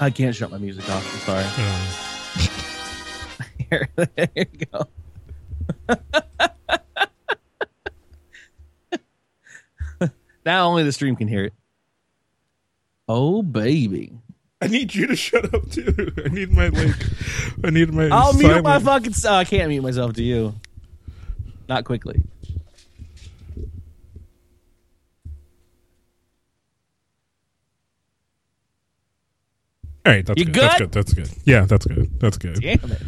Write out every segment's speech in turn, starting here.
I can't shut my music off. I'm sorry. Uh, Here, there you go. now only the stream can hear it. Oh baby! I need you to shut up too. I need my like. I need my. I'll mute my fucking. Oh, I can't mute myself to you. Not quickly. All right, that's You good. That's good? good. That's good. Yeah, that's good. That's good. Damn it!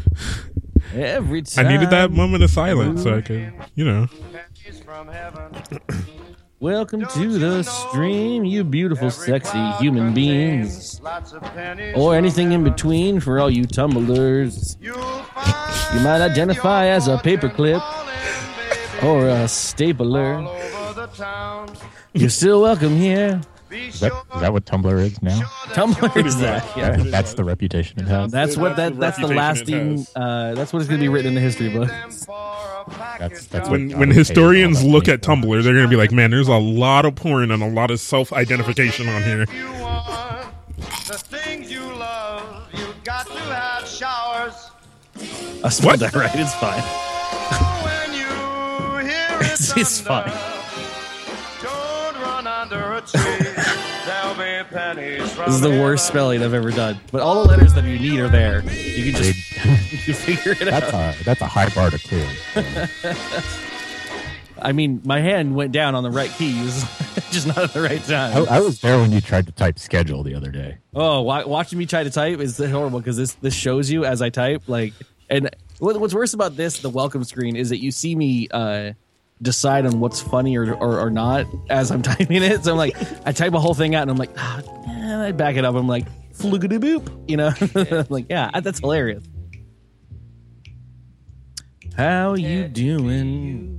Every time. I needed that moment of silence so I could, you know. Welcome to the stream, you beautiful, sexy human beings, or anything in between for all you tumblers. You might identify as a paperclip or a stapler. You're still welcome here. Is that, is that what Tumblr is now? Tumblr is that? Yeah. That's the reputation it has. That's what That's that. the That's the lasting. has. Uh, that's what is going to be written in the history books. That's, that's When John when historians look at Tumblr, they're gonna be like, "Man, there's a lot of porn and a lot of self-identification on here." The things you love, you got to have showers. I spelled What? that right. It's fine. When you hear it It's, it's fine. Don't run under a tree. This is the worst spelling I've ever done. But all the letters that you need are there. You can just you can figure it That's out. a that's a high bar to clear. I mean, my hand went down on the right keys, just not at the right time. I was there when you tried to type schedule the other day. Oh, wa- watching me try to type is horrible because this this shows you as I type. Like, and what, what's worse about this, the welcome screen, is that you see me uh, decide on what's funny or, or or not as I'm typing it. So I'm like, I type a whole thing out, and I'm like, ah, eh, I back it up. I'm like, floogity boop, you know? I'm like, yeah, that's hilarious. How you doing?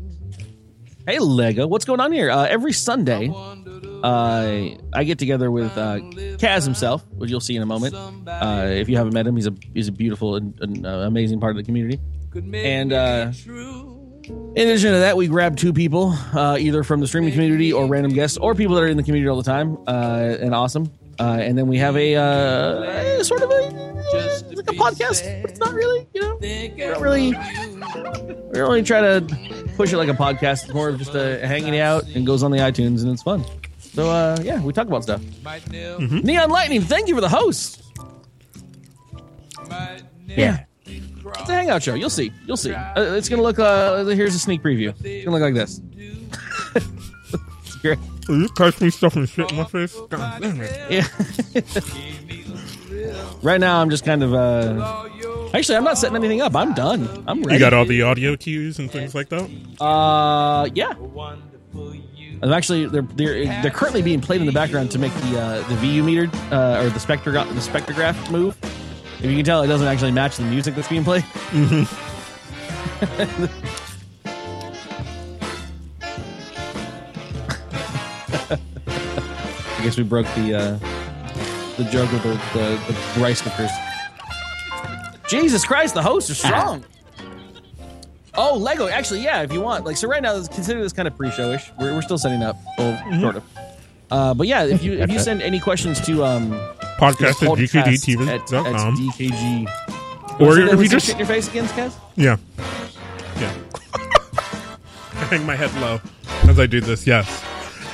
Hey Lego, what's going on here? Uh, every Sunday, uh, I get together with uh, Kaz himself, which you'll see in a moment. Uh, if you haven't met him, he's a he's a beautiful and, and uh, amazing part of the community. And uh, in addition to that, we grab two people, uh, either from the streaming community or random guests, or people that are in the community all the time, uh, and awesome. Uh, and then we have a uh, sort of a it's like a podcast. It's not really, you know, we don't really we don't really try to push it like a podcast. It's more of just a hanging out and goes on the iTunes and it's fun. So uh, yeah, we talk about stuff. Neon Lightning, thank you for the host. Yeah. It's a hangout show. You'll see. You'll see. Uh, it's gonna look. Uh, here's a sneak preview. It's gonna look like this. It's great. Are you catch me stuffing shit in my face? God damn it! Yeah. right now, I'm just kind of. Uh, actually, I'm not setting anything up. I'm done. I'm ready. You got all the audio cues and things like that. Uh, yeah. I'm actually they're they're they're currently being played in the background to make the uh, the VU meter uh, or the spectrograph the spectrograph move. If you can tell, it doesn't actually match the music that's being played. I guess we broke the uh, the joke with the, the, the rice cookers. Jesus Christ, the hosts are strong. Oh, Lego. Actually, yeah, if you want. Like, so right now, consider this kind of pre-showish. We're, we're still setting up, well, sort of. Uh, but yeah, if you if you send any questions to um Podcast at podcast at, GKDTV.com. at DKG, Or Say that if you just shit in your face again, Kaz? yeah, yeah. I hang my head low as I do this. Yes.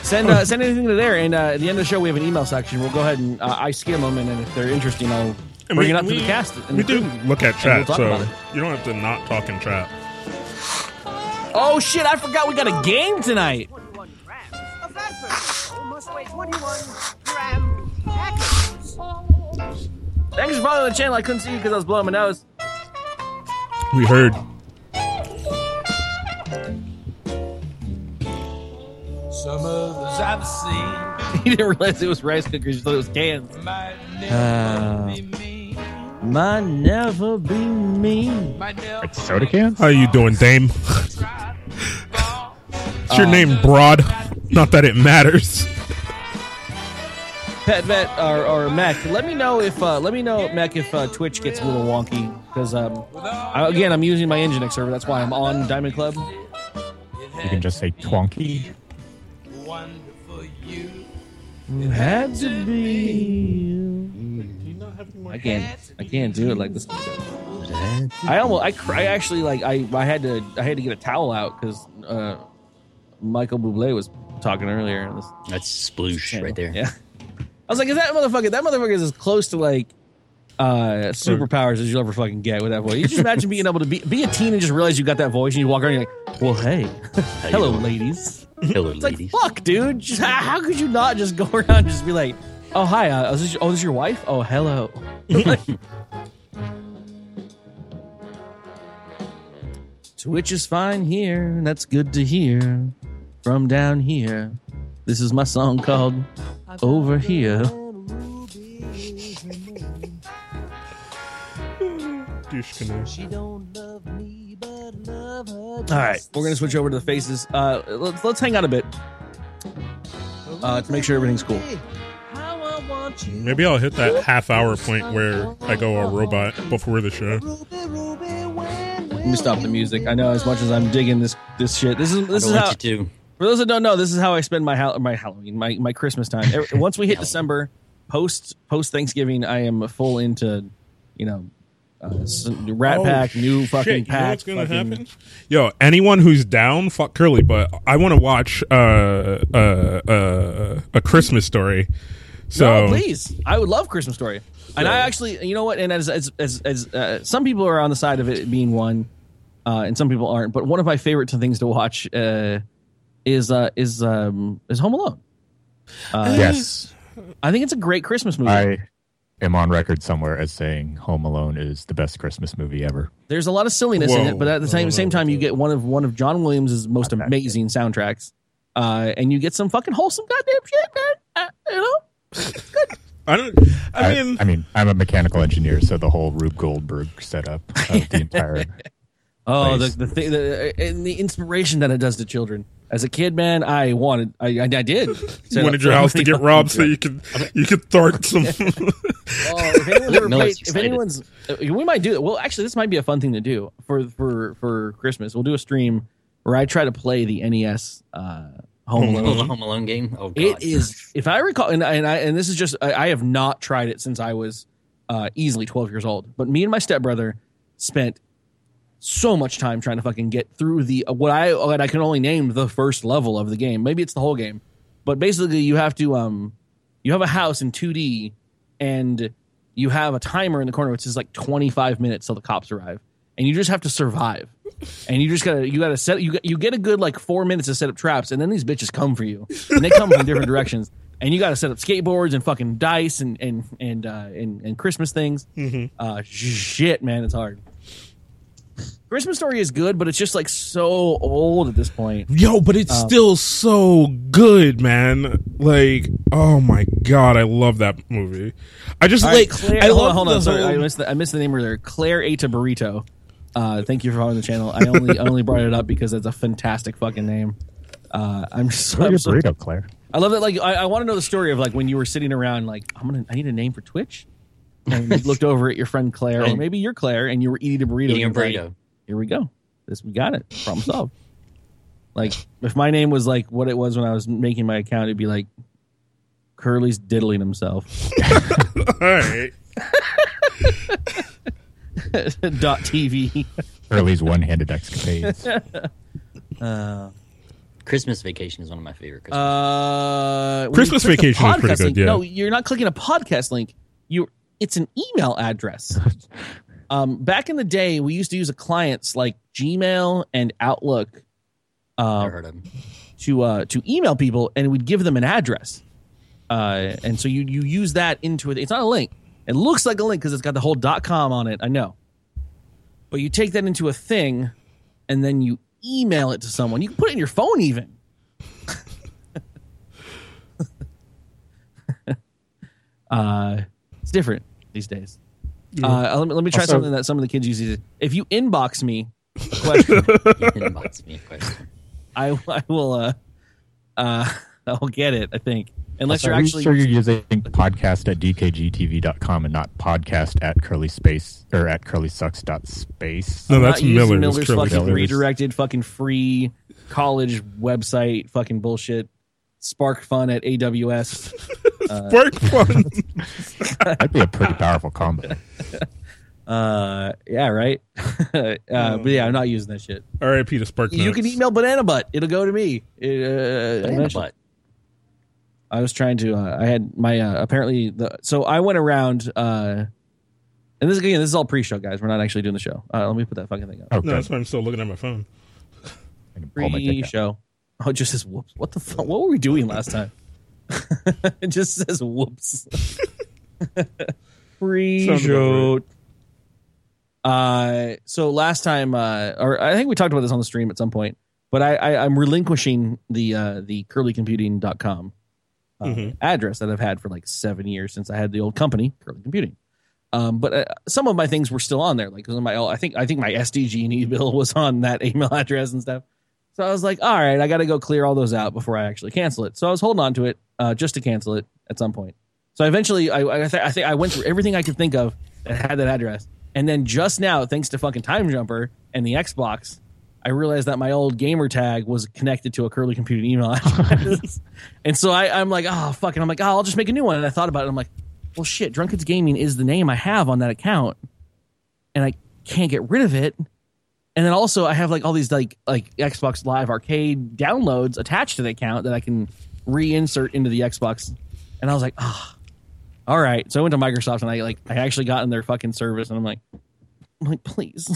Send uh, send anything to there, and uh, at the end of the show, we have an email section. We'll go ahead and uh, I skim them, and then if they're interesting, I'll And bring we- it up we- to the cast. And We the do look at And chat, we'll so you don't have to not talk in chat. Oh shit! I forgot we got a game tonight. 21 grams of that must weigh 21 gram packets. Thanks for following the channel. I couldn't see you because I was blowing my nose. We heard. Some others I've seen he didn't realize it was rice cookers. He thought it was cans. Uh, might never be me. Might never be me. Might never Like soda cans? How are you doing, Dame? try. What's your name, Broad? Not that it matters. Pet vet or, or Mech. Let me know if uh, let me know Mech if uh, Twitch gets a little wonky because um, I, again I'm using my Nginx server. That's why I'm on Diamond Club. You can just say twonky. Wonderful you. Had to be. I can't. I can't do it like this. I almost. I. cr- I actually like. I. I had to. I had to get a towel out because uh, Michael Bublé was talking earlier. this That's sploosh right there. Yeah. I was like, is that motherfucker? That motherfucker is as close to like uh superpowers as you'll ever fucking get with that voice. You just imagine being able to be be a teen and just realize you got that voice and you walk around and you're like, well, hey, hello, ladies. Hello, It's like, ladies. fuck, dude. Just, how, how could you not just go around and just be like, oh, hi, uh, is this, oh, this is your wife? Oh, hello. Twitch is fine here. That's good to hear. From down here. This is my song called Over Here. All right, we're gonna switch over to the faces. Uh, let's let's hang out a bit uh, to make sure everything's cool. Maybe I'll hit that half hour point where I go a robot before the show. Let me stop the music. I know as much as I'm digging this this shit. This is I this don't is how you to. For those that don't know. This is how I spend my Hall- my Halloween my my Christmas time. Every- Once we hit December, post post Thanksgiving, I am full into you know. Uh, Rat Oh, Pack, new fucking shit, you know pack. what's gonna fucking- happen? Yo, anyone who's down, fuck Curly, but I want to watch uh, uh, uh, a Christmas story. So no, please, I would love Christmas Story. And I actually, you know what? And as as as, as uh, some people are on the side of it being one, uh, and some people aren't. But one of my favorite things to watch uh, is uh, is um, is Home Alone. Uh, yes, I think it's a great Christmas movie. I am on record somewhere as saying Home Alone is the best Christmas movie ever. There's a lot of silliness in it, but at the same same time, you get one of one of John Williams' most Not that amazing soundtracks, uh, and you get some fucking wholesome goddamn shit, man. Uh, you know. I don't. I I, mean, I mean, I'm a mechanical engineer, so the whole Rube Goldberg setup of the entire. Oh, the the thing, the, and the inspiration that it does to children. As a kid, man, I wanted, I, I, I did. you wanted your house to get robbed so you could you could thwart some. Oh, if anyone's ever Noah's played, if anyone's, we might do it. Well, actually, this might be a fun thing to do for for for Christmas. We'll do a stream where I try to play the NES uh, Home Home Alone. Home Alone game. Oh god, It is, if I recall, and, and I and this is just, I, I have not tried it since I was uh, easily twelve years old. But me and my stepbrother spent so much time trying to fucking get through the what I what I can only name the first level of the game. Maybe it's the whole game, but basically you have to um you have a house in two D and you have a timer in the corner which is like twenty five minutes till the cops arrive, and you just have to survive. And you just gotta you gotta set you get- you get a good like four minutes to set up traps, and then these bitches come for you, and they come from different directions, and you gotta set up skateboards and fucking dice and and and uh, and, and Christmas things. Uh, shit, man, it's hard. Christmas Story is good, but it's just like so old at this point. Yo, but it's Um, still so good, man. Like, oh my god, I love that movie. I just All right, like. Claire, I hold love on, hold on. Sorry, whole- I missed the, I missed the name earlier. Claire ate a burrito. Uh, thank you for following the channel. I only I only brought it up because it's a fantastic fucking name. Uh, I'm so, I'm your so burrito, Claire? I love that. Like, I, I want to know the story of like when you were sitting around, like, I'm gonna, I need a name for Twitch, and you looked over at your friend Claire, or maybe you're Claire, and you were eating a burrito. eating a and you're like, burrito. Here we go. This we got it. Problem solved. like, if my name was like what it was when I was making my account, it'd be like Curly's diddling himself. All right. Dot TV. Early's one-handed escapades. Uh, Christmas Vacation is one of my favorite Christmas. Uh, Christmas you click the Vacation is pretty good, link- yeah. No, you're not clicking a podcast link. You, it's an email address. Um, back in the day, we used to use a clients like Gmail and Outlook uh, to uh, to email people, and we'd give them an address. Uh, and so you you use that into it. It's not a link. It looks like a link because it's got the whole dot .com on it. I know, but you take that into a thing, and then you email it to someone. You can put it in your phone even. uh, it's different these days. Uh, let me let me try Also- something that some of the kids use. If you inbox me a question, Inbox me a question. I I will uh uh I'll get it. I think unless Are you're you actually sure you're using podcast at dkgtv.com and not podcast at curly space or at curly sucks dot space? No, I'm that's not using Miller's. Miller's Curly fucking Miller's. redirected fucking free college website fucking bullshit. Spark fun at AWS. Spark fun. That'd be a pretty powerful combo. Uh, yeah, right. uh, but yeah, I'm not using that shit. R.I.P. to Spark. You can email Banana Butt. It'll go to me. It, uh, Banana eventually. butt. I was trying to. Uh, I had my uh, apparently the. So I went around. Uh, and this again, this is all pre-show, guys. We're not actually doing the show. Uh, let me put that fucking thing up. Oh, No, that's why I'm still looking at my phone. I can pull my dick out. Pre-show. Oh, it just says whoops. What the fuck? What were we doing last time? it just says whoops. Pre-show. Uh, so last time, uh, or I think we talked about this on the stream at some point, but I, I I'm relinquishing the uh the curlycomputing.com uh, Mhm. address that I've had for like seven years since I had the old company, Curly Computing. Um, but uh, some of my things were still on there, like my I think I think my SDG&E bill was on that email address and stuff. So I was like, all right, I got to go clear all those out before I actually cancel it. So I was holding on to it uh, just to cancel it at some point. So eventually, I I, th- I think I went through everything I could think of that had that address, and then just now, thanks to fucking Time Jumper and the Xbox, I realized that my old gamer tag was connected to a Curly Computing email address, and so I, I'm like, oh fuck, and I'm like, oh, I'll just make a new one. And I thought about it, I'm like, well, shit, Drunk Kids Gaming is the name I have on that account, and I can't get rid of it. And then also I have like all these like like Xbox Live Arcade downloads attached to the account that I can reinsert into the Xbox. And I was like, ah, all right. So I went to Microsoft and I like I actually got in their fucking service and I'm like, I'm like please,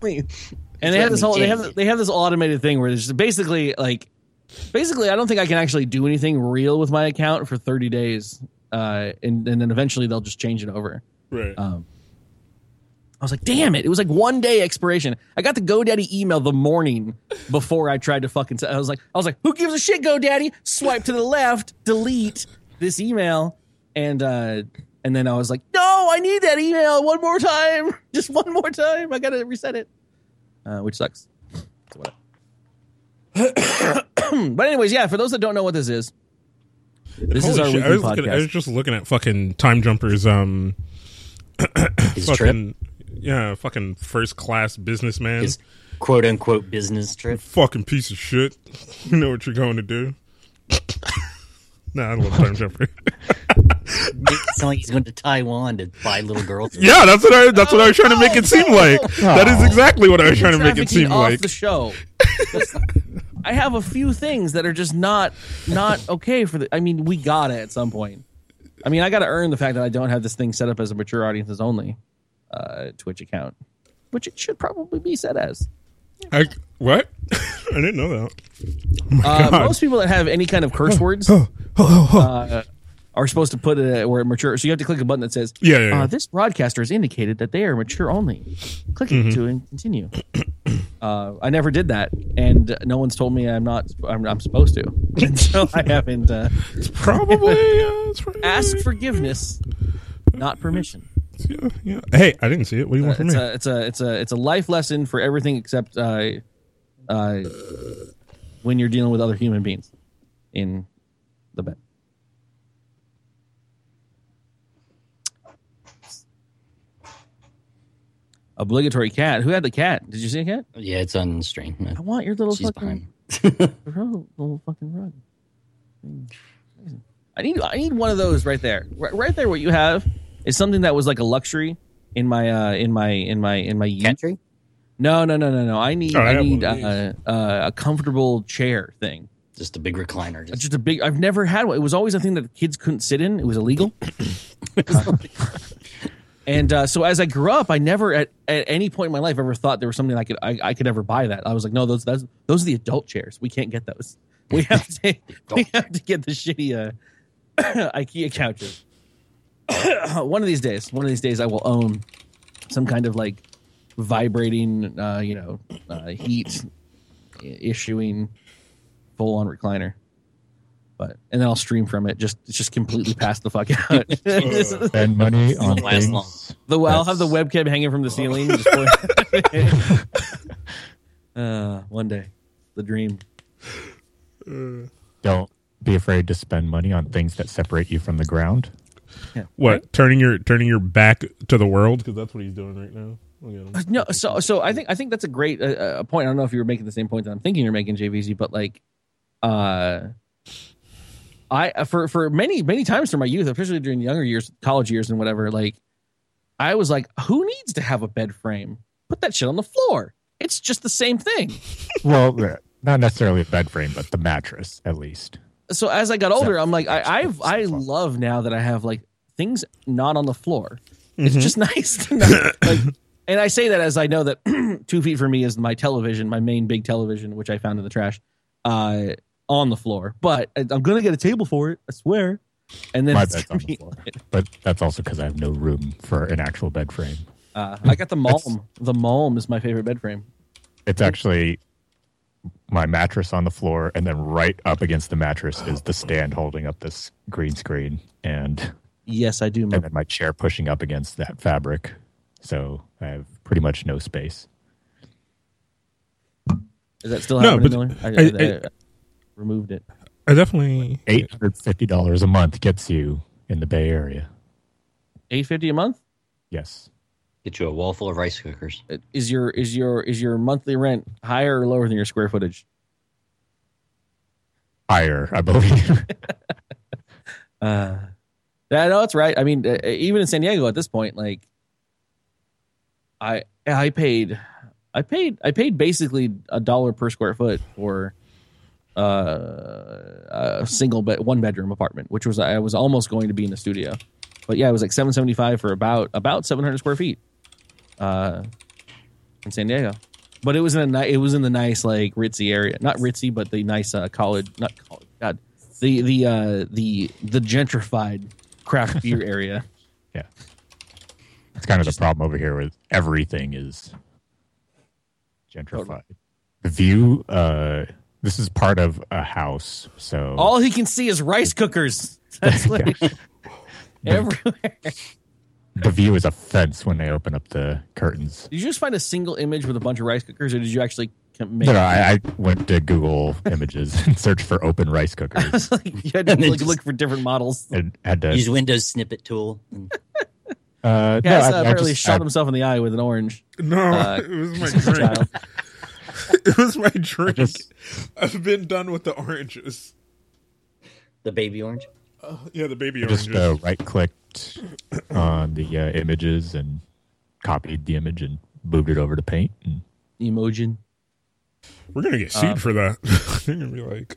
please. And they have this whole they have they have this automated thing where it's basically like basically I don't think I can actually do anything real with my account for 30 days. Uh, and, and then eventually they'll just change it over. Right. Um, I was like, damn it. It was like one day expiration. I got the GoDaddy email the morning before I tried to fucking. I was like, I was like, who gives a shit, GoDaddy? Swipe to the left, delete this email, and uh, and then I was like, no, I need that email one more time, just one more time. I gotta reset it, uh, which sucks. But anyways, yeah. For those that don't know what this is, this is our shit, I weekly was, looking, I was just looking at fucking Time Jumper's um His trip, fucking yeah fucking first class businessman. his quote unquote business trip. fucking piece of shit. You know what you're going to do. nah, I love Time Jumper. Make it sound like he's going to Taiwan to buy little girls. yeah, that's what I that's what I was trying to make it seem oh, like. That is exactly what I was trying to make it trafficking seem off like. the show. I have a few things that are just not not okay for the. I mean, we got it at some point. I mean, I got to earn the fact that I don't have this thing set up as a mature audiences only uh, Twitch account, which it should probably be set as. I, what? I didn't know that. Oh Uh, most people that have any kind of curse words Oh, oh, oh. uh, are supposed to put it where mature. So you have to click a button that says, Yeah, yeah, yeah. Uh, "This broadcaster has indicated that they are mature only." Click Mm-hmm. it to and continue. Uh, I never did that, and no one's told me I'm not. I'm, I'm supposed to, and so I haven't uh, Probably. It's probably asked forgiveness, not permission. Yeah, yeah. Hey, I didn't see it. What do you want from It's me? a it's a it's a it's a life lesson for everything except uh, uh, when you're dealing with other human beings in the bed. Obligatory cat. Who had the cat? Did you see a cat? Yeah, it's on the stream. I want your little She's fucking behind. rug, little fucking rug. I need I need one of those right there. Right, right there. What you have is something that was like a luxury in my uh in my in my in my country. Cat? No, no, no, no, no. I need Oh, I I need one uh, uh, a comfortable chair thing. Just a big recliner. Just Just a big. I've never had one. It was always a thing that the kids couldn't sit in. It was illegal. and uh, so as I grew up, I never at, at any point in my life ever thought there was something I could I, I could ever buy that. I was like, no, those that's, those are the adult chairs. We can't get those. We have to we have to get the shitty uh, IKEA couches. one of these days, one of these days, I will own some kind of like vibrating, uh, you know, uh, heat issuing full on recliner. But and then I'll stream from it. Just just completely pass the fuck out. Spend money on last things. long. the I'll have the webcam hanging from the ceiling. Just uh, one day, the dream. Don't be afraid to spend money on things that separate you from the ground. What? Turning your turning your back to the world because that's what he's doing right now. Look at him. No, so so I think I think that's a great uh, uh, point. I don't know if you were making the same point that I'm thinking you're making, Jveezy, but like, uh, I for for many many times through my youth, especially during the younger years, college years and whatever, like I was like, who needs to have a bed frame? Put that shit on the floor. It's just the same thing. Well, uh, not necessarily a bed frame, but the mattress at least. So as I got older, I'm like, I I've, I love now that I have like things not on the floor. Mm-hmm. It's just nice to know. like, and I say that as I know that two feet from me is my television, my main big television, which I found in the trash, uh, on the floor. But I'm gonna get a table for it. I swear. And then My bed's on the floor, but that's also because I have no room for an actual bed frame. Uh, I got the Malm. The Malm is my favorite bed frame. It's actually my mattress on the floor, and then right up against the mattress is the stand holding up this green screen, and Yes, I do. and then my chair pushing up against that fabric. So I have pretty much no space. Is that still happening, No, happening, but Miller? I, I- I- I- I removed it. I definitely Eight hundred fifty dollars a month gets you in the Bay Area. Eight fifty a month. Yes, Get you a wall full of rice cookers. Is your is your is your monthly rent higher or lower than your square footage? higher, I believe. Uh, yeah, no, that's right. I mean, uh, even in San Diego at this point, like, I I paid, I paid, I paid basically a dollar per square foot for uh, a single bed, one bedroom apartment, which was I was almost going to be in the studio, but yeah, it was like seven seventy five for about about seven hundred square feet, uh, in San Diego. But it was in a it was in the nice like ritzy area, not ritzy, but the nice uh, college, not college, God, the the uh, the the gentrified craft beer area. yeah, it's kind of the problem over here with everything is gentrified. The view. Uh, this is part of a house, so All he can see is rice cookers. That's what everywhere. The view is a fence when they open up the curtains. Did you just find a single image with a bunch of rice cookers, or did you actually make? No, no, I, I went to Google Images and searched for open rice cookers like, you had to And like, just- look for different models. and had to. Use Windows snippet tool. And Uh, no, I- uh, I apparently just- shot I- himself in the eye with an orange. no. Uh, it was my as drink. It was my drink. just- I've been done with the oranges. the baby orange. Yeah, the baby I oranges. just uh, right clicked on the uh, images and copied the image and moved it over to Paint. And Emojin. We're gonna get uh, sued for that. They're gonna be like,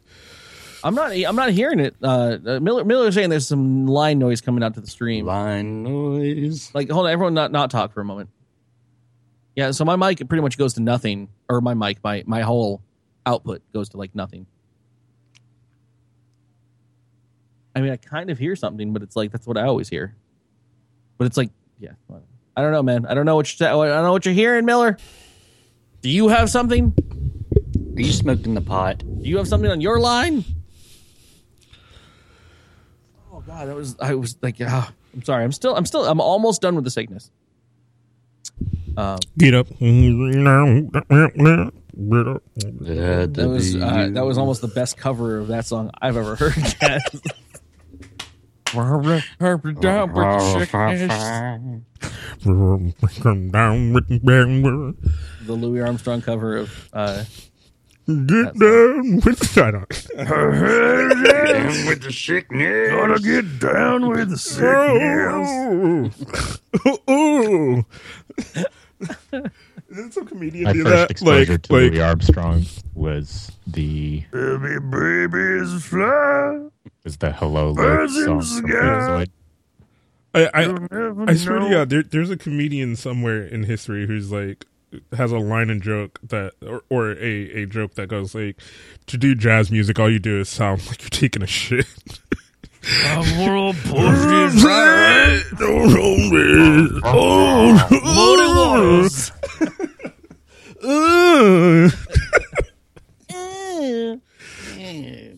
I'm not. I'm not hearing it. Uh, uh, Miller Miller's saying there's some line noise coming out to the stream. Line noise. Like, hold on, everyone, not not talk for a moment. Yeah, so my mic pretty much goes to nothing, or my mic, my my whole output goes to like nothing. I mean, I kind of hear something, but it's like that's what I always hear. But it's like, yeah, I don't know, man. I don't know what you're. I don't know what you're hearing, Miller. Do you have something? Are you smoking the pot? Do you have something on your line? Oh God, that was I was like, ah, I'm sorry. I'm still. I'm still. I'm almost done with the sickness. Um, get up. that was uh, that was almost the best cover of that song I've ever heard. Down with the sickness. Come down with the the Louis Armstrong cover of uh, Get down with I don't. with the sickness. "Gotta get down with the Oh, oh. Didn't some comedian my do first that? exposure Like, to like Louis Armstrong was the Baby babies fly. Was the Hello lyrics Birds in song from sky. Freakazoid. I, I, I swear to God, there, there's a comedian somewhere in history who's like has a line and joke that, or, or a, a joke that goes like, to do jazz music, all you do is sound like you're taking a shit. I'm world positive.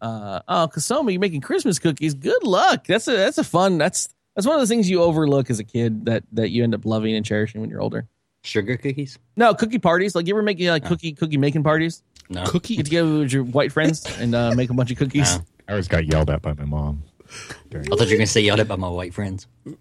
Uh, oh, Kasoma, you're making Christmas cookies. Good luck. That's a that's a fun. That's that's one of those things you overlook as a kid that that you end up loving and cherishing when you're older. Sugar cookies? No, cookie parties. Like you ever make like cookie cookie making parties? No. Cookie. Get together with your white friends and uh, make a bunch of cookies. No. I always got yelled at by my mom. I thought you were going to say yelled at by my white friends.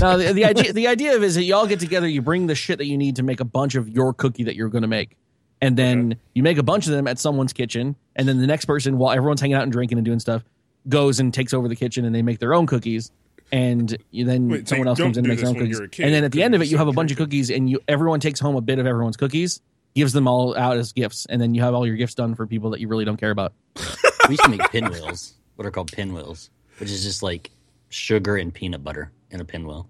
No, the, the idea the idea of is that you all get together, you bring the shit that you need to make a bunch of your cookie that you're going to make, and then you make a bunch of them at someone's kitchen, and then the next person, while everyone's hanging out and drinking and doing stuff, goes and takes over the kitchen and they make their own cookies. And you, then Wait, someone else comes in and makes their own cookies. you're a kid, And then at the end of it, you have a bunch of cookies, and you everyone takes home a bit of everyone's cookies, gives them all out as gifts, and then you have all your gifts done for people that you really don't care about. We used to make pinwheels, what are called pinwheels, which is just like sugar and peanut butter in a pinwheel.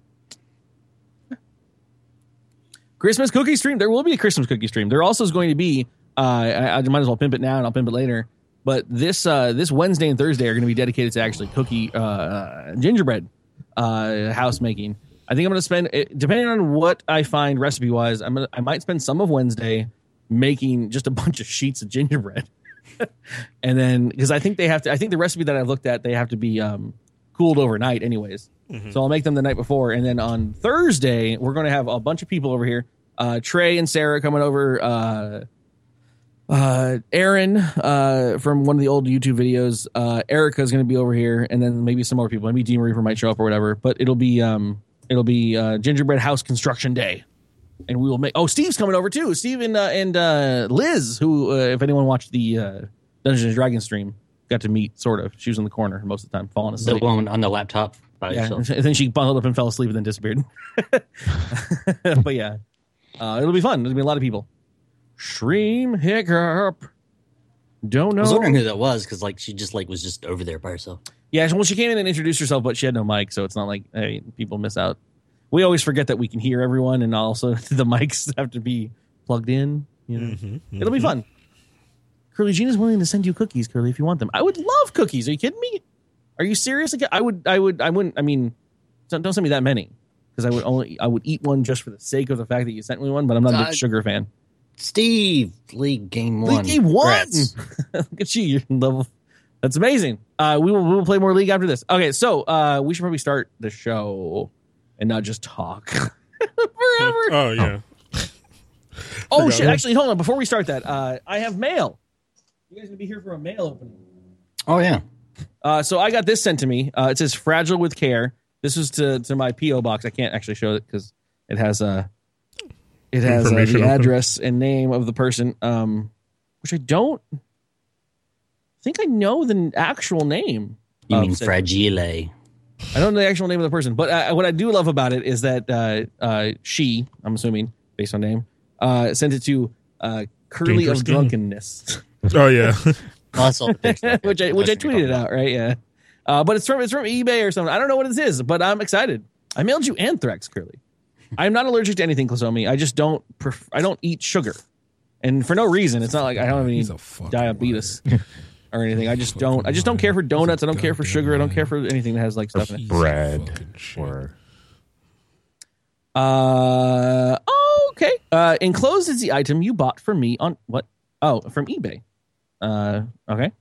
Christmas cookie stream. There will be a Christmas cookie stream. There also is going to be. Uh, I, I might as well pimp it now, and I'll pimp it later. But this uh, this Wednesday and Thursday are going to be dedicated to actually cookie uh, uh, gingerbread uh, house making. I think I'm going to spend, depending on what I find recipe wise, I'm gonna I might spend some of Wednesday making just a bunch of sheets of gingerbread, and then because I think they have to. I think the recipe that I looked at they have to be um, cooled overnight, anyways. So I'll make them the night before, and then on Thursday we're going to have a bunch of people over here. Uh, Trey and Sarah coming over. Uh, uh, Aaron uh, from one of the old YouTube videos. Uh, Erica is going to be over here, and then maybe some more people. Maybe Dean Reaper might show up or whatever. But it'll be um, it'll be uh, gingerbread house construction day, and we will make. Oh, Steve's coming over too. Steve and uh, and uh, Liz, who uh, if anyone watched the uh, Dungeons and Dragons stream, got to meet sort of. She was in the corner most of the time, falling The asleep. one on the laptop by Yeah, yourself. and then she bundled up and fell asleep and then disappeared. but yeah, uh, it'll be fun. There'll be a lot of people. Shreem Hiccup. Don't know. I was know. wondering who that was because like she just like was just over there by herself. Yeah, well, she came in and introduced herself, but she had no mic, so it's not like hey, people miss out. We always forget that we can hear everyone, and also the mics have to be plugged in. You know, Mm-hmm, it'll be fun. Curly Jean is willing to send you cookies, Curly, if you want them. I would love cookies. Are you kidding me? Are you serious? I would, I would, I wouldn't. I mean, don't, don't send me that many because I would only, I would eat one just for the sake of the fact that you sent me one. But I'm not a Uh, sugar fan. Steve, league game one. League game one. Look at you, you're level. That's amazing. Uh, we will we will play more league after this. Okay, so uh, we should probably start the show and not just talk forever. Oh yeah. oh forgot. shit! Actually, hold on. Before we start that, uh, I have mail. You guys gonna be here for a mail opening. Oh yeah. Uh, so I got this sent to me. Uh, it says "fragile with care." This is to to my PO box. I can't actually show it because it has uh, it has uh, the address and name of the person. Um, which I don't think I know the actual name. You of mean said- fragile? I don't know the actual name of the person, but uh, what I do love about it is that uh, uh, she, I'm assuming based on name, uh, sent it to uh, Curly Dangerous of game. Drunkenness. Oh yeah. I saw the picture. which I which I That's what you're tweeted out, right? Yeah, uh, but it's from it's from eBay or something. I don't know what this is, but I'm excited. I mailed you anthrax, Curly. I'm not allergic to anything, Klasomi. I just don't pref- I don't eat sugar, and for no reason. It's not like I don't have any He's a diabetes or anything. I just don't. I just don't care for donuts. I don't care for sugar. I don't care for anything that has like stuff in it. bread fucking or Uh okay. Uh enclosed is the item you bought for me on what? Oh, from eBay. Uh okay.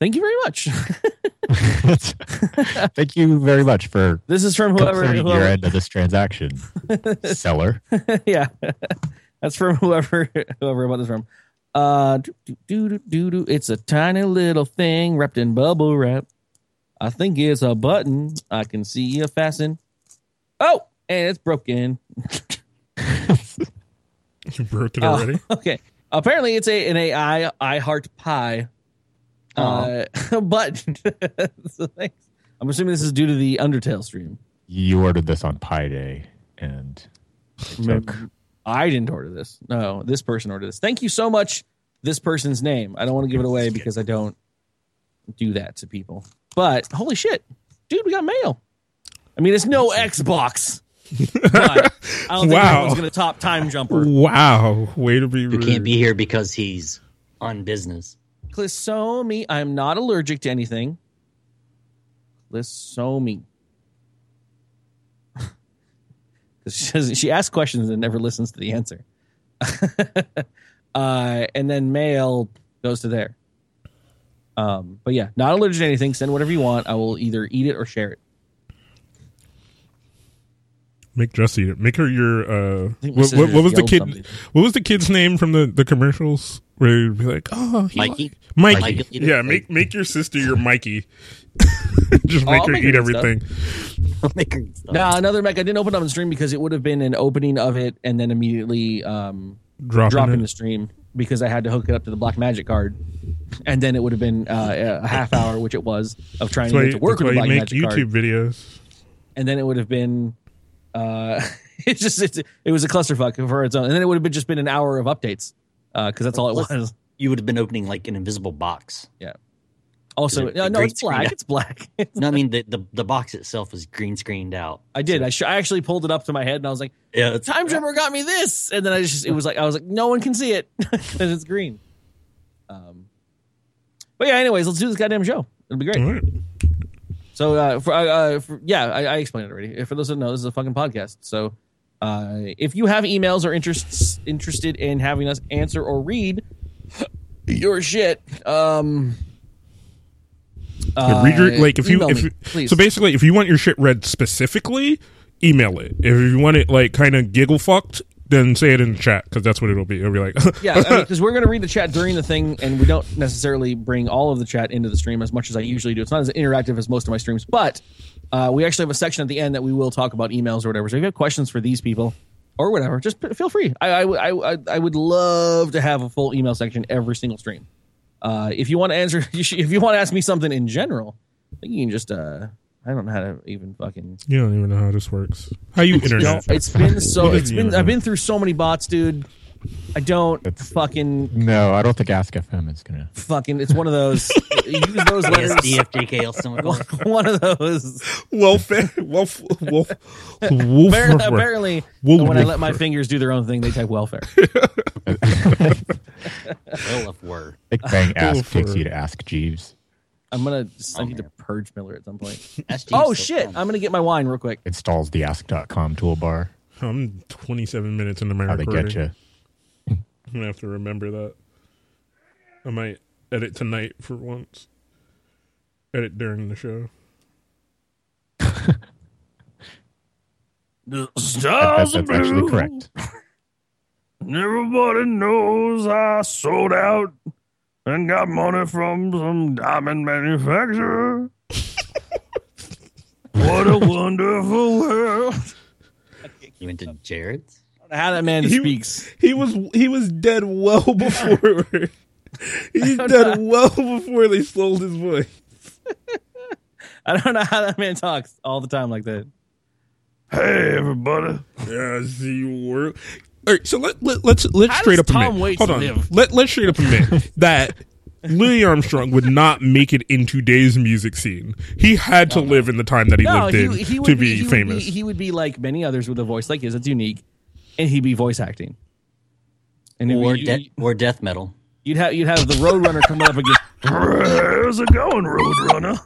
Thank you very much. Thank you very much for this is from whoever, completing your end of this transaction, seller. yeah. That's from whoever whoever bought this from. Uh do, do, do, do, do, do. it's a tiny little thing wrapped in bubble wrap. I think it's a button. I can see a fasten. Oh, and it's broken. You broke it Oh, already. okay. Apparently, it's a an AI I heart pie. Uh, but so thanks. I'm assuming this is due to the Undertale stream. You ordered this on Pi Day, and it took I didn't order this. No, this person ordered this. Thank you so much. This person's name. I don't want to give it away because I don't do that to people. But holy shit, dude, we got mail. I mean, it's no Xbox. But I don't think Wow. anyone's going to top Time Jumper. Wow. Way to be Who rude. can't be here because he's on business. Clisomi. I'm not allergic to anything. Clisomi. Because she, says- she asks questions and never listens to the answer. uh, and then mail goes to there. Um, but yeah, not allergic to anything. Send whatever you want. I will either eat it or share it. Make Jess eat it. Make her your uh what, what, what was the kid something. what was the kid's name from the, the commercials? Where you'd be like, Oh he Mikey? like- Mikey. Mikey. Yeah, make make your sister your Mikey. Just Oh, make I'll her make eat her everything. Make her stop. Now another mech. I didn't open up on stream because it would have been an opening of it and then immediately um, Dropping dropping the stream. because I had to hook it up to the Black Magic card, and then it would have been uh, a half hour, which it was, of trying That's to why, get to work with why the you Black make Magic YouTube card, videos. and then it would have been. Uh, it just it's, it was a clusterfuck for its own, and then it would have been just been an hour of updates Uh because that's all it was. You would have been opening like an invisible box. Yeah. Also, Is it no, no, green it's black. screen? It's black. No, I mean the, the the box itself was green screened out. I did. I, sh- I actually pulled it up to my head, and I was like, Yeah, it's, "Time Jumper got me this," and then I just it was like I was like, "No one can see it because it's green." Um, but yeah. Anyways, let's do this goddamn show. It'll be great. So, uh, for, uh, uh, for yeah, I, I explained it already. For those who know, this is a fucking podcast. So, uh, if you have emails or interests interested in having us answer or read your shit, um, Yeah, read your, uh, like if you if me, please. so basically if you want your shit read specifically, email it. If you want it like kind of giggle fucked, then say it in the chat because that's what it'll be. It'll be like yeah, because we're going to read the chat during the thing, and we don't necessarily bring all of the chat into the stream as much as I usually do. It's not as interactive as most of my streams, but uh, we actually have a section at the end that we will talk about emails or whatever. So if you have questions for these people or whatever, just feel free. I, I, I, I- I would love to have a full email section every single stream. Uh, if you want to answer, if you want to ask me something in general, I think you can just. Uh, I don't know how to even fucking. you don't even know how this works. How you You know, internet? it's been so. It's been. I've been through so many bots, dude. I don't It's- fucking No, I don't think Ask FM is gonna. fucking it's one of those use those letters DFDKL someone one of those welfare, welf, wolf, apparently, wolf, apparently Wolf- when i let my fingers do their own thing they type welfare Well, if we're Big Bang Ask takes you to Ask Jeeves. I'm gonna just, i need to purge miller at some point SG oh is shit fun. i'm gonna get my wine real quick Installs the Ask.com toolbar. I'm 27 minutes into my How they recording. get you. I'm gonna have to remember that. I might edit tonight for once. Edit during the show. the I bet stars that's actually correct. everybody knows i sold out and got money from some diamond manufacturer what a wonderful world You went to Jared's. how that man He- speaks He was he was dead well before. He's don't dead well before they sold his voice. I don't know how that man talks all the time like that. Hey, everybody. Yeah, I see you work. All right, so let, let let's let's How straight does up admit. Waits Hold on. live? Let let's straight up admit that Louis Armstrong would not make it in today's music scene. He had to live in the time that he No, lived in he, he would to be, be, he would famous. he would be like many others with a voice like his. It's unique, and he'd be voice acting. And Or, you, de- or death metal. you'd have you'd have the Roadrunner come up against. How's it going, Roadrunner?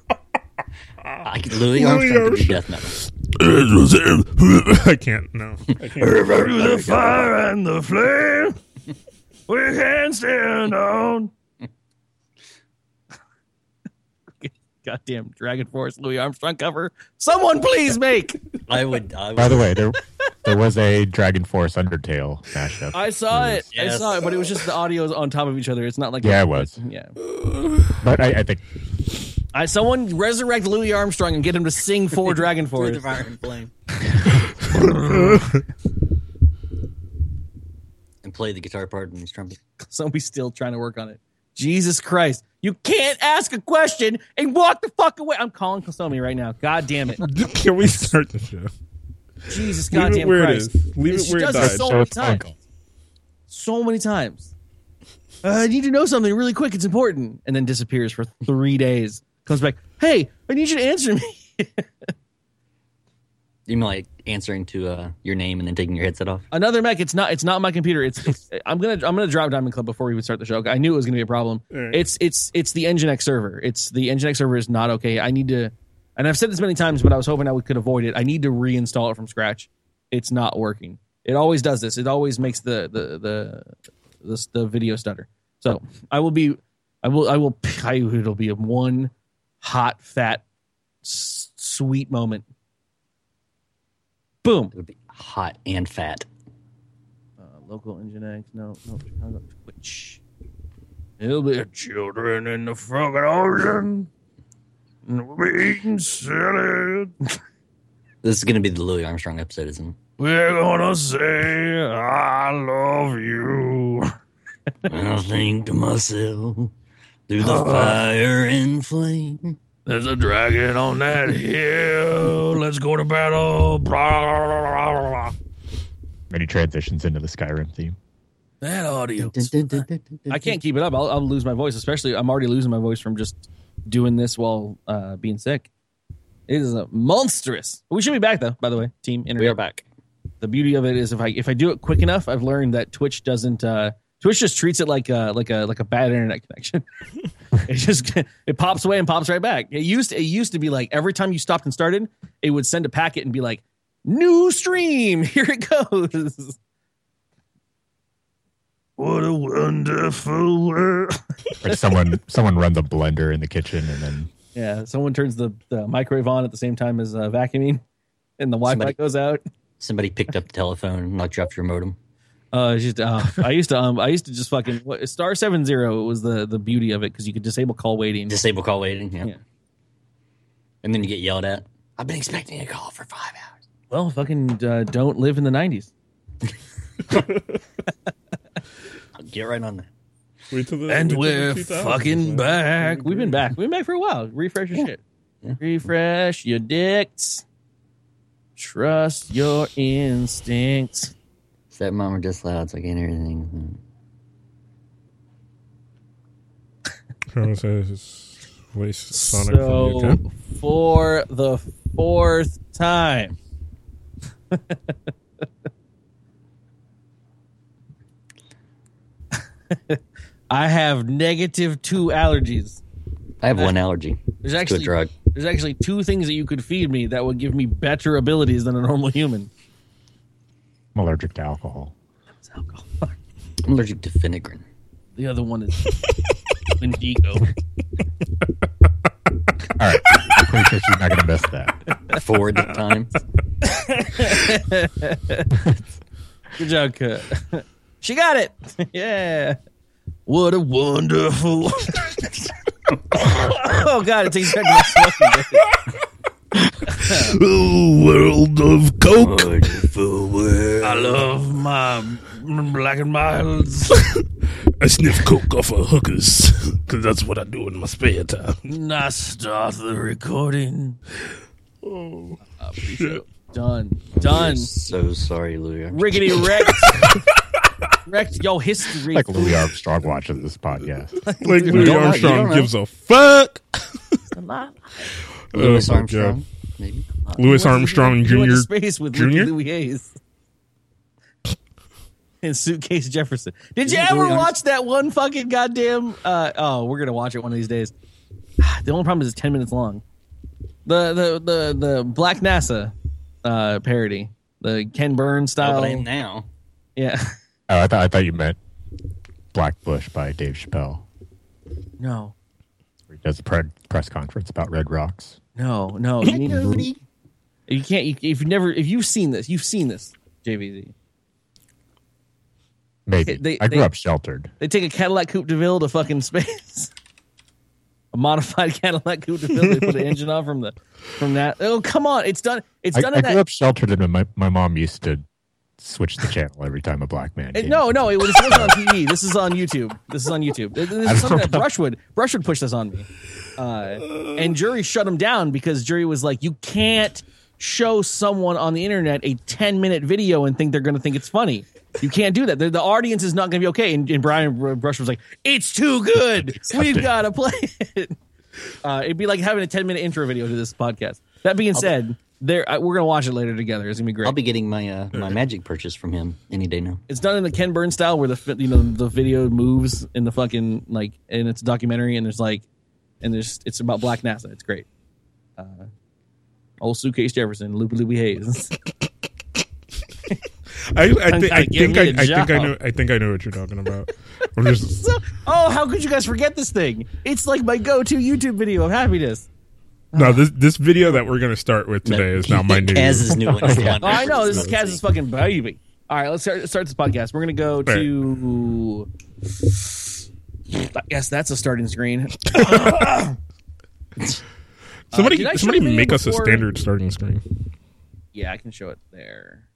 I could, Louis Armstrong could do death metal. I can't. No, I can't. Through the fire and the flame, we can stand on. Goddamn Dragon Force Louis Armstrong cover. Someone please make. I would. I would By the way, there there was a Dragon Force Undertale mashup. I saw it. I Yes. saw it, but it was just the audios on top of each other. It's not like Yeah, it was. Yeah. But I, I think I, someone resurrect Louis Armstrong and get him to sing for Dragon Through the Force. fire and flame. and play the guitar part and his trumpet. Somebody's still trying to work on it. Jesus Christ. You can't ask a question and walk the fuck away. I'm calling Kosomi right now. God damn it. Can we start the show? Jesus Leave it where Christ. is. Leave She it where it does died. this so So many times. So many times. Uh, I need to know something really quick. It's important. And then disappears for three days. Comes back. Hey, I need you to answer me. You mean like answering to uh, your name and then taking your headset off? Another mech. It's not. It's not my computer. It's. it's I'm gonna. I'm gonna drop Diamond Club before we would start the show. I knew it was gonna be a problem. Alright. It's. It's. It's the Nginx server. It's the Nginx server is not okay. I need to. And I've said this many times, but I was hoping I would, could avoid it. I need to reinstall it from scratch. It's not working. It always does this. It always makes the the the the, the video stutter. So I will be. I will. I will. I, it'll be a one hot fat s- sweet moment. Boom. It would be hot and fat. Uh, local Nginx, no, no, Chicago, Twitch. It'll be children in the fucking ocean. And we'll be eating salad. This is going to be the Louis Armstrong episode, isn't it? We're gonna say, I love you. And I think to myself, through the fire and flame. There's a dragon on that hill. Let's go to battle. Then he transitions into the Skyrim theme. That audio. I can't keep it up. I'll, I'll lose my voice. Especially, I'm already losing my voice from just doing this while uh, being sick. It is a monstrous. We should be back though. By the way, team internet. We are back. The beauty of it is if I if I do it quick enough, I've learned that Twitch doesn't. Uh, Twitch just treats it like a like a like a bad internet connection. it just it pops away and pops right back. It used it used to be like every time you stopped and started, it would send a packet and be like, "New stream, here it goes." What a wonderful world. Or someone someone runs a blender in the kitchen and then Yeah, someone turns the, the microwave on at the same time as uh, vacuuming, and the Wi-Fi Somebody- goes out. Somebody picked up the telephone and knocked you off your modem. Uh, just uh, I used to um I used to just fucking what, star seven zero was the the beauty of it because you could disable call waiting. Disable call waiting. Yeah. Yeah. And then you get yelled at. I've been expecting a call for five hours. well, fucking uh, don't live in the nineties. Get right on that. Wait till the, And wait we're the fucking back. We've been back. We've been back for a while. Refresh your shit. Refresh your dicks. Trust your instincts. Stepmom are just loud, so I can't hear anything. Colonel says, waste Sonic So the UK. for the fourth time. I have negative two allergies. I have one allergy There's to a actually drug. there's actually two things that you could feed me that would give me better abilities than a normal human. I'm allergic to alcohol. I'm allergic to Finnegan. The other one is Indigo. All right. I'm pretty sure she's not gonna miss that. Forward time. Good job, Cut. she got it. yeah. What a wonderful. oh God! It takes back to my smoking days. world of Coke. I love my black and milds. I sniff Coke off of hookers because that's what I do in my spare time. Now start the recording. Oh, Done. Done. So sorry, Louis. Riggedy wrecked. wrecked yo history. Like Louis Armstrong watches this podcast. Like Louis don't know, you Armstrong gives a fuck. Louis Oh, Armstrong. God. Maybe. Louis Armstrong He went to Jr. space with Junior? Louis Hayes. And Suitcase Jefferson. Did you ever watch that one fucking goddamn? Uh, oh, we're gonna watch it one of these days. The only problem is it's ten minutes long. The the the the Black NASA uh, parody, the Ken Burns Oh, style. but I am now. yeah. Oh, I thought I thought you meant Black Bush by Dave Chappelle. No, Where he does a pre- press conference about Red Rocks. No, no. You need. You can't. You, if you never, if you've seen this, you've seen this. Jveezy. Maybe They- I grew they- up sheltered. They take a Cadillac Coupe de Ville to fucking space. a modified Cadillac Coupe de Ville. They put an engine on from the from that. Oh come on! It's done. It's done I in grew that. up sheltered, and my my mom used to switch the channel every time a black man. It- no, no, it was, it on TV. This is on YouTube. This is on YouTube. This is something that Brushwood Brushwood pushed this on me, uh, and jury shut him down because jury was like, you can't show someone on the internet a ten minute video and think they're going to think it's funny. You can't do that. The, the audience is not going to be okay. And, and Brian Brush was like, "It's too good. We've got to play it." Uh, it'd be like having a ten minute intro video to this podcast. That being said, there uh, we're going to watch it later together. It's going to be great. I'll be getting my uh, my magic purchase from him any day now. It's done in the Ken Burns style, where the you know the video moves in the fucking like, and it's a documentary, and there's like, and there's it's about Black NASA. It's great. Uh, old suitcase Jefferson, Loopy Loopy Hayes. I, I, thi- I think give I, me a I think I know I think I know what you're talking about. I'm just So- oh, how could you guys forget this thing? It's like my go-to YouTube video of happiness. No this this video that we're gonna start with today is not my new. Kaz's new one. is the one Oh, I know this is everybody's Kaz's fucking baby. All right, let's start, start this podcast. We're gonna go to. I guess that's a starting screen. Somebody did I show somebody make us a standard starting screen. Yeah, I can show it there.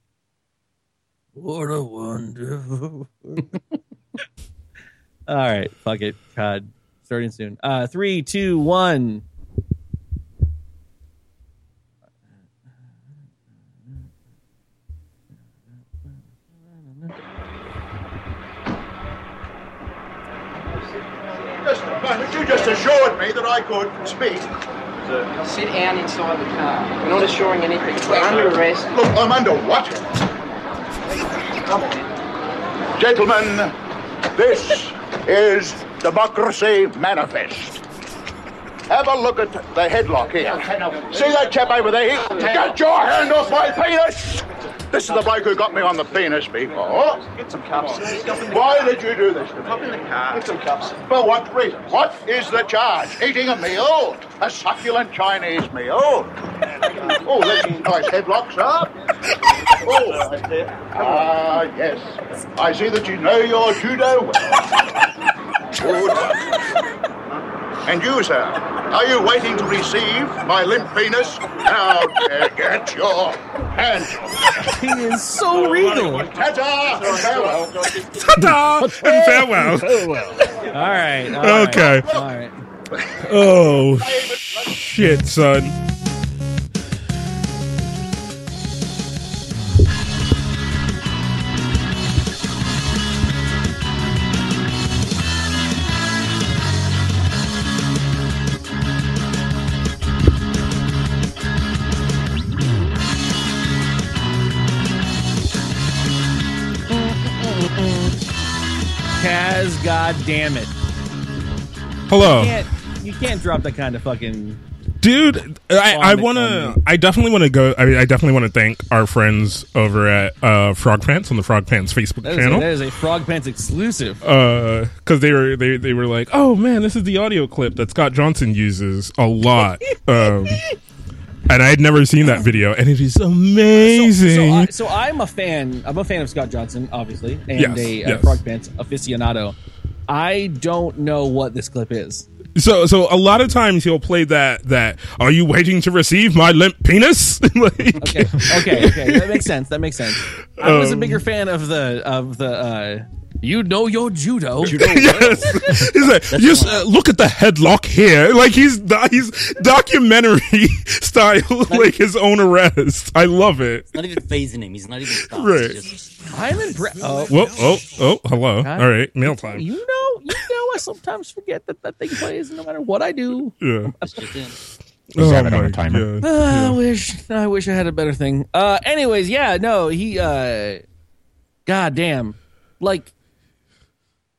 What a wonderful. All right, fuck it. God, starting soon. Uh, three, two, one. Just you just assured me that I could speak. Sit down inside the car. We're not assuring anything. We're under arrest. Look, I'm under what? Come on. Gentlemen, this is Democracy Manifest. Have a look at the headlock here. See that chap over there? Get your hand off my penis! This is the bloke who got me on the penis before. Get some cups. Why did you do this to me? Hop in the car. Get some cups. For what reason? What is the charge? Eating a meal? A succulent Chinese meal? oh, that's nice headlock, sir. Oh, ah, yes. I see that you know your judo well. Good. And you, sir, are you waiting to receive my limp penis? Now, uh, get your hands. He is so regal. Ta-ta! Farewell. Ta-da! And farewell. All right. all right, Okay. All right. Oh shit, son. Damn it. Hello. You can't, you can't drop that kind of fucking. dude i, I want to i definitely want to go I, mean, I definitely want to thank our friends over at uh frog pants on the frog pants facebook That is, a, channel that is a Frog Pants exclusive. uh because they were they, they were like oh man this is the audio clip that scott johnson uses a lot um and i had never seen that video and it is amazing So, I, so I'm a fan. I'm a fan of Scott Johnson, obviously, and Yes, a, uh yes. Frog Pants aficionado. I don't know what this clip is. So, so a lot of times he'll play that. That are you waiting to receive my limp penis? like, Okay, okay, okay. That makes sense. That makes sense. I was a Um, bigger fan of the of the. uh You know your judo. yes. He's like, just uh, look at the headlock here. Like he's he's documentary style, like his own arrest. I love it. Not even phasing him. He's not even stopped. Right. He's just, I'm impressed. Oh, Whoa, oh, oh, hello. All right, meal time. you know, you know. I sometimes forget that that thing plays no matter what I do. Yeah. that's just in. Just have Oh it on a timer. God. Uh, I wish I wish I had a better thing. Uh anyways, yeah, no, he uh god damn. Like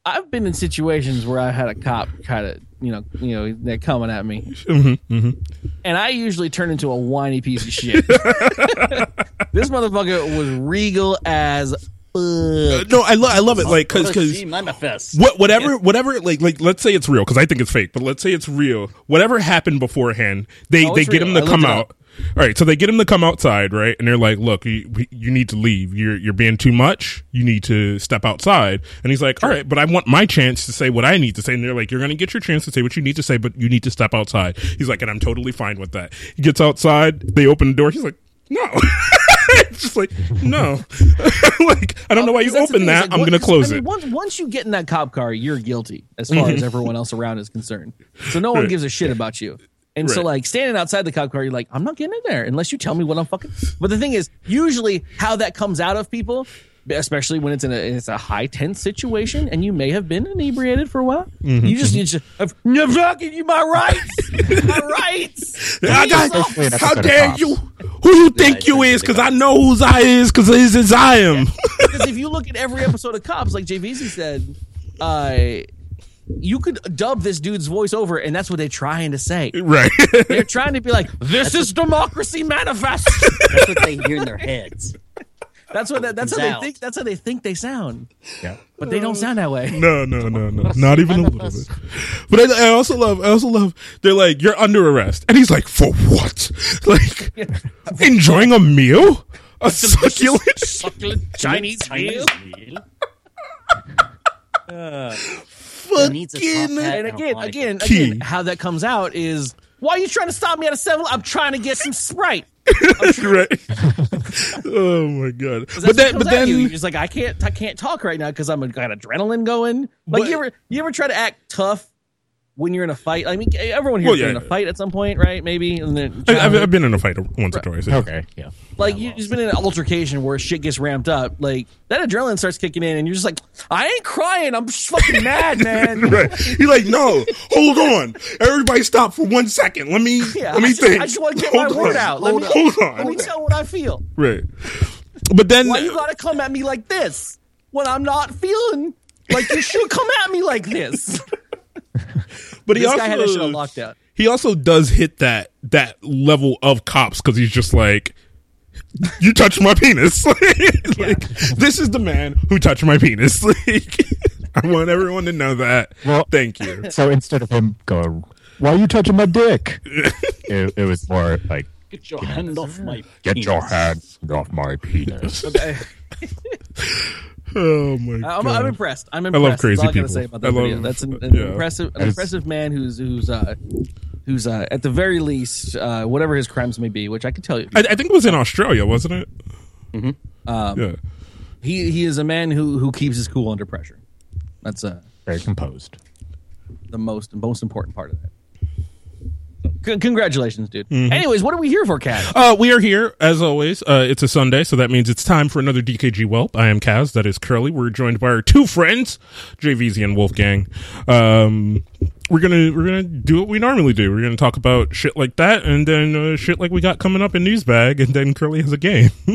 I've been in situations where I had a cop kind of, you know, you know, they're coming at me. Mm-hmm, And I usually turn into a whiny piece of shit. this motherfucker was regal as fuck. No, I love I love it. Like because because She manifests. what whatever whatever like like let's say it's real because I think it's fake, but let's say it's real. Whatever happened beforehand, they Oh, they get real. him to looked come out. All right, so they get him to come outside, right? And they're like, "Look, you you need to leave. You're you're being too much. You need to step outside." And he's like, "All right, but I want my chance to say what I need to say." And they're like, "You're going to get your chance to say what you need to say, but you need to step outside." He's like, "And I'm totally fine with that." He gets outside. They open the door. He's like, "No." just like no, like I don't know why you Because that's the open that. like, I'm going to close I mean, it. Once, once you get in that cop car, you're guilty as far as mm-hmm. everyone else around is concerned. So no one gives a shit about you. And so, like, standing outside the cop car, you're like, I'm not getting in there unless you tell me what I'm fucking. But the thing is, usually how that comes out of people, especially when it's in a it's a high tense situation, and you may have been inebriated for a while. Mm-hmm, You just you just I'm fucking you my rights, my rights. I got, how dare Cops. you? Who you think you is? Because I know whose I is. Because it is as I am. Because if you look at every episode of Cops, like Jveezy said, uh, you could dub this dude's voice over, and that's what they're trying to say. right. They're trying to be like, "This is democracy manifest." That's what they hear in their heads. That's what. That, that's how Comes they out. think. That's how they think they sound, Yeah. but they don't sound that way. no, no, no, no. Not even a little bit. But I, I also love. I also love. They're like, you're under arrest, and he's like, for what? Like, enjoying a meal, a succulent. Succulent Chinese meal. meal. He needs a top Fucking- And a again, again, Key. again, how that comes out is, why are you trying to stop me at a seven? I'm trying to get some Sprite. right. oh my god. But then, what but comes at you. You're just like I can't, I can't talk right now because I'm got adrenaline going. Like But- you ever, you ever try to act tough when you're in a fight? I mean, everyone Well, here's been in a fight at some point, right? Maybe. And then I- I've, I've been in a fight once or twice. yeah. Okay, yeah. like you, you've been in an altercation where shit gets ramped up. Like that adrenaline starts kicking in, and you're just like, I ain't crying. I'm just fucking mad, man. Right. You're like, no, hold on. Everybody stop for one second. Let me Yeah, let me I just, think. I just want to get Hold my word out. Let hold me, on. Hold on. let me tell what I feel. Right. But then Why you gotta come at me like this when I'm not feeling like you should come at me like this? But he also guy had that shit on lockdown. he also does hit that that level of cops because he's just like you touched my penis like, this is the man who touched my penis like i want everyone to know that Well- thank you So instead of him going, "Why are you touching my dick?" it, it was more like, Get your hand off my "Get penis. your hand off my penis." Oh my I'm, god I'm impressed. I'm love impressed. crazy That's all I gotta people. say about that I love- video. That's an, an yeah. impressive, an impressive man who's who's uh who's uh at the very least uh whatever his crimes may be, which I can tell you, I, I think it was in australia wasn't it Um, yeah he he is a man who who keeps his cool under pressure. That's uh Very composed. the most most important part of that. C- congratulations, dude. Mm-hmm. Anyways, what are we here for, Cat? Uh, we are here as always. Uh, it's a Sunday, so that means it's time for another DKG Welp. I am Kaz. That is Curley. We're joined by our two friends, Jveezy and Wulfegang. Um, we're gonna we're gonna do what we normally do. We're gonna talk about shit like that, and then uh, shit like we got coming up in Newsbag, and then Curley has a game.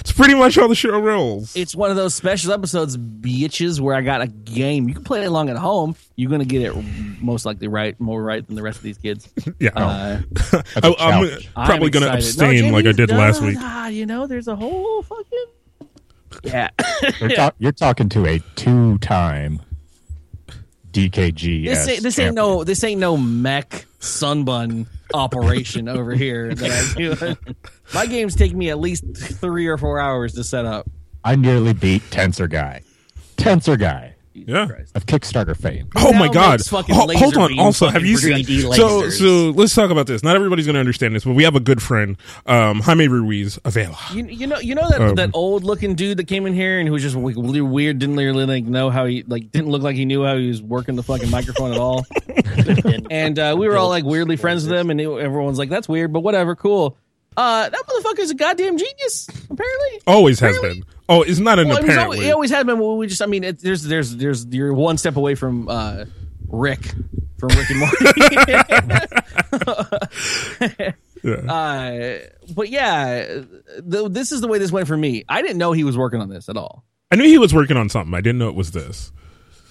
it's pretty much how the show rolls. It's one of those special episodes, bitches, where I got a game. You can play it along at home. You're gonna get it most likely right, more right than the rest of these kids. yeah, Uh, I, I'm probably I'm gonna excited. No, abstain like I Jamie's did last done. week. Ah, you know, there's a whole fucking yeah. You're, talk- you're talking to a two-time DKG. this ain't this ain't no this ain't no mech sunbun operation over here that I do. My games take me at least three or four hours to set up. I nearly beat Tensor Guy. Tensor Guy Yeah. of Kickstarter fame. Oh my god! makes Ho- hold on. Also, have you seen? 3D So, so let's talk about this. Not everybody's going to understand this, but we have a good friend, um, Jaime Ruiz Avila. You, you know you know that Um, that old looking dude that came in here and who was just like, really weird, didn't really like know how he like didn't look like he knew how he was working the fucking microphone at all. and uh, we were all like weirdly friends with him, and it- everyone's like, "That's weird," but whatever, cool. Uh, that motherfucker's a goddamn genius. Apparently, Always has been. Oh, it's not an Well, apparently. always, it always had been. We just, I mean, it, there's, there's, there's, you're one step away from uh, Rick from Rick and Morty. Yeah. uh, but yeah, the, this is the way this went for me. I didn't know he was working on this at all. I knew he was working on something. I didn't know it was this.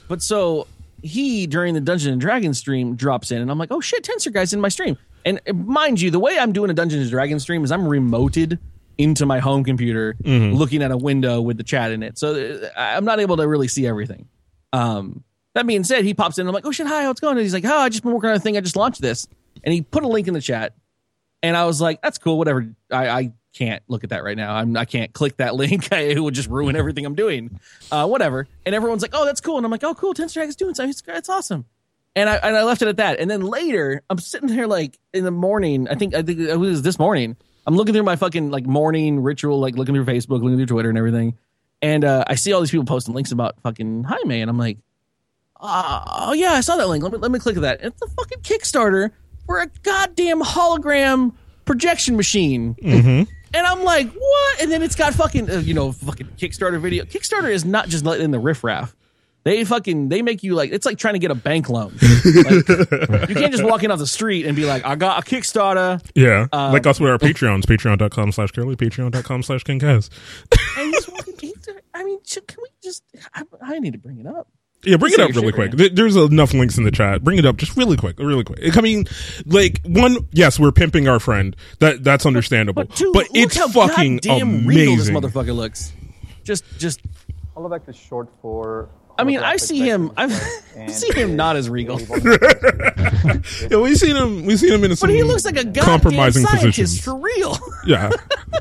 But so he during the Dungeon and Dragons stream drops in, and I'm like, oh shit, Tensor guy's in my stream. And mind you, the way I'm doing a Dungeons and Dragons stream is I'm remoted into my home computer, looking at a window with the chat in it. So uh, I'm not able to really see everything. Um, that being said, he pops in. I'm like, oh shit, hi, what's going? And he's like, oh, I just been working on a thing. I just launched this, and he put a link in the chat, and I was like, that's cool, whatever. I, I can't look at that right now. I'm I can't click that link. it would just ruin everything I'm doing. Uh, whatever. And everyone's like, oh, that's cool. And I'm like, oh, cool. Tensor Dragon's doing something. It's, it's awesome. And I and I left it at that. And then later, I'm sitting there like in the morning. I think I think it was this morning. I'm looking through my fucking like morning ritual, like looking through Facebook, looking through Twitter and everything. And uh, I see all these people posting links about fucking Jaime, and I'm like, uh, oh yeah, I saw that link. Let me let me click that. It's a fucking Kickstarter for a goddamn hologram projection machine. And I'm like, what? And then it's got fucking, uh, you know, fucking Kickstarter video. Kickstarter is not just letting in the riffraff. They fucking, they make you like, it's like trying to get a bank loan. Like, you can't just walk in off the street and be like, I got a Kickstarter. Yeah. Um, like us with our Patreons. Patreon.com slash curley. Patreon.com slash King Kaz. And he's walking, he- I mean, can we just, I, I need to bring it up. Yeah, bring it up really quick. man. There's enough links in the chat. Bring it up just really quick, really quick. I mean, like one, yes, we're pimping our friend. That that's understandable. But, two, but it's how fucking goddamn regal this motherfucker looks. Just, just, Holovect is short for. I mean, I see him, I've display, and seen him not as regal. Yeah, we've seen him. We've seen him in some But he looks like a goddamn compromising scientist positions. for real. Yeah,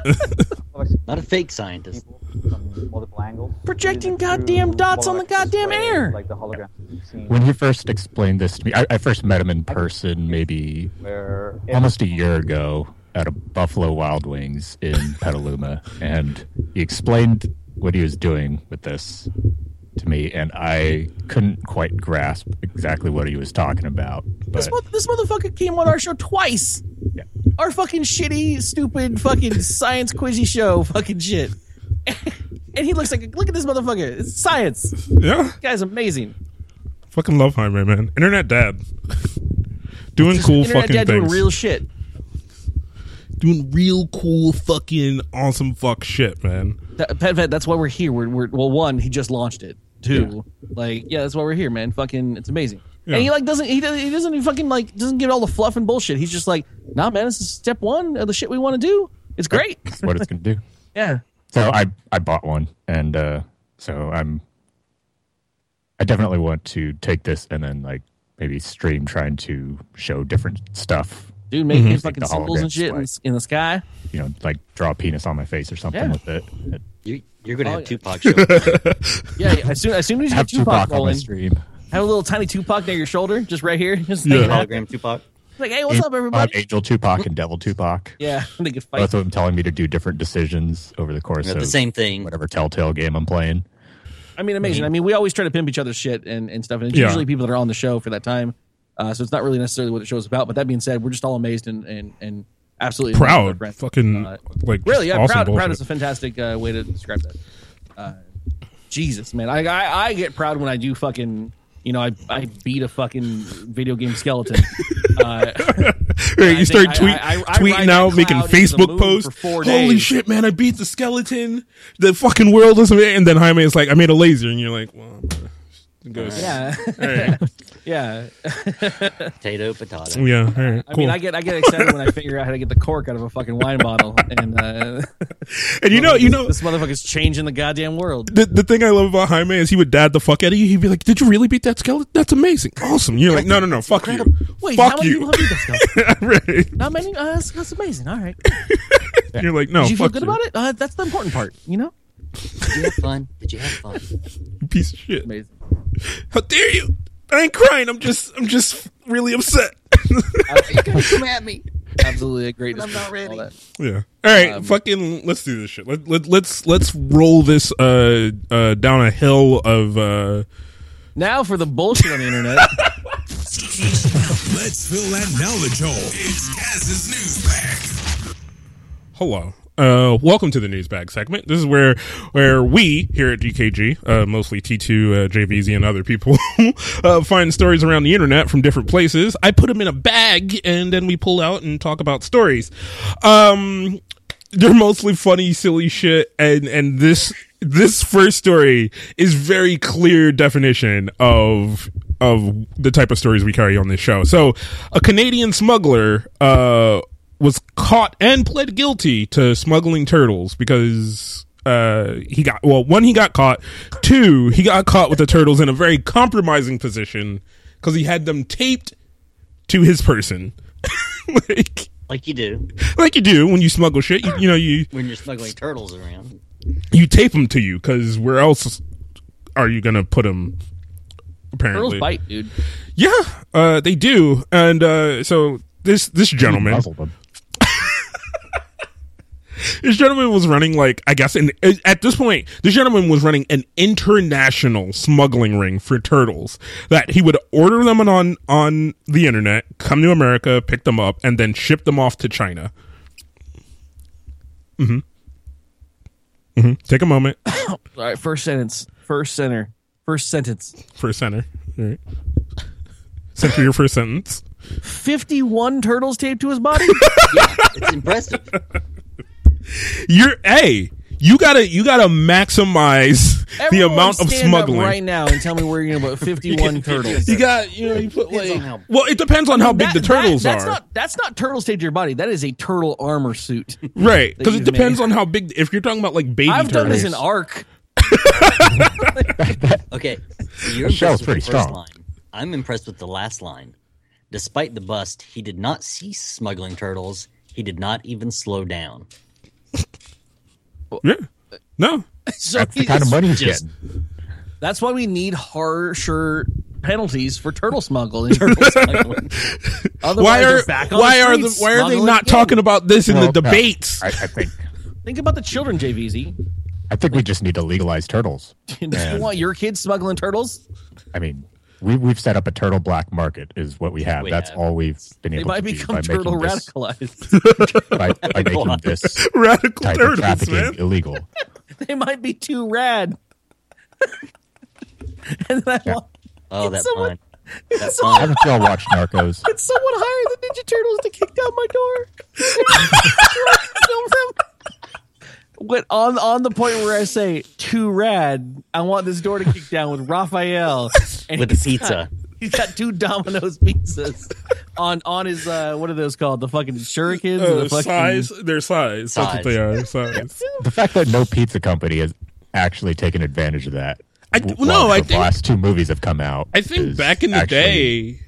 Not a fake scientist. multiple angles. Projecting It is a goddamn dots on the goddamn air. Like the hologram When he first explained this to me, I, I first met him in person maybe almost a year ago, at a Buffalo Wild Wings in Petaluma, and he explained what he was doing with this to me, and I couldn't quite grasp exactly what he was talking about. This, But mo- this motherfucker came on our show twice. Yeah. Our fucking shitty, stupid, fucking science quizzy show, fucking shit. and he looks like, look at this motherfucker. It's science. Yeah, This guy's amazing. fucking love Jaime, man. Internet dad, doing cool Internet fucking dad things. doing real shit. doing real cool fucking awesome fuck shit, man. That- Pet Vet, that's why we're here. We're, we're well, one, he just launched it. Two, like, yeah, that's why we're here, man. Fucking, it's amazing. Yeah. And he like doesn't he, doesn't he doesn't even fucking like doesn't give all the fluff and bullshit. He's just like, nah, man, this is step one of the shit we want to do. It's great. that's what it's going to do. yeah. So I I bought one, and uh, so I'm. I definitely want to take this and then like maybe stream trying to show different stuff. Dude, making Mm-hmm. fucking The symbols and holograms, shit in, like- in the sky. You know, like draw a penis on my face or something Yeah. with it. You, you're going to Oh, have yeah. Tupac show. Yeah, as soon as soon as you Have get Tupac Tupac on my rolling, stream. have a little tiny Tupac near your shoulder, just right here, just Yeah. hanging hologram Tupac. like, hey, what's up, everybody? Angel Tupac and Devil Tupac. Yeah, they could fight. Both of them telling me to do different decisions over the course Not of the same thing. whatever Telltale game I'm playing. I mean, amazing. I mean, we always try to pimp each other's shit and, and stuff, and it's Yeah. usually people that are on the show for that time. Uh, so it's not really necessarily what the show's about. But that being said, we're just all amazed and and, and absolutely amazed with our Proud, friends. fucking Uh, like really, yeah, awesome proud. bullshit. Proud is a fantastic uh, way to describe that. Uh, Jesus, man, I, I I get proud when I do fucking. You know, I, I beat a fucking video game skeleton. Uh, Right, you start tweet, I- I- I ride tweeting out, making cloud into the Facebook posts. Holy days." shit, man! I beat the skeleton. The fucking world is amazing. And then Jaime is like, "I made a laser," and you're like, "Well, it goes, yeah, all right. yeah. Potato, potato. yeah, all right, I mean, I get I get excited when I figure out how to get the cork out of a fucking wine bottle, and uh, and you know, you know, this motherfucker's changing the goddamn world. the, the thing I love about Jaime is he would dad the fuck out of you. He'd be like, "Did you really beat that skeleton? That's amazing, awesome." You're like, "No, no, no, fuck you, Wait, how fuck many you." people have beat that stuff? right? Not many. Uh, that's, that's amazing. All right. You're like, "No, Did you feel good you, about it? Uh, that's the important part. You know, Did you have fun? Did you have fun? you piece of shit." amazing. How dare you? I ain't crying. I'm just, I'm just really upset. Come at me. Absolutely a great. I'm not description of ready. all. Yeah. All right, Um, fucking let's do this shit. Let, let let's let's roll this uh uh down a hill of uh Now for the bullshit on the internet. Let's fill that knowledge hole. It's Kaz's news bag. hello. Uh welcome to the news bag segment. This is where where we here at DKG, uh mostly T2 uh, Jveezy and other people uh find stories around the internet from different places. I put them in a bag and then we pull out and talk about stories. Um they're mostly funny, silly shit, and and this this first story is very clear definition of of the type of stories we carry on this show. So, a Canadian smuggler uh was caught and pled guilty to smuggling turtles because uh he got well one he got caught two he got caught with the turtles in a very compromising position because he had them taped to his person like Like you do like you do when you smuggle shit. You, you know, you when you're smuggling turtles around. you tape them to you because where else are you gonna put them? apparently Turtles Apparently, bite, dude. yeah, uh, they do. And uh, so this this gentleman, Muzzle them. This gentleman was running like I guess, an, at this point, this gentleman was running an international smuggling ring for turtles. That he would order them on on the internet, come to America, pick them up, and then ship them off to China. Mm-hmm. Mm-hmm. Take a moment. All right, first sentence. First center. First sentence. First center. All right. Center your first sentence. Fifty-one turtles taped to his body. yeah, It's impressive. You're hey, you gotta you gotta maximize the Everyone amount of stand up smuggling. right now and tell me where you're gonna put fifty-one turtles. You got you know you put like how- well it depends on how big That- the turtles that- that's are Not, that's not turtles taped to your body. That is a turtle armor suit. right because it depends made. on how big if you're talking about like baby I've done turtles this in Arc. Okay, so you're impressed with pretty the first strong. line. I'm impressed with the last line. Despite the bust, he did not cease smuggling turtles. He did not even slow down. yeah no So That's the kind of money he's just- getting. That's why we need harsher penalties for turtle smuggling. Turtle smuggling. Why they're back on why the are the why are they not again. talking about this in Well, the no, debates? I, I think Think about the children, Jveezy. I think we just need to legalize turtles. Do you want your kids smuggling turtles? I mean, we we've set up a turtle black market is what we have. We That's have. all we've been They able might to do become by turtle making this, radicalized. by, by making this Radical type of trafficking man. illegal. they might be too rad. and then I Yeah. want Oh, It's that someone- pun. That someone- pun. Haven't y'all watched Narcos? Get someone hire the Ninja Turtles to kick down my door. Film on on the point where I say too rad, I want this door to kick down with Raphael and With the pizza. got- he's got two Domino's pizzas on on his uh what are those called? The fucking shurikens. or Uh, the fucking, size, their size. That's what Size. they are. Size. The fact that no pizza company has actually taken advantage of that. I- w- well, no, while I the think- last two movies have come out. I think back in the actually- day,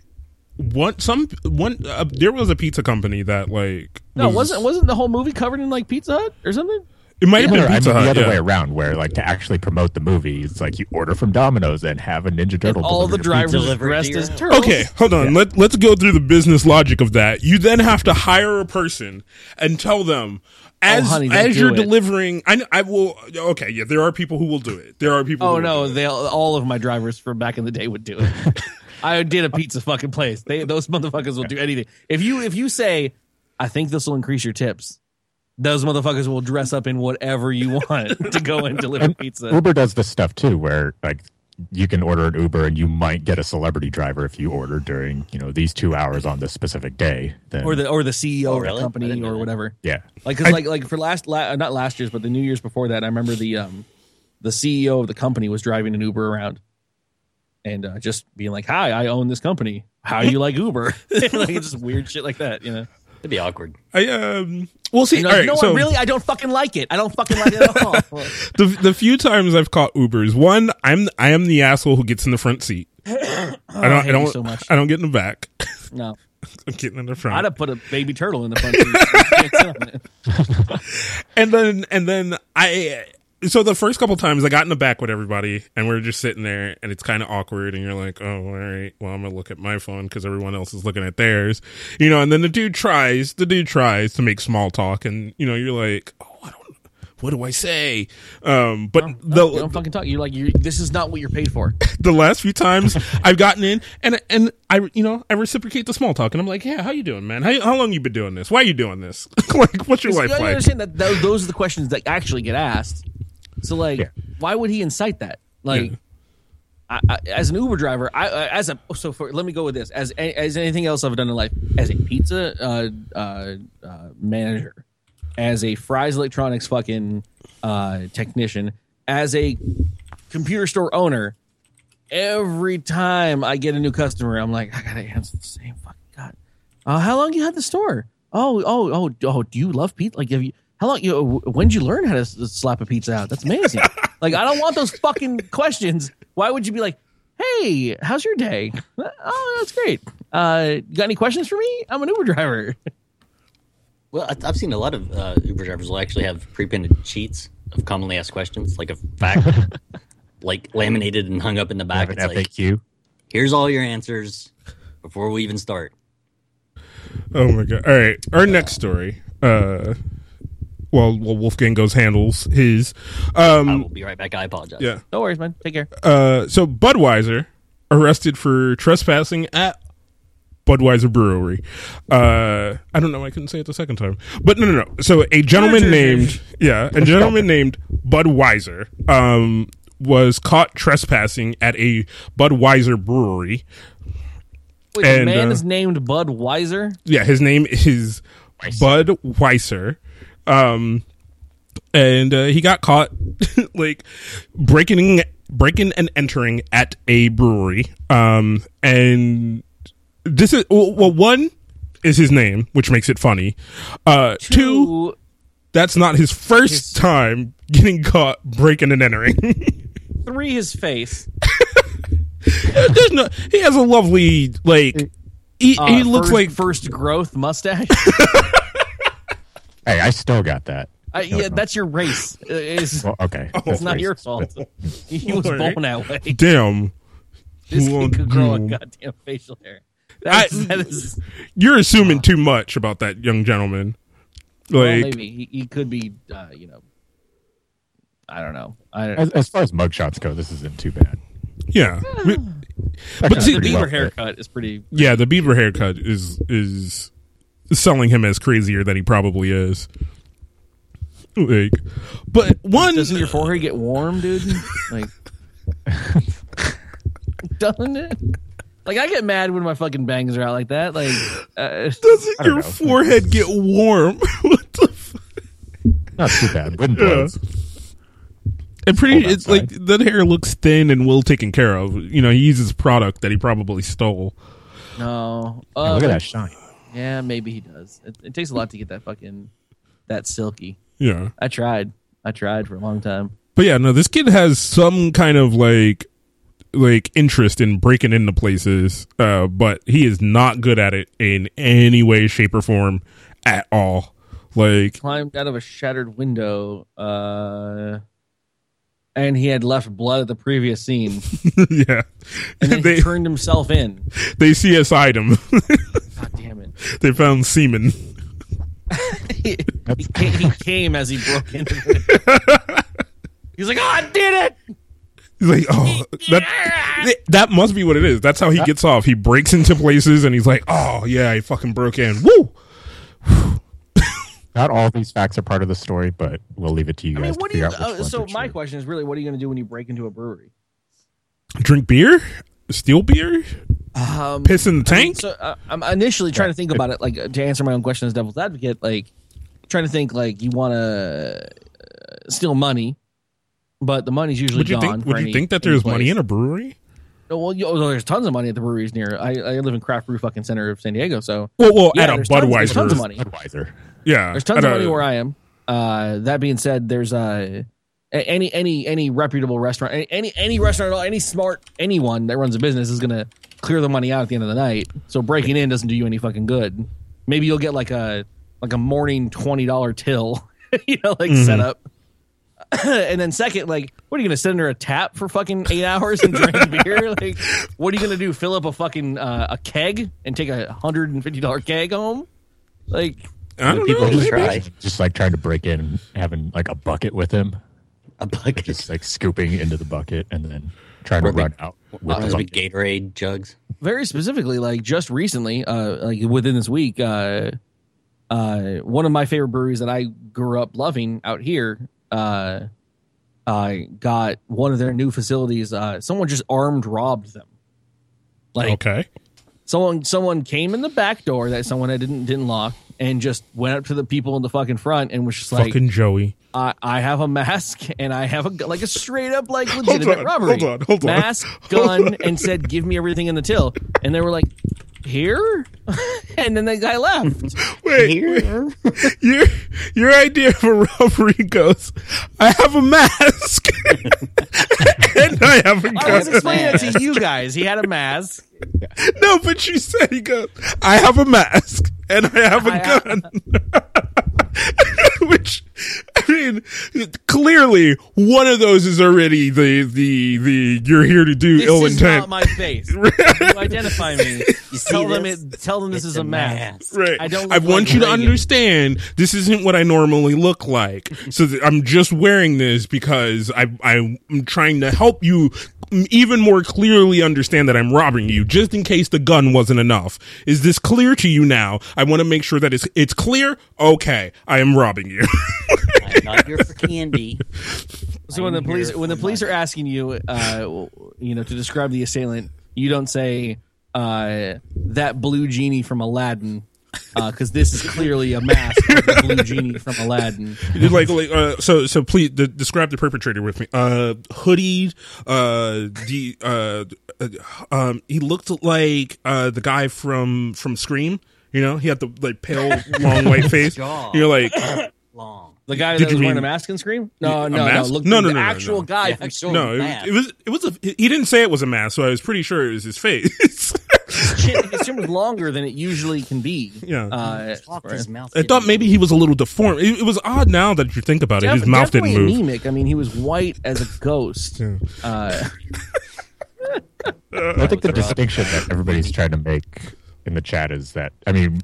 one some one uh, there was a pizza company that like No, was- wasn't wasn't the whole movie covered in like Pizza Hut or something? It might have No, been no, I mean Hut the other yeah. way around, where like to actually promote the movie, it's like you order from Domino's and have a Ninja Turtle. All the drivers pizza. Dressed as turtles. Okay, hold on. Let let's go through the business logic of that. You then have to hire a person and tell them oh, as Oh, honey, as you're it. delivering. I I will. Okay, yeah, there are people who will do it. There are people. Oh who no, will do it. they all of my drivers from back in the day would do it. I did a pizza fucking place. They those motherfuckers will do anything. If you if you say, I think this will increase your tips, those motherfuckers will dress up in whatever you want to go and deliver pizza. Uber does this stuff too, where like you can order an Uber and you might get a celebrity driver if you order during you know these two hours on this specific day. Then Or the or the CEO Oh, of really? the company or whatever. yeah, Like cause like like for last la- not last year's but the New Year's before that, I remember the um the CEO of the company was driving an Uber around and uh, just being like, "Hi, I own this company. How do you like Uber?" like just weird shit like that, you know. It'd be awkward. I um. We'll see. You know, All right, no, so really, I don't fucking like it. I don't fucking like it at all. the the few times I've caught Ubers, one I'm I am the asshole who gets in the front seat. I don't. I, you don't. so much. I don't get in the back. no, I'm getting in the front. I'd have put a baby turtle in the front seat. and then and then I so the first couple times I got in the back with everybody and we are just sitting there and it's kind of awkward and you're like oh all right well I'm gonna look at my phone because everyone else is looking at theirs you know and then the dude tries the dude tries to make small talk and you know you're like oh I don't what do I say um but you the don't fucking talk. You're like, you're, this is not what you're paid for. the last few times I've gotten in and and I you know I reciprocate the small talk and I'm like yeah how you doing man how how long you been doing this why you doing this like what's your life gotta like understand that those are the questions that actually get asked. So, like, Yeah. why would he incite that? Like, Yeah. I, I, as an Uber driver, I, as a so for let me go with this as as anything else I've done in life as a pizza uh, uh, uh, manager, as a Fry's Electronics fucking uh, technician, as a computer store owner. Every time I get a new customer, I'm like, I gotta answer the same fucking god. Uh, how long you had the store? Oh, oh, oh, oh. Do you love pizza? Like, have you? How long? You? When did you learn how to slap a pizza out? That's amazing. like, I don't want those fucking questions. Why would you be like, Hey, how's your day? Oh, that's great. Uh, you got any questions for me? I'm an Uber driver. Well, I- I've seen a lot of uh, Uber drivers will actually have pre-printed sheets of commonly asked questions, like a fact, like laminated and hung up in the back. have an It's like, FAQ. here's all your answers before we even start. Oh my god! All right, our next story. Uh, well, well, Wulfegang goes handles his. I Um, will be right back. I apologize. yeah. No worries, man. Take care. Uh, so Budweiser arrested for trespassing at Budweiser Brewery. Uh, I don't know. I couldn't say it the second time, but no, no, no. So a gentleman named yeah, a gentleman named Budweiser um was caught trespassing at a Budweiser brewery. Wait, the And, man uh, is named Budweiser. Yeah, his name is Bud Weiser. Um, and uh, he got caught like breaking breaking and entering at a brewery. Um, and this is well, one is his name, which makes it funny. Uh, two, Two, that's not his first His- time getting caught breaking and entering. three, his face. There's no, he has a lovely like. He, Uh, he looks first, like first growth mustache. Hey, I still got that. Uh, yeah, that's your race. Uh, It's, Well, okay, it's That's not racist. your fault. He was Alright. born that way. damn. This Who kid could grow a goddamn facial hair. That's, I- that is, You're assuming too much about that young gentleman. well, Like, maybe he, he could be, uh, you know, I don't know. I don't. As, as far as mugshots go, this isn't too bad. yeah, We- But But see, the the- beaver well, haircut is pretty. yeah. The beaver haircut is is selling him as crazier than he probably is. Like, but one Doesn't your forehead get warm, dude? Like, doesn't it? Like I get mad when my fucking bangs are out like that. Like, uh, doesn't your know. forehead get warm? what the? F- Not too bad. Wind Yeah. And pretty, Cold it's like that hair looks thin and well taken care of. You know, he uses product that he probably stole. no. Yeah, Uh, look at that shine. Yeah, maybe he does. It, it takes a lot to get that fucking that silky. Yeah, I tried. I tried for a long time. but yeah, no, this kid has some kind of like like interest in breaking into places, uh, but he is not good at it in any way, shape, or form at all. Like, Climbed out of a shattered window, uh, and he had left blood at the previous scene, yeah, and then they he turned himself in. they CSI'd him. God damn it! they found semen. he, he came, he came as he broke into it. He's like, "Oh, I did it!" He's like, oh, that that must be what it is. That's how he gets off. He breaks into places and he's like, oh yeah, I fucking broke in. Woo! Not all these facts are part of the story, but we'll leave it to you I guys mean, what to do you? out which Uh, so my true. question is really, what are you going to do when you break into a brewery? Drink beer, steal beer, Um, piss in the I mean, tank. so uh, I'm initially trying to think about it, like uh, to answer my own question as devil's advocate, like trying to think like you want to uh, steal money, but the money's usually would you gone. think? for Would you any- think that there's money in a brewery? Oh, well, you, oh, there's tons of money at the breweries near. I, I live in craft brew fucking center of San Diego, so Well, well, yeah, at a there's tons, there's Budweiser. tons of money. Budweiser. Yeah, There's tons at of a- money where I am. Uh, that being said, there's uh, a- any any any reputable restaurant, any any, any restaurant, at all, any smart anyone that runs a business is gonna clear the money out at the end of the night. So breaking in doesn't do you any fucking good. Maybe you'll get like a like a morning twenty dollar till, you know, like Mm-hmm. set up. and then second, like, what are you gonna sit under a tap for fucking eight hours and drink beer? Like, what are you gonna do? Fill up a fucking uh, a keg and take a hundred and fifty dollar keg home? Like, I don't People know. just try Just like trying to break in and having like a bucket with him, a bucket. just like scooping into the bucket and then trying to Or a big- run out with Uh, the those big. Gatorade jugs. very specifically, like just recently, uh, like within this week, uh, uh, one of my favorite breweries that I grew up loving out here, uh, uh, got one of their new facilities. Uh, someone just armed robbed them. Like Okay, someone, someone came in the back door that someone had didn't didn't lock and just went up to the people in the fucking front and was just like, fucking Joey. I, I have a mask and I have a like a straight up like legitimate on, robbery. hold on, hold on. Mask, gun, and said, "Give me everything in the till." And they were like, "Here," and then the guy left. Wait, wait. your your idea of a robbery goes. I have a mask and I have a I was explaining it to you guys. He had a mask. No, but you said he goes. I have a mask and I have a I have- gun. Which, I mean, clearly one of those is already the the the you're here to do This ill is intent. not my face. you identify me. You tell them this? it. Tell them this It's is a mask. Right. I don't. I look want like you to understand this isn't what I normally look like. So th- I'm just wearing this because I I'm trying to help you even more clearly understand that I'm robbing you just in case the gun wasn't enough. Is this clear to you now? I want to make sure that it's it's clear. Okay, I am robbing you. I'm not here for candy. So when the police when the for police are asking you, uh, you know, to describe the assailant, you don't say uh, that blue genie from Aladdin, because this is clearly a mask of the blue genie from Aladdin. You're like, like uh, so so please de- describe the perpetrator with me uh hoodied uh the uh, uh um he looked like uh the guy from from scream you know he had the like pale long white face Jaw. you're like Long. The guy Did that was wearing mean- a mask and scream? No, no, no. Look, No, no, the no, no, actual no. guy Yeah, from sure. no it, mask. it was it was a he didn't say it was a mask so i was pretty sure it was his face His chin, his was longer than it usually can be. Yeah. uh, Locked his mouth. i thought maybe he was a little deformed it, it was odd now that you think about it his mouth didn't move anemic. I mean, he was white as a ghost. Yeah. Uh, I think the distinction that everybody's trying to make in the chat is that I mean,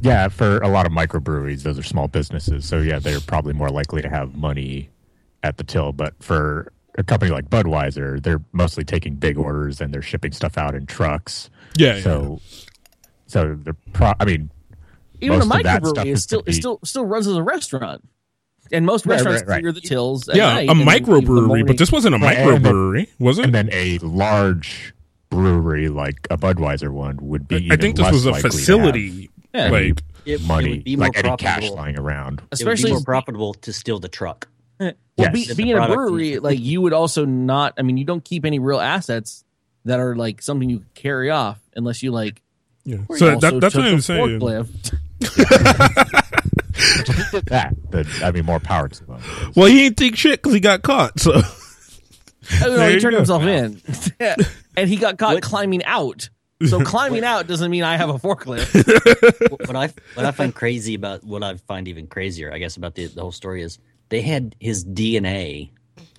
yeah, for a lot of microbreweries, those are small businesses, so yeah, they're probably more likely to have money at the till. But for a company like Budweiser, they're mostly taking big orders and they're shipping stuff out in trucks. Yeah, So, so they're pro. I mean, Even most a of that stuff microbrewery is is still to be- it still still runs as a restaurant, and most Right, restaurants right, right. clear the tills. at yeah, night a and leave in the microbrewery, but this wasn't a Right, and then- microbrewery, was it? and then a large brewery like a Budweiser one would be. I even think this less was a likely to have facility. Yeah. Like, It, money, it would be more like any cash lying around. It would especially be more profitable to steal the truck. Well, Yes. be, The being a brewery, like you would also not. I mean, you don't keep any real assets that are like something you carry off unless you like. yeah. So also that, that's what I'm saying. forklift. If he did that, then I mean, more power to them. Well, he ain't take shit because he got caught. So I don't know, he turned go. himself in, and he got caught What- climbing out. So climbing out doesn't mean I have a forklift. what what I what I find crazy about what I find even crazier, I guess, about the, the whole story is they had his DNA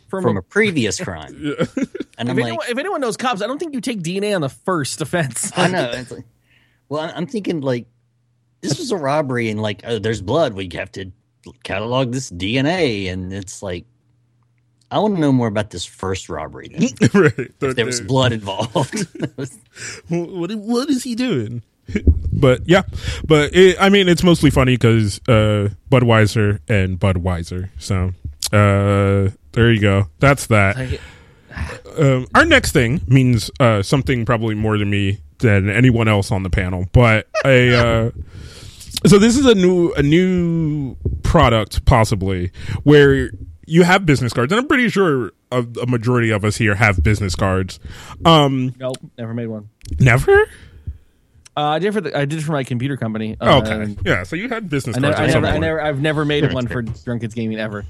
From, from a, a previous crime, and if, I'm anyone, like, if anyone knows cops, I don't think you take DNA on the first offense. I know. Like, well, I'm thinking like this was a robbery, and like oh, there's blood. We have to catalog this DNA, and it's like I want to know more about this first robbery. Then. right. If there was blood involved. what what is he doing? but yeah, but it, I mean, it's mostly funny because uh, Budweiser and Budweiser. So uh, there you go. That's that. Like, Um, our next thing means uh, something probably more to me than anyone else on the panel, but a. Uh, so this is a new a new product possibly where you have business cards, and I'm pretty sure a, a majority of us here have business cards. Um, nope, never made one. never. Uh, I did for the, I did for my computer company. Uh, Oh, Okay, yeah. So you had business I cards. never, I, never, I never, I've never made one for Drunk Kids Gaming ever.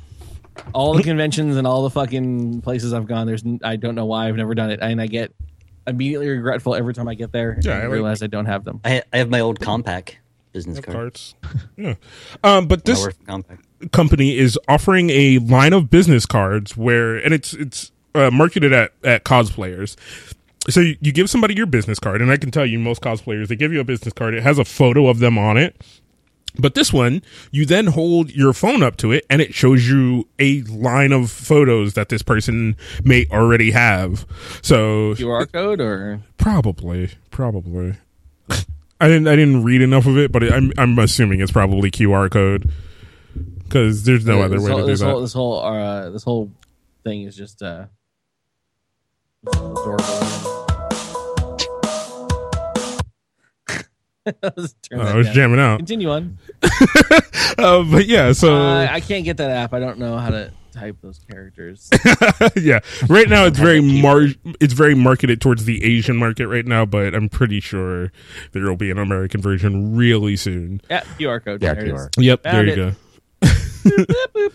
All the conventions and all the fucking places I've gone, there's, I don't know why I've never done it, and I get immediately regretful every time I get there. Yeah, and I like- realize I don't have them. I, I have my old compact business card. cards. Yeah. Um, but this worked for company is offering a line of business cards where, and it's it's uh, marketed at at cosplayers. So you, you give somebody your business card, and I can tell you, most cosplayers they give you a business card. It has a photo of them on it. But this one, you then hold your phone up to it, and it shows you a line of photos that this person may already have. So QR code or Probably, probably. I didn't. I didn't read enough of it, but I'm. I'm assuming it's probably QR code because there's no other this way whole, to do this that. whole this whole uh, this whole thing is just uh, adorable. Let's turn Oh, that I was down. jamming out. Continue on. Uh, but yeah, so Uh, I can't get that app. I don't know how to type those characters. yeah, right now it's very mar- it's very marketed towards the Asian market right now, but I'm pretty sure there will be an American version really soon. yeah, QR code. Yeah, There it QR. is. Yep, Found there you it. go.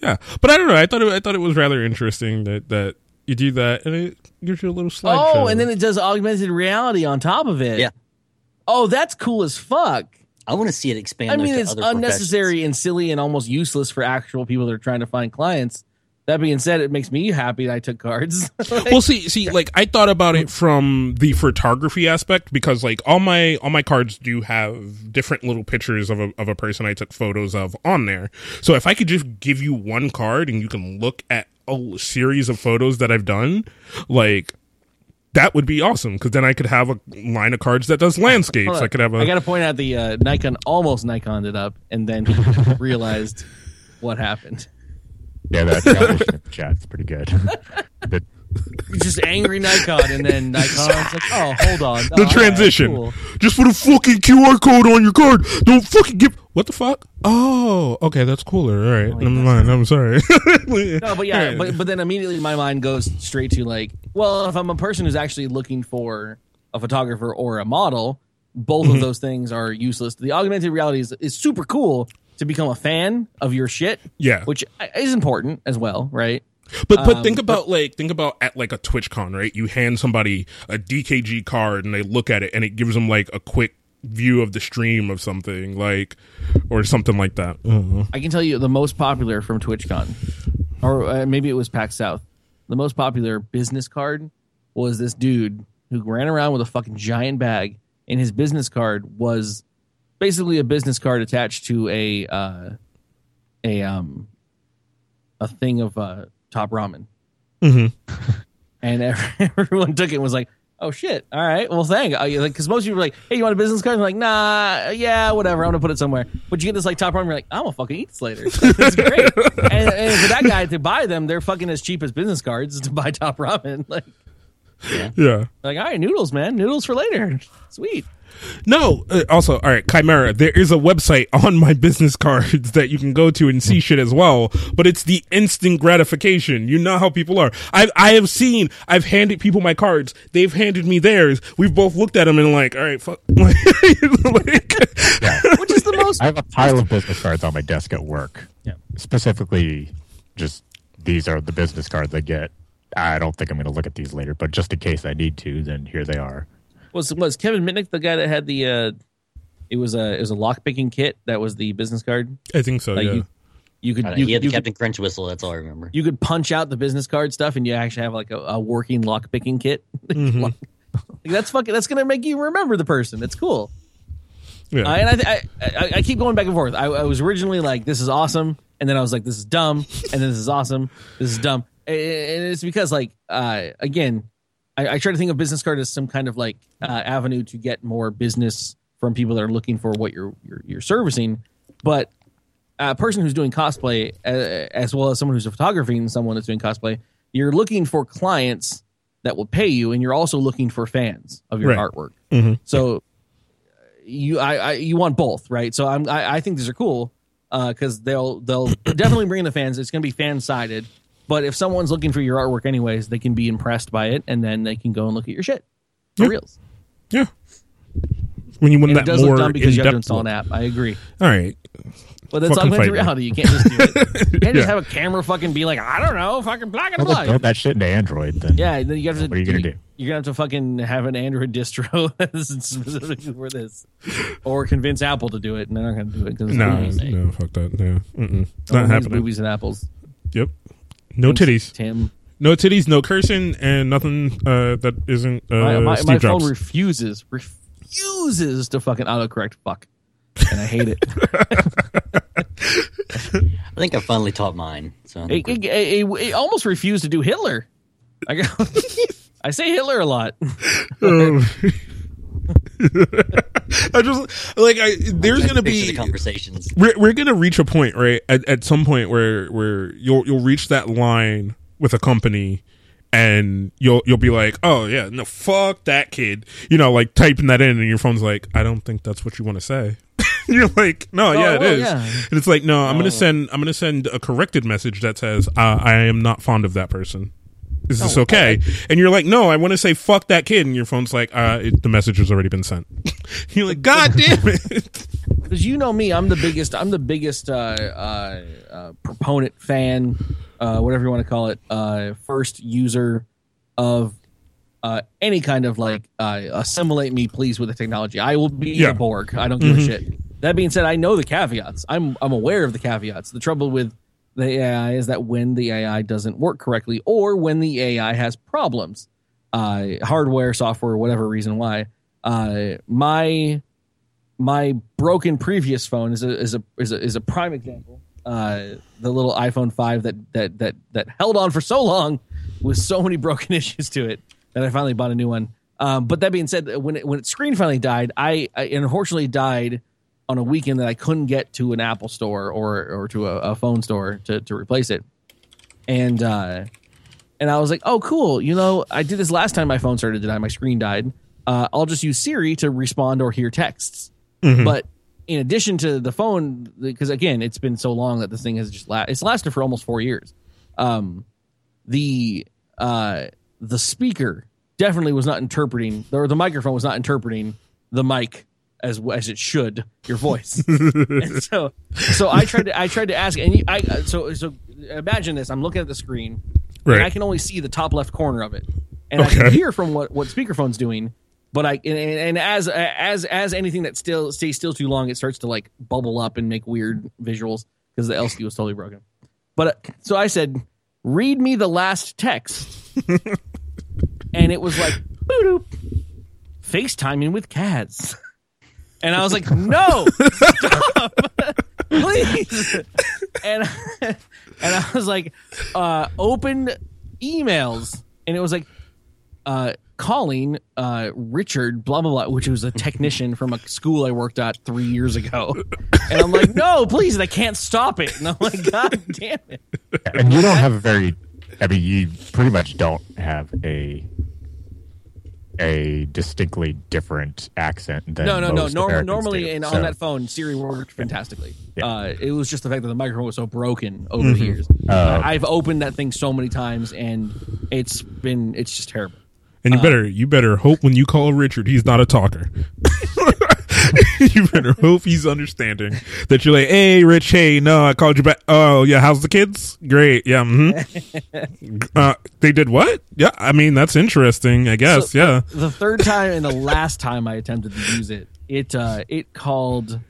yeah, but I don't know. I thought it, I thought it was rather interesting that that you do that and it gives you a little slideshow. Oh, and then it does augmented reality on top of it. Yeah. Oh, that's cool as fuck. I want to see it expand. I mean, it's other unnecessary and silly and almost useless for actual people that are trying to find clients. That being said, it makes me happy that I took cards. well see see like i thought about it from the photography aspect because like all my all my cards do have different little pictures of a, of a person i took photos of on there so if i could just give you one card and you can look at a series of photos that i've done like that would be awesome because then i could have a line of cards that does landscapes i could have a I got to point out the uh, Nikon almost Nikoned it up, and then realized what happened. Yeah, that transition in chat's pretty good. The- He's just angry Nikon, and then Nikon's like, "Oh, hold on." the Oh, all right, transition cool. just put a fucking qr code on your card don't fucking give what the fuck oh okay that's cooler all right never mind i'm sorry No, but yeah, but but then immediately my mind goes straight to like, well, if I'm a person who's actually looking for a photographer or a model, both Mm-hmm. of those things are useless. The augmented reality is, is super cool to become a fan of your shit, yeah which is important as well, right? But but Um, think about like think about at like a TwitchCon, right? You hand somebody a DKG card and they look at it and it gives them like a quick view of the stream of something like or something like that. I don't. I can tell you the most popular from TwitchCon, or uh, maybe it was PAX South. the most popular business card was this dude who ran around with a fucking giant bag, and his business card was basically a business card attached to a uh, a um a thing of uh, top ramen, Mhm. and everyone took it and was like. Oh shit! All right, well, thank you. Like, because most people were like, "Hey, you want a business card?" And like, "Nah, yeah, whatever. I'm gonna put it somewhere." But you get this like top ramen, you're like, "I'm gonna fucking eat this later." it's great. and, and for that guy to buy them, they're fucking as cheap as business cards to buy top ramen. Like, Yeah. like, all right, noodles, man, noodles for later. Sweet. No. Uh, also, all right, Chimera. There is a website on my business cards that you can go to and see shit as well. But it's the instant gratification. You know how people are. I I have seen. I've handed people my cards. They've handed me theirs. We've both looked at them and like, all right, fuck. Like, Which is the most I have a pile of business cards on my desk at work. Yeah. Specifically, just these are the business cards I get. I don't think I'm going to look at these later, but just in case I need to, then here they are. was was Kevin Mitnick the guy that had the uh it was a it was a lock picking kit that was the business card. I think so. Like yeah. you you could I know, you, he had the you could Captain Crunch whistle. That's all I remember. you could punch out the business card stuff and you actually have like a, a working lock picking kit. Mm-hmm. Like, that's fucking that's gonna make you remember the person. It's cool. yeah. Uh, and I, th- I, I I keep going back and forth. I, I was originally like, "This is awesome," and then I was like, "This is dumb," and then "This is awesome." This is dumb, and it's because like, uh, again, I, I try to think of business card as some kind of like uh, avenue to get more business from people that are looking for what you're you're, you're servicing, but a person who's doing cosplay, uh, as well as someone who's photographing someone that's doing cosplay, you're looking for clients that will pay you, and you're also looking for fans of your Right. artwork. Mhm. So you I, I you want both, right? So I'm I, I think these are cool because they'll they'll definitely bring in the fans. It's going to be fan sided, but if someone's looking for your artwork anyways, they can be impressed by it, and then they can go and look at your shit for Yeah. reals. Yeah. When you want And it does more look dumb because you have to in-depth install an app. I agree, All right. but that's Fucking augmented fight me. reality. You can't just do it. You can't Yeah. just have a camera fucking be like, I don't know, fucking black and Well, white. build that shit into Android. Then Yeah, then you have to. What are you gonna do? You're gonna have to fucking have an Android distro this specifically for this, or convince Apple to do it, and they're not gonna do it because No, no, fuck that. No, Mm-mm. not happening. Movies and apples. Yep. No titties. Tim. No titties. No cursing, and nothing uh, that isn't uh, my my, Steve my Jobs. phone refuses refuses to fucking autocorrect fuck, and I hate it. I think I finally taught mine. So I it, it, it, it almost refused to do Hitler. I got, I say Hitler a lot. Um, I just like I. There's gonna be the conversations. we're we're gonna reach a point right at, at some point where where you'll you'll reach that line with a company and you'll you'll be like oh yeah no fuck that kid you know like typing that in and your phone's like I don't think that's what you want to say you're like no yeah it well, is yeah. and it's like no I'm gonna send I'm gonna send a corrected message that says uh, I am not fond of that person is this Oh, okay and you're like no I want to say fuck that kid and your phone's like uh it, the message has already been sent you're like god damn it because you know me, I'm the biggest. I'm the biggest uh, uh, uh, proponent, fan, uh, whatever you want to call it, uh, first user of uh, any kind of like uh, assimilate me, please, with the technology. I will be Yeah. a Borg. I don't give a shit. That being said, I know the caveats. I'm I'm aware of the caveats. The trouble with the AI is that when the AI doesn't work correctly, or when the AI has problems, uh, hardware, software, whatever reason why, uh, my my broken previous phone is a is a is a, is a prime example. Uh, the little iPhone five that that that that held on for so long with so many broken issues to it that I finally bought a new one. Um, but that being said, when it, when its screen finally died, I, I unfortunately died on a weekend that I couldn't get to an Apple store or or to a, a phone store to to replace it, and uh, and I was like, oh cool, you know, I did this last time my phone started to die, my screen died. Uh, I'll just use Siri to respond or hear texts. But in addition to the phone, because again, it's been so long that this thing has just la- it's lasted for almost four years. Um, the uh, the speaker definitely was not interpreting, or the microphone was not interpreting the mic as as it should your voice. and so so I tried to I tried to ask, and you, I so so imagine this: I'm looking at the screen, Right. and I can only see the top left corner of it, and I can hear from what what speakerphone's doing. But I and, and as as as anything that still stays still too long, it starts to like bubble up and make weird visuals because the LCD was totally broken. But uh, so I said, read me the last text. and it was like, boop, FaceTiming with Kaz. And I was like, no, stop, please. And, and I was like, uh, open emails. And it was like, uh, calling uh, Richard, blah, blah, blah, which was a technician from a school I worked at three years ago. And I'm like, no, please, and I can't stop it. And I'm like, God damn it. and you don't have a very i mean you pretty much don't have a a distinctly different accent than No, no, no. Norm- normally, do. and So- on that phone, Siri worked fantastically. Yeah. Uh, it was just the fact that the microphone was so broken over the years. Uh, I've opened that thing so many times, and it's been it's just terrible. And you better you better hope when you call Richard, he's not a talker. you better hope he's understanding that you're like, hey, Rich, hey, no, I called you back. Oh, yeah, how's the kids? Great, yeah. Mm-hmm. uh, they did what? Yeah, I mean that's interesting. I guess, So, yeah. The third time and the last time I attempted to use it, it uh, it called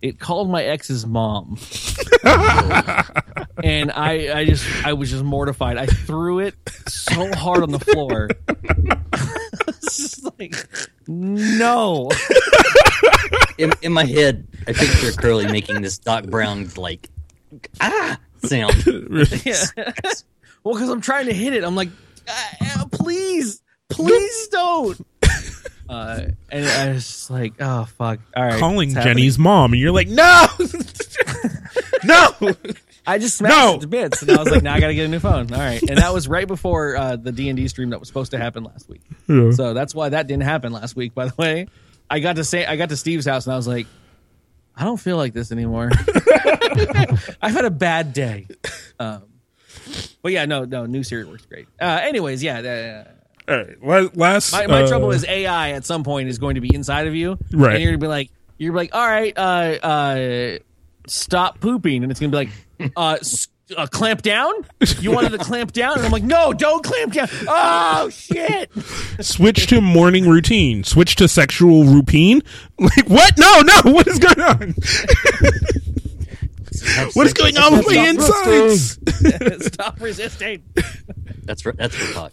it called my ex's mom, and I I just I was just mortified. I threw it so hard on the floor. It's no. In, in my head, I picture Curley making this Doc Brown like ah sound. Yeah. well, because I'm trying to hit it. I'm like, "Ah, ah, please, please don't. Uh, and I was just like, oh fuck! All right, Calling. Jenny's mom, and you're like, no, no. I just smashed No. it to bits, and I was like, now I got to get a new phone. All right, and that was right before uh, the D and D stream that was supposed to happen last week. Yeah. So that's why that didn't happen last week. By the way, I got to say, I got to Steve's house, and I was like, I don't feel like this anymore. I've had a bad day. Um, but yeah, no, no, new Siri works great. Uh, anyways, yeah. Uh, All right, last. my, my uh, trouble is AI at some point is going to be inside of you, Right. And you're gonna be like, you're like, all right, uh, uh, stop pooping, and it's gonna be like, uh, uh, clamp down. You wanted to clamp down, and I'm like, no, don't clamp down. Oh shit! switch to morning routine. Switch to sexual routine. Like what? No, no. What is going on? what is going on with my insides? stop resisting. That's for, that's for talk.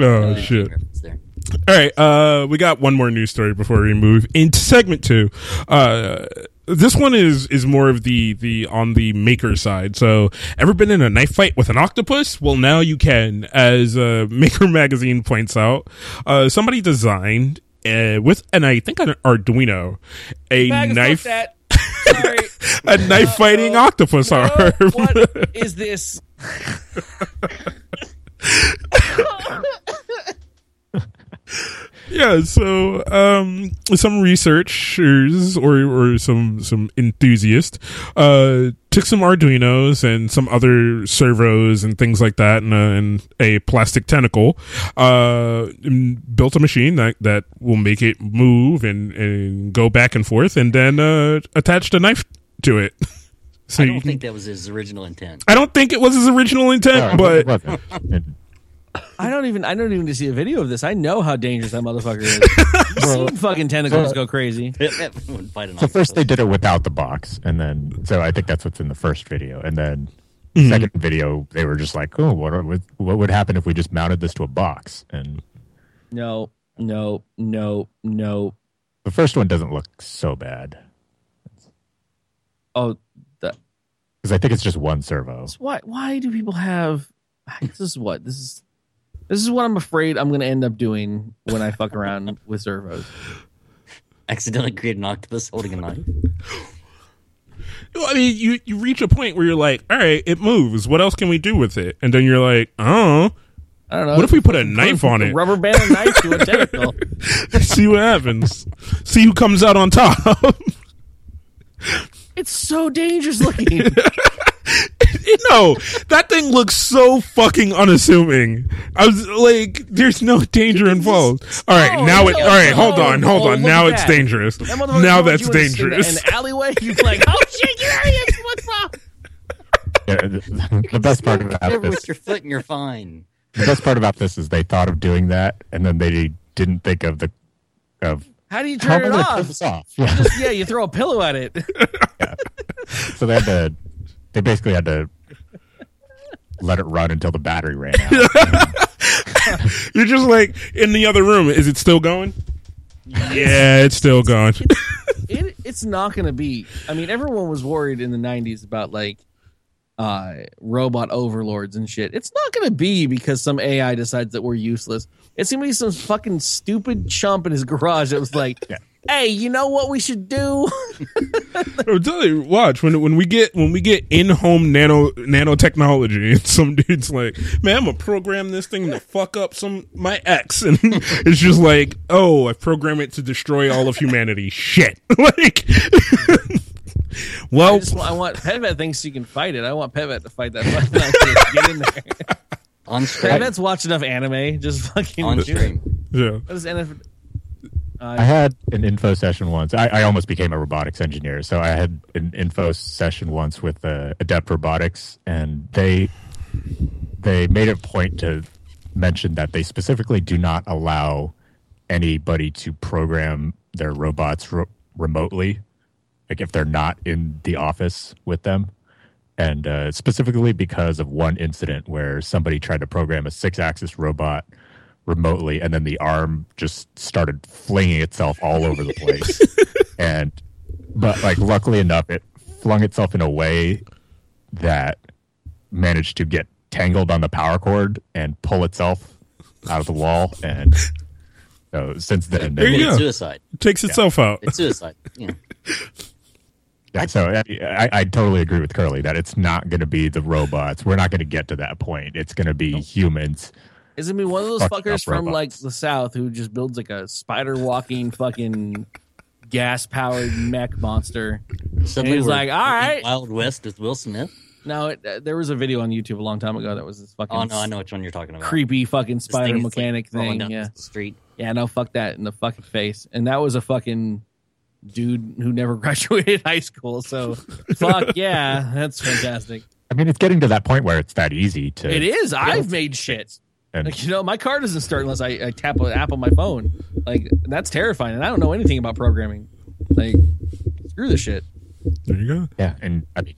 Oh shit. There. All right, uh, we got one more news story before we move into segment two. Uh, this one is is more of the the on the maker side. So, ever been in a knife fight with an octopus? Well, now you can, as uh, Maker Magazine points out. Uh, somebody designed uh, with, and I think an Arduino, a Bag of knife, that. Sorry. a knife fighting octopus No, arm. what is this? Yeah, so um, some researchers or or some some enthusiasts uh, took some Arduinos and some other servos and things like that, and, uh, and a plastic tentacle, uh, and built a machine that that will make it move and and go back and forth, and then uh, attached a knife to it. So I don't can- think that was his original intent. I don't think it was his original intent, No, but wasn't. It- I don't even. I don't even to see a video of this. I know how dangerous that motherfucker is. I've seen fucking tentacles go crazy. Wouldn't So first they did it without the box, and then so I think that's what's in the first video, and then Mm-hmm. second video they were just like, oh, what would what would happen if we just mounted this to a box? And No, no, no, no. the first one doesn't look so bad Oh, the, because I think it's just one servo. why? Why do people have? This is what this is. This is what I'm afraid I'm going to end up doing when I fuck around with servos. accidentally create an octopus holding a knife. I mean, you you reach a point where you're like, all right, it moves. What else can we do with it? And then you're like, oh, I don't know. What if we put a knife on it? Rubber band a knife to a tentacle. see what happens. see who comes out on top. It's so dangerous looking. no, that thing looks so fucking unassuming. I was like, there's no danger involved. All right, Oh, now it. no, All right, no, hold on, hold oh, on. Now it's that. dangerous. That Now that's you in dangerous. An alleyway, you're like, oh shit, you're out of here. What's up? Yeah, the, the best part about Cover this, with your foot and you're fine. the best part about this is they thought of doing that, and then they didn't think of the of How do you turn it I gonna turn off? off. Yeah. Just, yeah, you throw a pillow at it. so they had to they basically had to let it run until the battery ran out. You're just like in the other room. Is it still going? Yeah, it's still going. it, it's not going to be. I mean, everyone was worried in the '90s about like uh, robot overlords and shit. It's not going to be because some AI decides that we're useless. It's going to be some fucking stupid chump in his garage that was like, "Hey, you know what we should do?" I'm telling you, watch when when we get when we get in home nano nanotechnology, and some dude's like, "Man, I'm gonna program this thing to fuck up some my ex," and it's just like, "Oh, I program it to destroy all of humanity." Shit, like, well, I, just want, I want PetVet thinks you can fight it. I want PetVet to fight that. fucking thing. Get in there. On stream. PetVet's watched enough anime. Just fucking On do stream. yeah. What is NF? I had an info session once. I, I almost became a robotics engineer, so I had an info session once with uh, Adept Robotics, and they they made a point to mention that they specifically do not allow anybody to program their robots re- remotely, like if they're not in the office with them. And uh, specifically because of one incident where somebody tried to program a six-axis robot remotely, and then the arm just started flinging itself all over the place. and but like luckily enough, it flung itself in a way that managed to get tangled on the power cord and pull itself out of the wall. And so since then, There you It's go. suicide. Takes itself out. It's suicide. Yeah. Yeah, so I, I, I totally agree with Curley that it's not going to be the robots. We're not going to get to that point. It's going to be humans. Is it gonna be one of those Fucking fuckers up from robots. like the south who just builds like a spider walking fucking gas powered mech monster? Suddenly he's we're like, "All right." Wild West with Will Smith. No, it, uh, there was a video on YouTube a long time ago that was this fucking Oh no, I know which one you're talking about. creepy fucking This spider thing is, like, mechanic rolling thing. down Yeah, the street. yeah, no, fuck that in the fucking face. And that was a fucking dude who never graduated high school. So fuck yeah, that's fantastic. I mean, it's getting to that point where it's that easy to. It is. I've made shit. And Like you know, my car doesn't start unless I, I tap an app on my phone. Like that's terrifying, and I don't know anything about programming. Like screw this shit. There you go. Yeah, and I mean,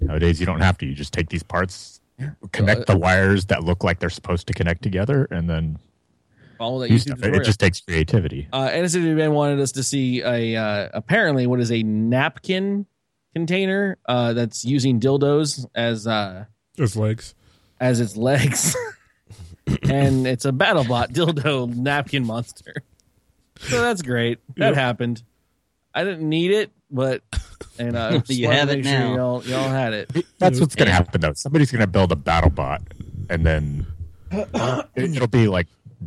nowadays you don't have to. You just take these parts, connect the wires that look like they're supposed to connect together, and then Follow that YouTube. It, just takes creativity. uh, NSW Ben wanted us to see a uh, apparently what is a napkin container uh, that's using dildos as uh, His legs. as its legs, and it's a BattleBot dildo napkin monster. So that's great. That Yep. happened. I didn't need it, but and uh, just You have it make sure now. Y'all, y'all had it. That's what's going to happen though. Somebody's going to build a battle bot, and then it, it'll be like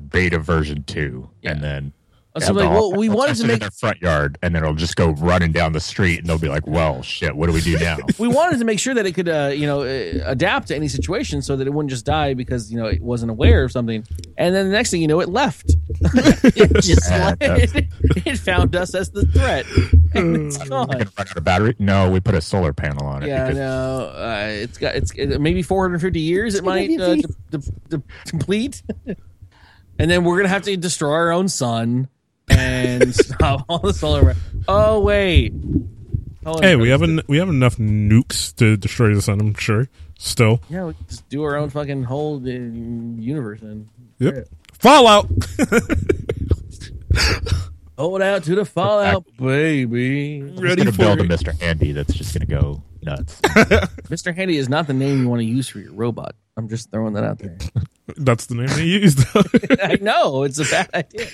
beta version two, and then. So like, well, we wanted to make their front yard, and then it'll just go running down the street, and they'll be like, "Well, shit, what do we do now?" we wanted to make sure that it could, uh, you know, uh, adapt to any situation, so that it wouldn't just die because you know it wasn't aware of something. And then the next thing you know, it left. It just like, it, it found us as the threat, it's gone. run out of battery. No, we put a solar panel on it. Yeah, because no, uh, it's got it's it, maybe 450 years it might uh, de- de- de- complete, and then we're gonna have to destroy our own sun and stop all the solar. Oh wait, Hold. Hey, we have en- we have enough nukes to destroy the sun. I'm sure. Still. yeah, we just do our own fucking whole uh, universe and Yep. Fallout. hold out to the fallout, baby. I'm Ready gonna for build a. Mr. Handy that's just gonna go nuts. Mr. Handy is not the name you want to use for your robot. I'm just throwing that out there. That's the name they used. I know it's a bad idea.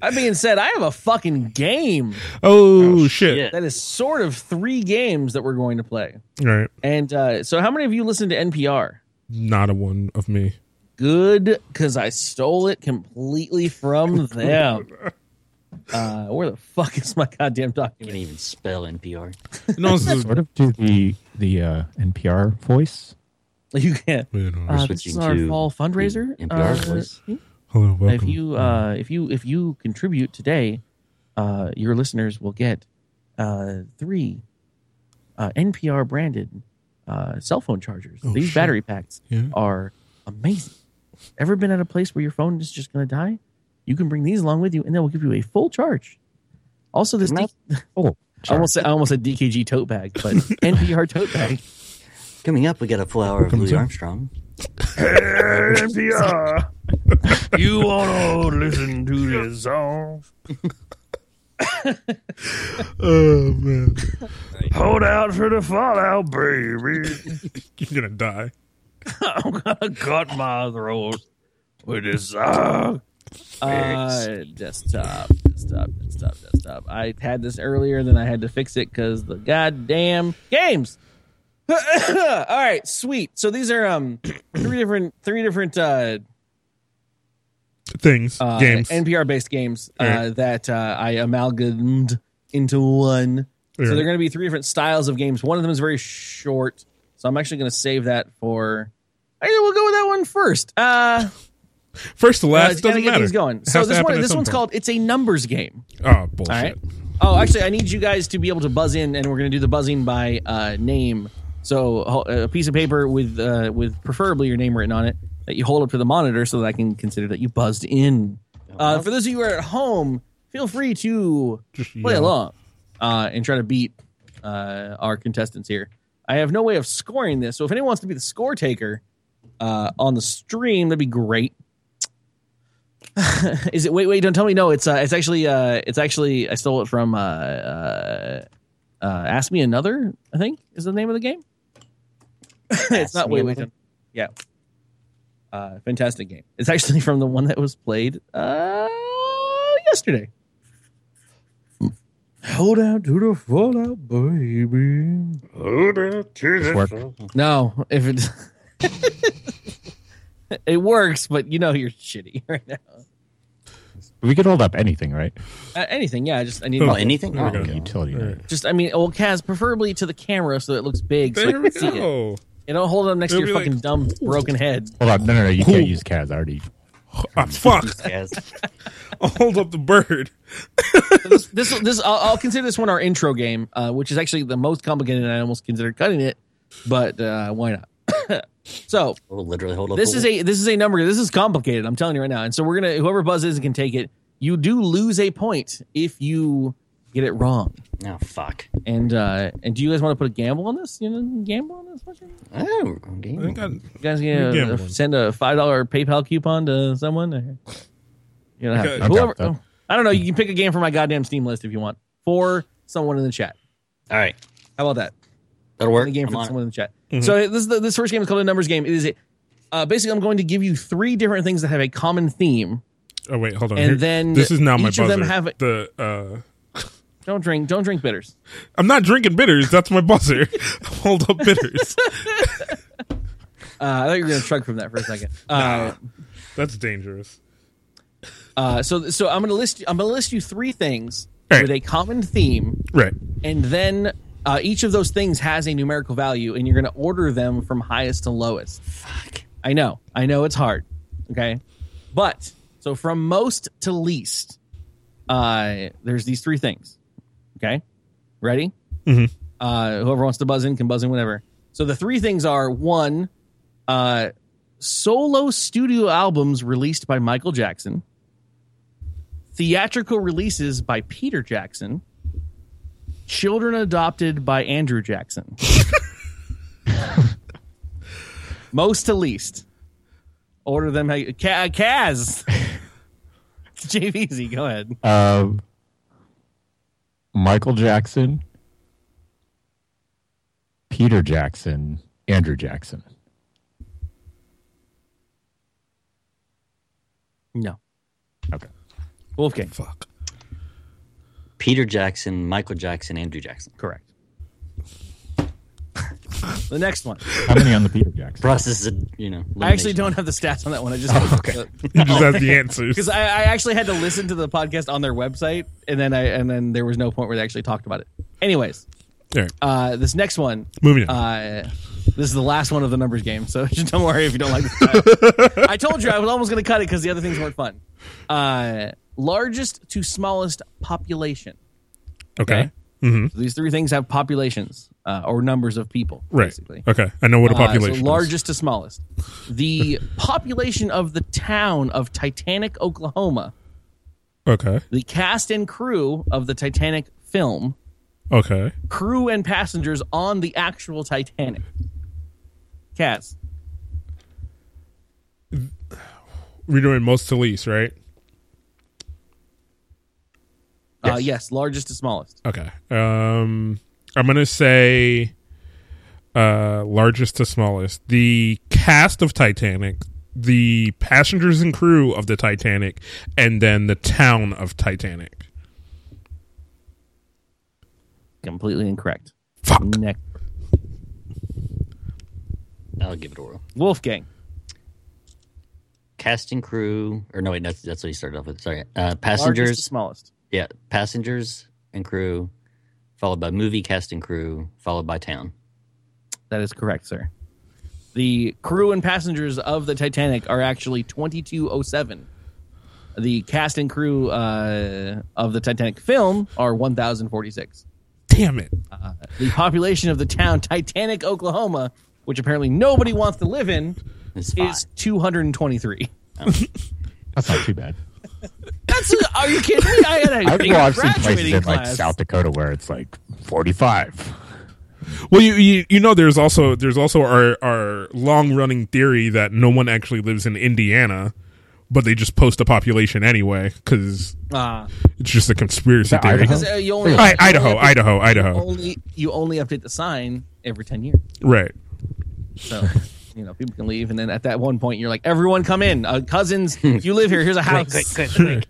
That being said, I have a fucking game oh, shit. shit. that is sort of three games that we're going to play. All right. And uh, so, how many of you listen to NPR? Not a one of me. Good, because I stole it completely from them. Uh, where the fuck is my goddamn can't document? even spell NPR. No, this is, sort of do the the uh, NPR voice. You can't. you know, Uh, this is switching our to fall fundraiser. the NPR Uh, voice. Hello, welcome. if you uh, if you if you contribute today, uh, your listeners will get uh, three uh, NPR branded uh, cell phone chargers. Oh, These shit. battery packs Yeah. are amazing. Ever been at a place where your phone is just going to die? You can bring these along with you, and they will give you a full charge. Also, this Not- D- Oh, I almost said I almost said DKG tote bag, but NPR tote bag. Coming up, we got a full hour of Comes Louis up. Armstrong. NPR, you want to listen to this song? Oh man, Hold out for the fallout, baby. you're gonna die. I'm gonna cut my throat with this song. Uh, desktop, desktop, desktop, desktop. I had this earlier, then I had to fix it because the goddamn games. All right, sweet. So these are um three different three different uh, Things, uh games. NPR based games uh, Right. that uh, I amalgamated into one. So Right. they're going to be three different styles of games. One of them is very short, so I'm actually going to save that for. I think we'll go with that one first. Uh, First to uh, last doesn't get matter. things going. It So this one, this one's point. called "It's a Numbers Game." Oh bullshit! All right. Oh, actually, I need you guys to be able to buzz in, and we're going to do the buzzing by uh, name. So a piece of paper with uh, with preferably your name written on it that you hold up to the monitor so that I can consider that you buzzed in. Uh, for those of you who are at home, feel free to Just play yell. along uh, and try to beat uh, our contestants here. I have no way of scoring this, so if anyone wants to be the score taker uh, on the stream, that'd be great. Is it? Wait, wait! Don't tell me. No, it's uh, it's actually uh, it's actually I stole it from uh, uh, uh, Ask Me Another. I think is the name of the game. it's not. Wait, wait, yeah. Uh, fantastic game. It's actually from the one that was played uh, yesterday. Hold out to the fallout, baby. Hold out to This work? No, if it it works, but you know you're shitty right now. We could hold up anything, right? Uh, anything, yeah. Just I need Oh, anything? Oh, okay. Utility. Right. just I mean, well, Kaz, preferably to the camera so it looks big, so I There can we see it. Go. You don't hold it up next to It'll your fucking like- dumb broken head. Hold on. No, no, no. You can't use Kaz. I already. Ah, fuck! Yes. I'll hold up the bird. This, this, this, I'll, I'll consider this one our intro game, uh, which is actually the most complicated. and I almost considered cutting it, but uh, why not? so We'll literally hold up. this is a this is a number. This is complicated. I'm telling you right now. And so we're gonna whoever buzzes can take it. You do lose a point if you get it wrong. Oh fuck. And uh, and do you guys want to put a gamble on this? You know, gamble on this? What you Oh, I think I, you guys gonna uh, send a five dollar PayPal coupon to someone? Or- You know, Okay. whoever. Oh, I don't know. You can pick a game from my goddamn Steam list if you want for someone in the chat. All right, How about that? that'll work. The game for on it. someone in the chat. So this is the, this first game is called a numbers game. It is a, uh, basically I'm going to give you three different things that have a common theme. oh wait, hold on. And Here- then this is now my each of buzzer. them have- the uh, Don't drink. Don't drink bitters. I'm not drinking bitters. That's my buzzer. hold up bitters. Uh, I thought you were going to shrug from that for a second. Uh, That's dangerous. uh, so so I'm going to list. I'm going to list you three things Right. with a common theme, Right. and then uh, each of those things has a numerical value, and you're going to order them from highest to lowest. Fuck. I know. I know it's hard. Okay. But so from most to least, uh, there's these three things. Okay. Ready? Mhm. Uh, whoever wants to buzz in can buzz in whenever. So the three things are one, uh, solo studio albums released by Michael Jackson, theatrical releases by Peter Jackson, children adopted by Andrew Jackson. Most to least. Order them. how you- Kaz. Jveezy, go ahead. Um, Michael Jackson, Peter Jackson, Andrew Jackson. No. Okay. Wulfegang. Fuck. Peter Jackson, Michael Jackson, Andrew Jackson. Correct. the next one. How many on the Peter Jackson? Process is, you know. I actually don't have the stats on that one. I just okay. You just have the answers. because I, I actually had to listen to the podcast on their website, and then I and then there was no point where they actually talked about it. Anyways, All right. uh, this next one, Moving on. uh, this is the last one of the numbers game, so just don't worry if you don't like this. I told you I was almost going to cut it because the other things weren't fun. Uh, largest to smallest population. okay. mm-hmm So these three things have populations uh, or numbers of people, Right. basically. Okay. I know what a Uh, so population is. largest to smallest. The population of the town of Titanic, Oklahoma. Okay. The cast and crew of the Titanic film. Okay. Crew and passengers on the actual Titanic. Cats. we're doing most to least, right? Uh, yes, largest to smallest. Okay. Um, I'm gonna say uh, largest to smallest. The cast of Titanic, the passengers and crew of the Titanic, and then the town of Titanic. Completely incorrect. Fuck. Next, I'll give it a whirl. Wulfegang. Cast and crew, or no, wait, that's that's what he started off with. Sorry, uh, Largest to passengers. smallest. Yeah, passengers and crew, followed by movie cast and crew, followed by town. That is correct, sir. The crew and passengers of the Titanic are actually 2207. The cast and crew uh, of the Titanic film are 1046. Damn it! The population of the town Titanic, Oklahoma, which apparently nobody wants to live in, is 223. That's not too bad. That's are you kidding me? I had a, I've a well, I've seen places graduating in like. South Dakota where it's like 45. Well, you, you you know, there's also there's also our our long running theory that no one actually lives in Indiana, but they just post a population anyway because Ah. it's just a conspiracy theory. Idaho? Because, uh, you only, I- you Idaho, only update- Idaho, you Only you only update the sign every 10 years. Right. So, you know, people can leave, and then at that one point, you're like, "Everyone, come in, uh, cousins. If you live here, here's a house."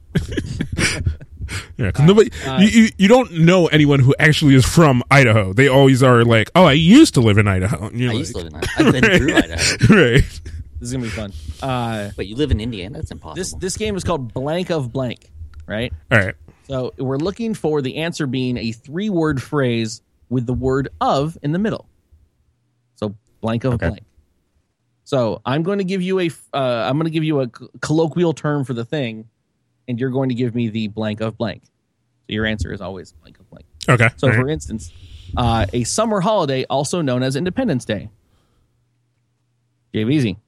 Yeah, 'cause nobody you, you you don't know anyone who actually is from Idaho. They always are like, "Oh, I used to live in Idaho." And you're I like, used to live in Idaho. I've been through Idaho. right. This is gonna be fun. Uh, Wait, you live in Indiana? That's impossible. this this game is called Blank of Blank, right? All right. So we're looking for the answer being a three word phrase with the word of in the middle. So blank of Okay. blank. So I'm going to give you a uh, I'm going to give you a c- colloquial term for the thing, and you're going to give me the blank of blank. So your answer is always blank of blank. Okay. So All for right. instance, uh, a summer holiday also known as Independence Day. Jveezy.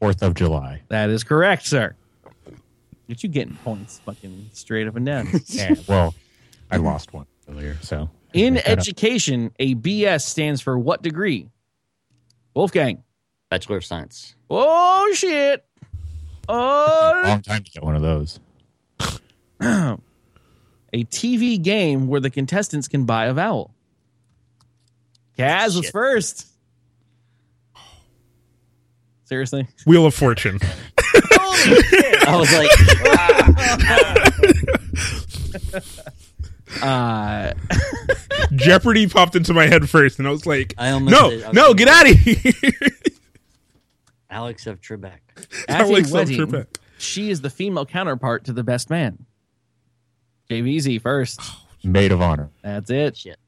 Fourth of July. That is correct, sir. Get you getting points fucking straight up and down. Yeah, well, I lost one earlier, so In Make that up. education, a BS stands for what degree? Wulfegang. Bachelor of Science. Oh shit. Oh long time to get one of those. a TV game where the contestants can buy a vowel. Kaz was first. Seriously? Wheel of Fortune. I was like, Uh, Jeopardy popped into my head first, and I was like, I almost "No, did. I no, get out of here!" Alex of Trebek. at Alex a wedding, Trebek. she is the female counterpart to the best man. Jveezy first. Oh, Maid of honor. That's it. Shit.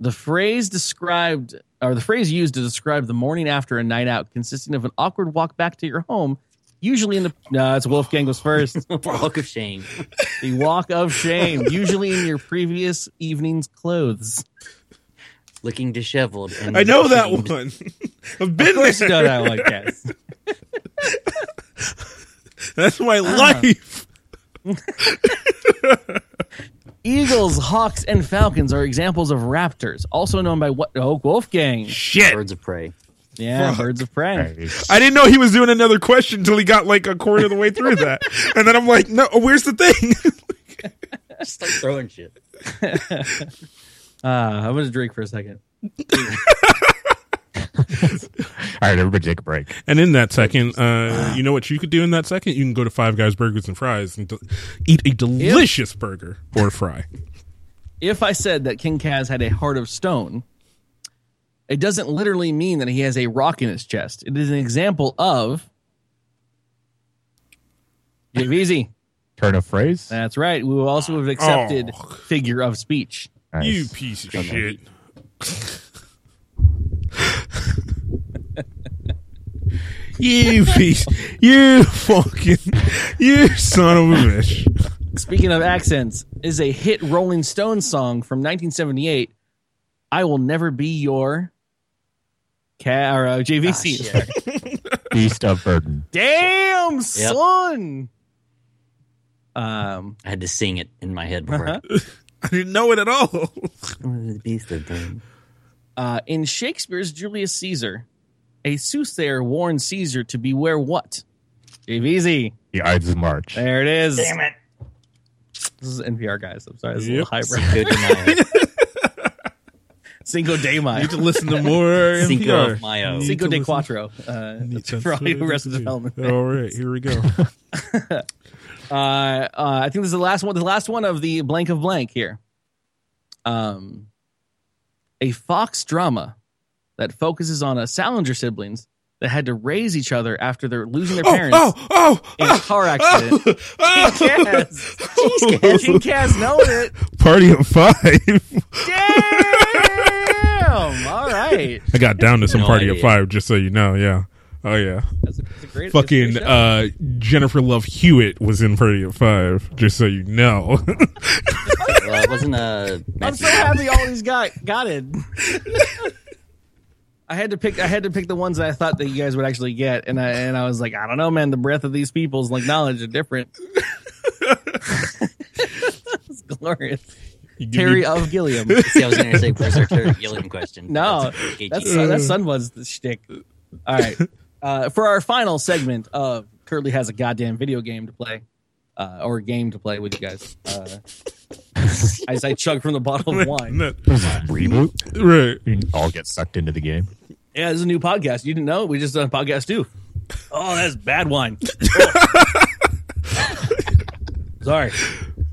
The phrase described, or the phrase used to describe the morning after a night out, consisting of an awkward walk back to your home, usually in the. No, it's Wulfegang goes first. Walk of Shame. the walk of shame, usually in your previous evening's clothes. Looking disheveled. And I know that one. I've been Of course, you there. know that one, Kaz. That's my life. Eagles, hawks, and falcons are examples of raptors, also known by what? Oh, Wulfegang. Shit. Birds of Prey. Yeah, Fuck. birds of prey. I didn't know he was doing another question until he got like a quarter of the way through that, and then I'm like, "No, where's the thing?" Just start throwing shit. Uh, I'm going to drink for a second. All right, everybody take a break. And in that second, uh, you know what you could do in that second? You can go to Five Guys Burgers and Fries and de- eat a delicious burger or fry. If I said that King Kaz had a heart of stone, it doesn't literally mean that he has a rock in his chest. It is an example of. Jveezy. Turn of phrase. That's right. We will also have accepted Oh. figure of speech. Nice. You piece of shit. You piece. You fucking. You son of a bitch. Speaking of accents, is a hit Rolling Stones song from 1978. I will never be your cat or uh, Jveezy. shit. Beast of burden. Damn son. Um, I had to sing it in my head before. Uh-huh. I didn't know it at all. Beast of burden. uh, in Shakespeare's Julius Caesar, a soothsayer warned Caesar to beware what? Jveezy. The Ides of March. There it is. Damn it. This is NPR, guys. I'm sorry. This is a little highbrow. Cinco de Mayo. You de Need to listen to more Cinco NPR. of Mayo. Need Cinco de Cuatro. Uh, for all you Arrested Development. fans. All right, here we go. Uh, uh, I think this is the last one. The last one of the blank of blank here. Um, a Fox drama that focuses on a Salinger siblings that had to raise each other after they're losing their parents Oh, oh, oh, in a car accident. oh, oh. King Kaz, King Kaz knows it. Party of five. Damn! All right, I got down to some No Party of five, just so you know. Yeah. Oh yeah. that's a, that's a great Fucking a great uh, Jennifer Love Hewitt was in Party of Five, just so you know. Well, it wasn't uh, I'm so happy all these got got it. I had to pick. I had to pick the ones that I thought that you guys would actually get, and I and I was like, I don't know, man. The breadth of these people's like knowledge are different. it's glorious. You Terry me- of Gilliam. See, I was going to say, where's our Terry Gilliam question? No, That's KG. that's uh, that's Sunbud's the shtick. All right, uh, for our final segment of Curley has a goddamn video game to play, uh, or game to play with you guys. Uh, as I chug from the bottle of wine. Reboot. right. You all get sucked into the game. Yeah, this is a new podcast. You didn't know? We just done a podcast too. Oh, that's bad wine. Sorry.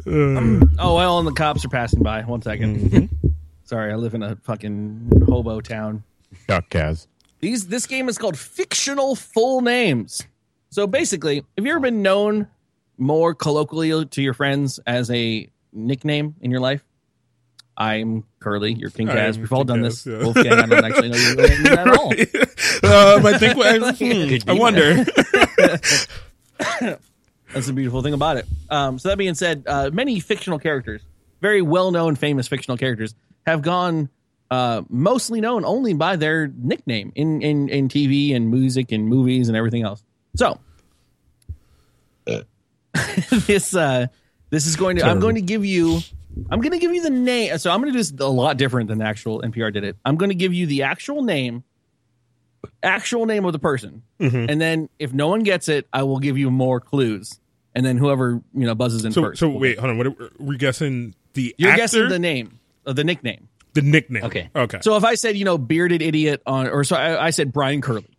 Uh. Oh well, and the cops are passing by. One second. Mm-hmm. Sorry, I live in a fucking hobo town. Duck Kaz. These this game is called fictional full names. So basically, have you ever been known more colloquially to your friends as a nickname in your life? I'm Curley. You're King I Kaz. We've all done Kaz, this. yeah. Wulfegang, I don't actually know your real name at all. um, I think. I, hmm, I wonder. That's the beautiful thing about it. Um, so that being said, uh, many fictional characters, very well-known, famous fictional characters, have gone uh, mostly known only by their nickname in, in in TV and music and movies and everything else. So this uh, this is going to. I'm going to give you. I'm going to give you the name. So I'm going to do this a lot different than the actual NPR did it. I'm going to give you the actual name, actual name of the person, Mhm. and then if no one gets it, I will give you more clues, and then whoever you know buzzes in So, first. so wait, get hold on. What are, we're guessing the You're actor, guessing the name, uh, the nickname. the nickname. Okay. Okay. So if I said you know bearded idiot on, or so I, I said Brian Curley,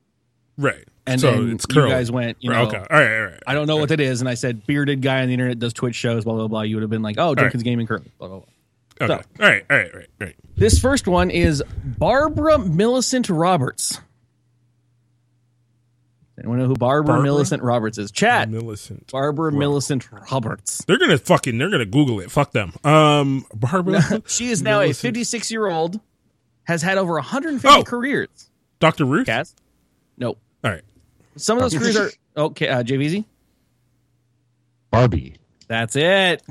right. And so then it's you guys went, you Right, know, okay. All right. All right. I don't know what that is, and I said bearded guy on the internet does Twitch shows, blah blah blah. You would have been like, oh, Jenkins Gaming Curley, blah blah blah. Okay. So- all right. All right. All right. All right. This first one is Barbara Millicent Roberts. Anyone know who Barbara, Barbara? Millicent Roberts is? Chat. Millicent. Barbara Millicent Roberts. They're gonna fucking. They're gonna Google it. Fuck them. Um, Barbara. she is now a 56 year old, has had over 150 Oh. careers. Dr. Ruth. Cass? No. All right. Some of those careers are. Okay, uh, Jveezy? Barbie. That's it.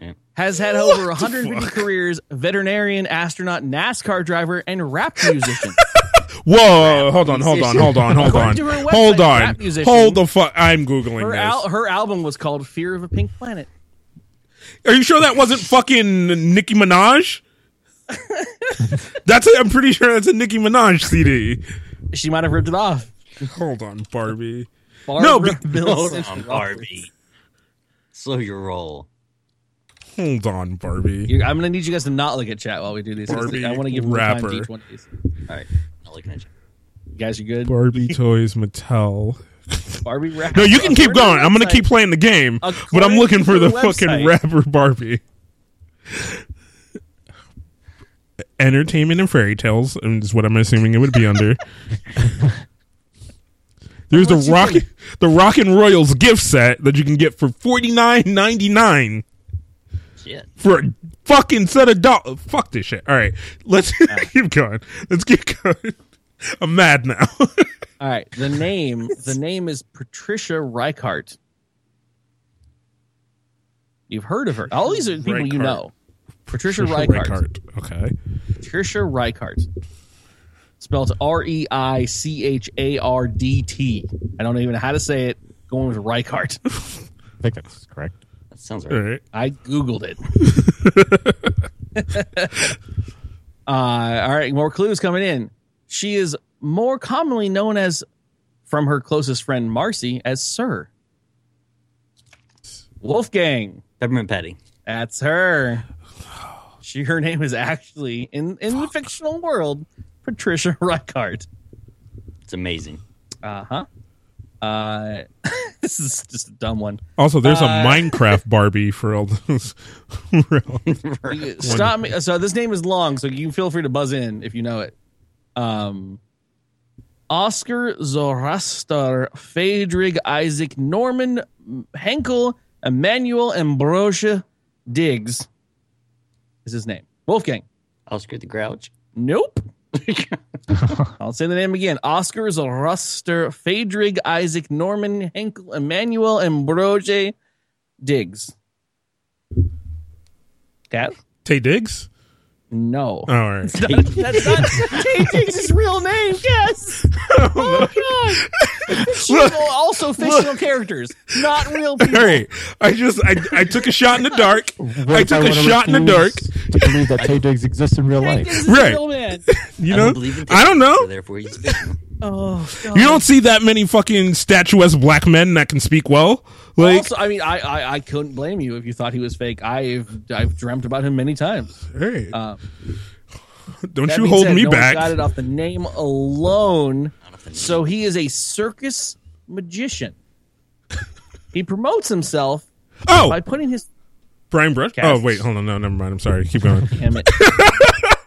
Yeah. Has had over 150 careers, veterinarian, astronaut, NASCAR driver, and rap musician. Whoa! Hold on! Hold on! Hold on! Hold on! According to her website, Hold on! musician- Hold the fuck! I'm googling Her, this. al- her album was called Fear of a Pink Planet. Are you sure that wasn't fucking Nicki Minaj? that's. A, I'm pretty sure that's a Nicki Minaj CD. She might have ripped it off. Hold on, Barbie. Barbara No, be- Millicent Hold on, Barbie. Slow your roll. Hold on, Barbie. You- I'm going to need you guys to not look at chat while we do these. Barbie I want to give more time rapper. to each one of these. All right. Not looking at you. You guys are good. Barbie toys Mattel. Barbie rap. No, you can keep going. I'm gonna keep playing the game, but I'm looking for the the fucking rapper Barbie. Entertainment and fairy tales is what I'm assuming it would be under. There's the What's rock, the Rock and Royals gift set that you can get for forty nine ninety nine Shit. for a fucking set of dollars. Fuck this shit. All right, let's keep going. Let's keep going. I'm mad now. All right. The name. the name is Patricia Reichart. You've heard of her. All these are people you know. Patricia, Trisha Reichart. Reichardt. Okay. Patricia Reichart. Spelled R E I C H A R D T. I don't even know how to say it. Going with Reichart. I think that's correct. That sounds All right. right. I googled it. uh, all right, more clues coming in. She is more commonly known as from her closest friend Marcy as Sir. Wulfegang. Peppermint Patty. That's her. She her name is actually in in the fictional world Patricia Reichart. It's amazing. Uh-huh. Uh this is just a dumb one. Also, there's Uh, a Minecraft Barbie for all those. Stop me. So this name is long, so you can feel free to buzz in if you know it. Um, Oscar Zoroaster Friedrich Isaac Norman Henkel Emmanuel Ambrosia Diggs is his name. Wulfegang. Oscar the Grouch. Nope. I'll say the name again. Oscar Zoroaster, Friedrich Isaac Norman Henkel Emmanuel Ambrosia Diggs. Cat? Taye Diggs? No. Oh, all right. That's not, that's not Taye Diggs' real name. Yes. Oh, oh god. Fictional, also fictional characters, not real people. All right. I just I, I took a shot in the dark. I What took if a shot in the dark. To believe that Taye Diggs exists in real life. Diggs is a Right. real man. You I know? don't believe in I don't know. So therefore, he's. Oh god. You don't see that many fucking statuesque black men that can speak well. Like, also, I mean, I, I I couldn't blame you if you thought he was fake. I've I've dreamt about him many times. hey, Uh, don't you hold me no back. Got it off the name alone. Not off the name. So he is a circus magician. he promotes himself Oh, by putting his Brian Brush. Cast. Oh, wait, hold on. No, never mind. I'm sorry. Keep going. damn it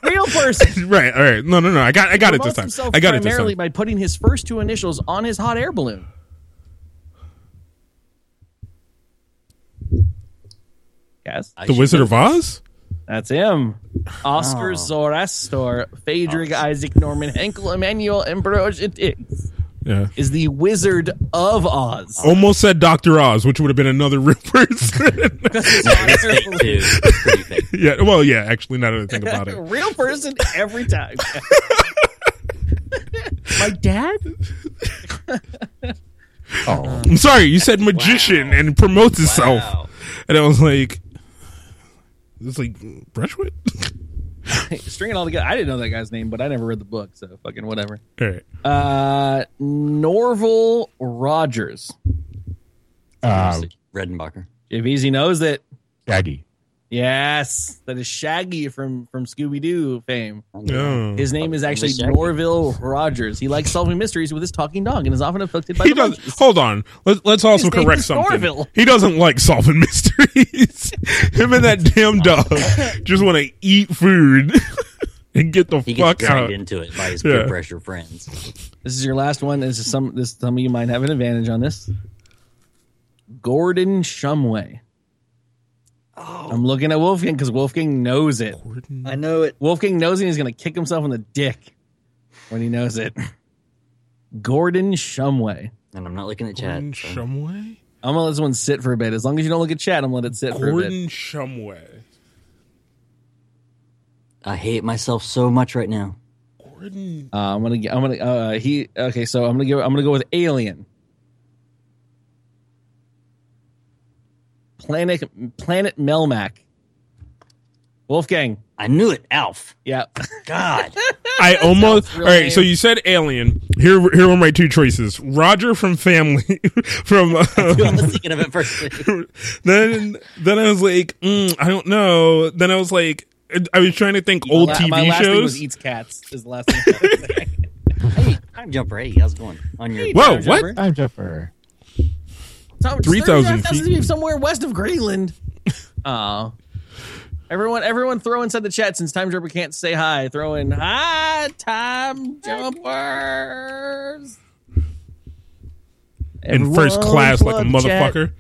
real person. right. All right. No, no, no. I got, I got it this time. I got it this primarily time. by putting his first two initials on his hot air balloon. Yes, I The Wizard of. Oz. that's him. Oscar Oh. Zoroaster, Friedrich Isaac Norman Henkel Emmanuel Ambrosia Diggs Yeah. is the Wizard of Oz. Almost said Doctor Oz, which would have been another real person. His hot It's air fake balloon. too. It's pretty fake. yeah. Well, yeah. Actually, not that I think about it. Real person every time. My dad? Oh, I'm sorry. You said magician and promotes himself, Wow. and I was like, it's like Brushwood. String it all together. I didn't know that guy's name, but I never read the book, so fucking whatever. All right. Uh, Norville Rogers. uh, Redenbacher. If Easy knows that. Shaggy. Yes, that is Shaggy from from Scooby Doo fame. Oh, oh. His name is actually Norville Rogers. He likes solving mysteries with his talking dog and is often afflicted by He the does. Hold on. Let's let's also His name correct is something. Norville. He doesn't like solving mysteries. Him and that damn dog just want to eat food and get the He fuck gets dragged out. into it by his Yeah. peer pressure friends. This is your last one. This is some. This some of you might have an advantage on this. Gordon Shumway. Oh. I'm looking at Wulfegang because Wulfegang knows it. I know it. Wulfegang knows it. He's going to kick himself in the dick when he knows it. Gordon Shumway. And I'm not looking at Gordon chat. so- Shumway. I'm gonna let this one sit for a bit. As long as you don't look at chat, I'm gonna let it sit for a bit. Gordon Shumway. I hate myself so much right now. Gordon. Uh, I'm gonna. get- I'm gonna. Uh, he. Okay, so I'm gonna go. I'm gonna go with Alien. Planet. Planet Melmac. Wulfegang. I knew it, Alf. Yeah. God. I almost. All right. name. So you said Alien. Here, here were my two choices: Roger from Family, from. Uh, I was thinking of it first. then, then I was like, mm, I don't know. Then I was like, I was trying to think old my, TV my last thing shows. was eats cats. Is the last thing. I was saying. hey, time jumper. Hey, how's it going? On your Whoa, Time what? Jumper. I'm Jumper. So- 3,000 that has somewhere west of Greenland. Oh. Everyone, everyone, throw inside the chat since Time Jumper can't say hi. Throw in hi, Time Jumpers. in first class like a motherfucker.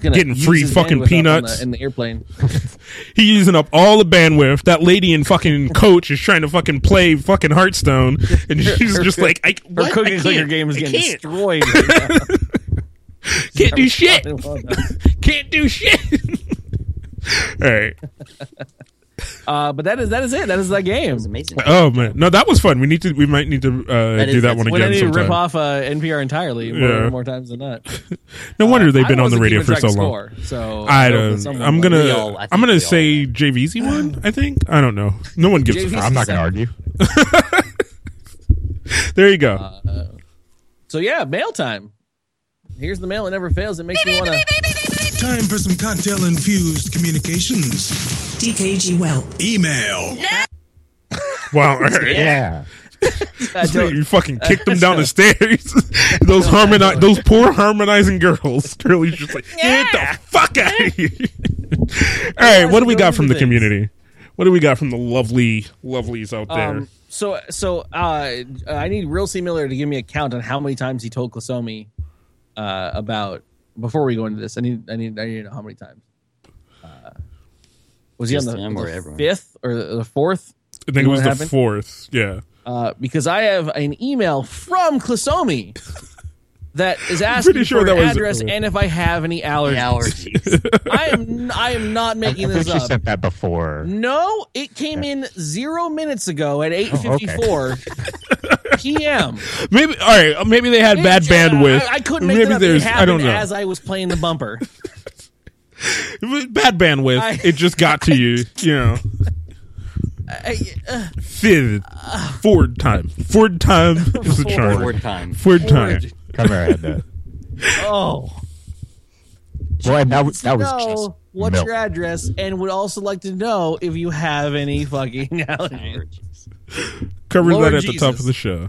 Getting free fucking bandwidth up on peanuts. the- in the airplane. He's using up all the bandwidth. That lady in fucking coach is trying to fucking play fucking Hearthstone, and she's just like, I, Her what? I cookie clicker game is I getting can't. destroyed. Right now. Can't do shit. Well. Can't do shit. all right. uh, but that is that is it. That is that game. It's amazing. Oh man, no, that was fun. We need to. We might need to uh, That do that one When I again need to sometime. rip off uh, NPR entirely more, Yeah. more times than not. No wonder they've been on the radio for so track long. score, so I don't. someone I'm gonna. We all- I think I'm gonna say Jveezy one. I think. I don't know. No one gives a Jveezy fuck. I'm not going to argue. There you go. Uh, so yeah, mail time. Here's the mail. It never fails. It makes me want to. Time for some cocktail infused communications. DKG Welp. Email. Wow. all right. Yeah. You fucking kicked them down the stairs. those harmoni- those poor harmonizing girls. Curley's just like, get the fuck out of here. All right, what do we got from the community? What do we got from the lovely lovelies out there? Um, so so uh, I need Real C Miller to give me a count on how many times he told Klasomi uh, about before we go into this. I need I need I need to know how many times. Uh, was he on the, him or the fifth or the, the fourth? I think it was the happened? fourth. Yeah. Uh, because I have an email from Klasomi that is asking pretty sure for that an was- address and if I have any allergies. Allergies. I am I am not I making think this she up. sent that before. No, it came in zero minutes ago at eight Oh, fifty four p.m. Maybe all right. uh, Maybe they had bad uh, bandwidth. I, I couldn't make Maybe there's. It I don't know. As I was playing the bumper, bad bandwidth. I- it just got to you. You know. I, uh, Fifth. Ford time. Ford time is the charm. Ford time. Ford time. Ford. Camera had that. oh, Well, and that was that was know just what's milk. your address, and would also like to know if you have any fucking allergies. Allergies. Cover Lord that at the top of the show.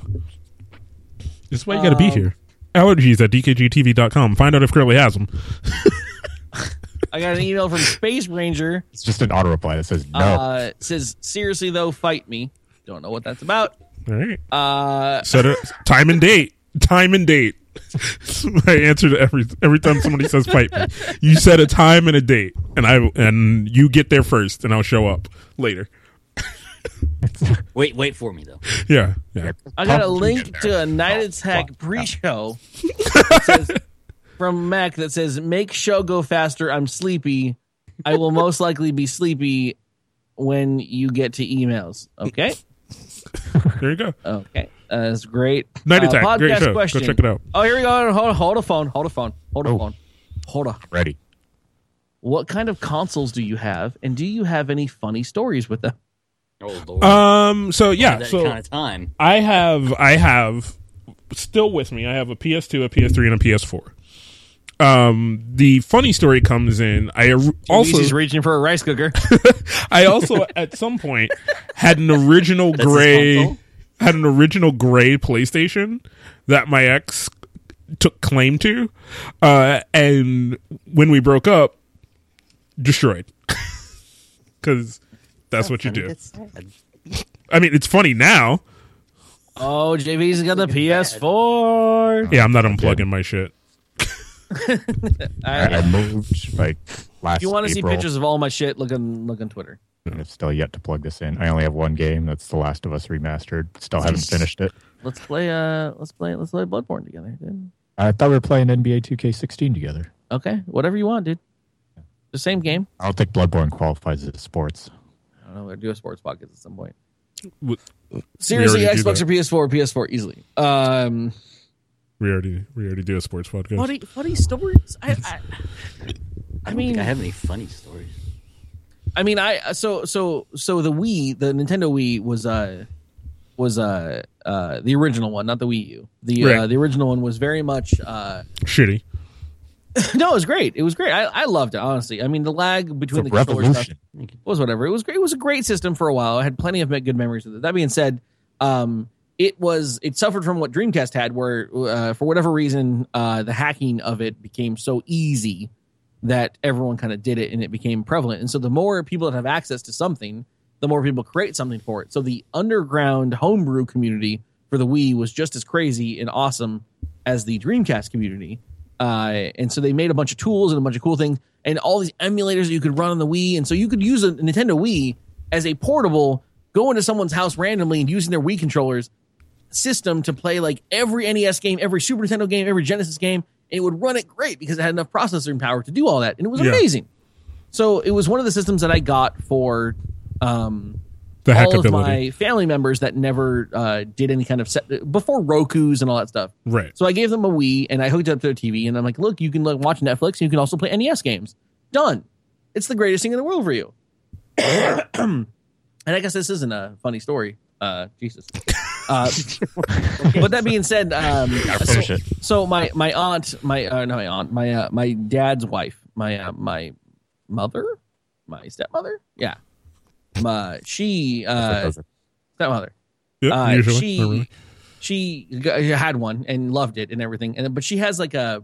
This is why you got to be Um, here. Allergies at dkgtv.com. Find out if Curley has them. I got an email from Space Ranger. It's just an auto reply that says no. Uh, says seriously though, fight me. Don't know what that's about. All right. Uh, Set a time and date. Time and date. I answer to every every time somebody says fight me. You set a time and a date, and I and you get there first, and I'll show up later. Wait, wait for me though. Yeah, yeah. I got a link to a Night Attack pre-show that says, from Mac that says, "Make show go faster. I'm sleepy. I will most likely be sleepy when you get to emails." Okay, There you go. okay, uh, that's great. Night Uh, Attack, great podcast show. Go check it out. Oh, here we go. Hold, hold a phone. Hold a phone. Hold a Oh. phone. Hold on. Ready. What kind of consoles do you have, and do you have any funny stories with them? Oh lord. Um. So yeah. that So kind of time. I have I have still with me. I have a PS2, a PS3, and a PS4. Um, the funny story comes in. I or- also He's reaching for a rice cooker. I also at some point had an original gray had an original gray PlayStation that my ex took claim to, uh, and when we broke up, destroyed because that's what you do. I mean, it's funny now. oh, JV's got the PS4. Yeah, I'm not unplugging my shit. I, I moved like last. If you want to see April, pictures of all my shit, look on look on Twitter. and I've still yet to plug this in. I only have one game. That's The Last of Us remastered. Still haven't finished it. Let's play. Uh, let's play. Let's play Bloodborne together, dude. I thought we were playing NBA 2K16 together. Okay, whatever you want, dude. The same game. I don't think Bloodborne qualifies as sports. I don't know. We'll do a sports podcast at some point. We Seriously, Xbox or PS4, or PS4 easily. Um, We already we already do a sports podcast. funny, funny stories. I, I, I I don't mean, think I have any funny stories. I mean, I so so so the Wii, the Nintendo Wii was uh was uh uh the original one, not the Wii U. The uh, the original one was very much uh Shitty. no, it was great. It was great. I, I loved it honestly. I mean, the lag between the controller stuff was whatever. It was great. It was a great system for a while. I had plenty of good memories with it. That being said, um, it was it suffered from what Dreamcast had, where uh, for whatever reason, uh, the hacking of it became so easy that everyone kind of did it, and it became prevalent. And so, the more people that have access to something, the more people create something for it. So, the underground homebrew community for the Wii was just as crazy and awesome as the Dreamcast community. Uh, and so they made a bunch of tools and a bunch of cool things and all these emulators that you could run on the Wii. And so you could use a Nintendo Wii as a portable, go into someone's house randomly and using their Wii controllers system to play like every NES game, every Super Nintendo game, every Genesis game. And it would run it great because it had enough processing power to do all that. And it was Yeah. amazing. So it was one of the systems that I got for um, The all of my family members that never uh, did any kind of set before Roku's and all that stuff. Right. So I gave them a Wii and I hooked it up to their TV and I'm like, look, you can like, watch Netflix and you can also play NES games. Done. It's the greatest thing in the world for you. and I guess this isn't a funny story. Uh, Jesus. Uh, but that being said, um, so, so my my aunt, my uh, not my aunt, my uh, my dad's wife, my uh, my mother, my stepmother, yeah, my she uh, stepmother. Yeah, Uh, usually. she Not she had one and loved it and everything, and but she has like a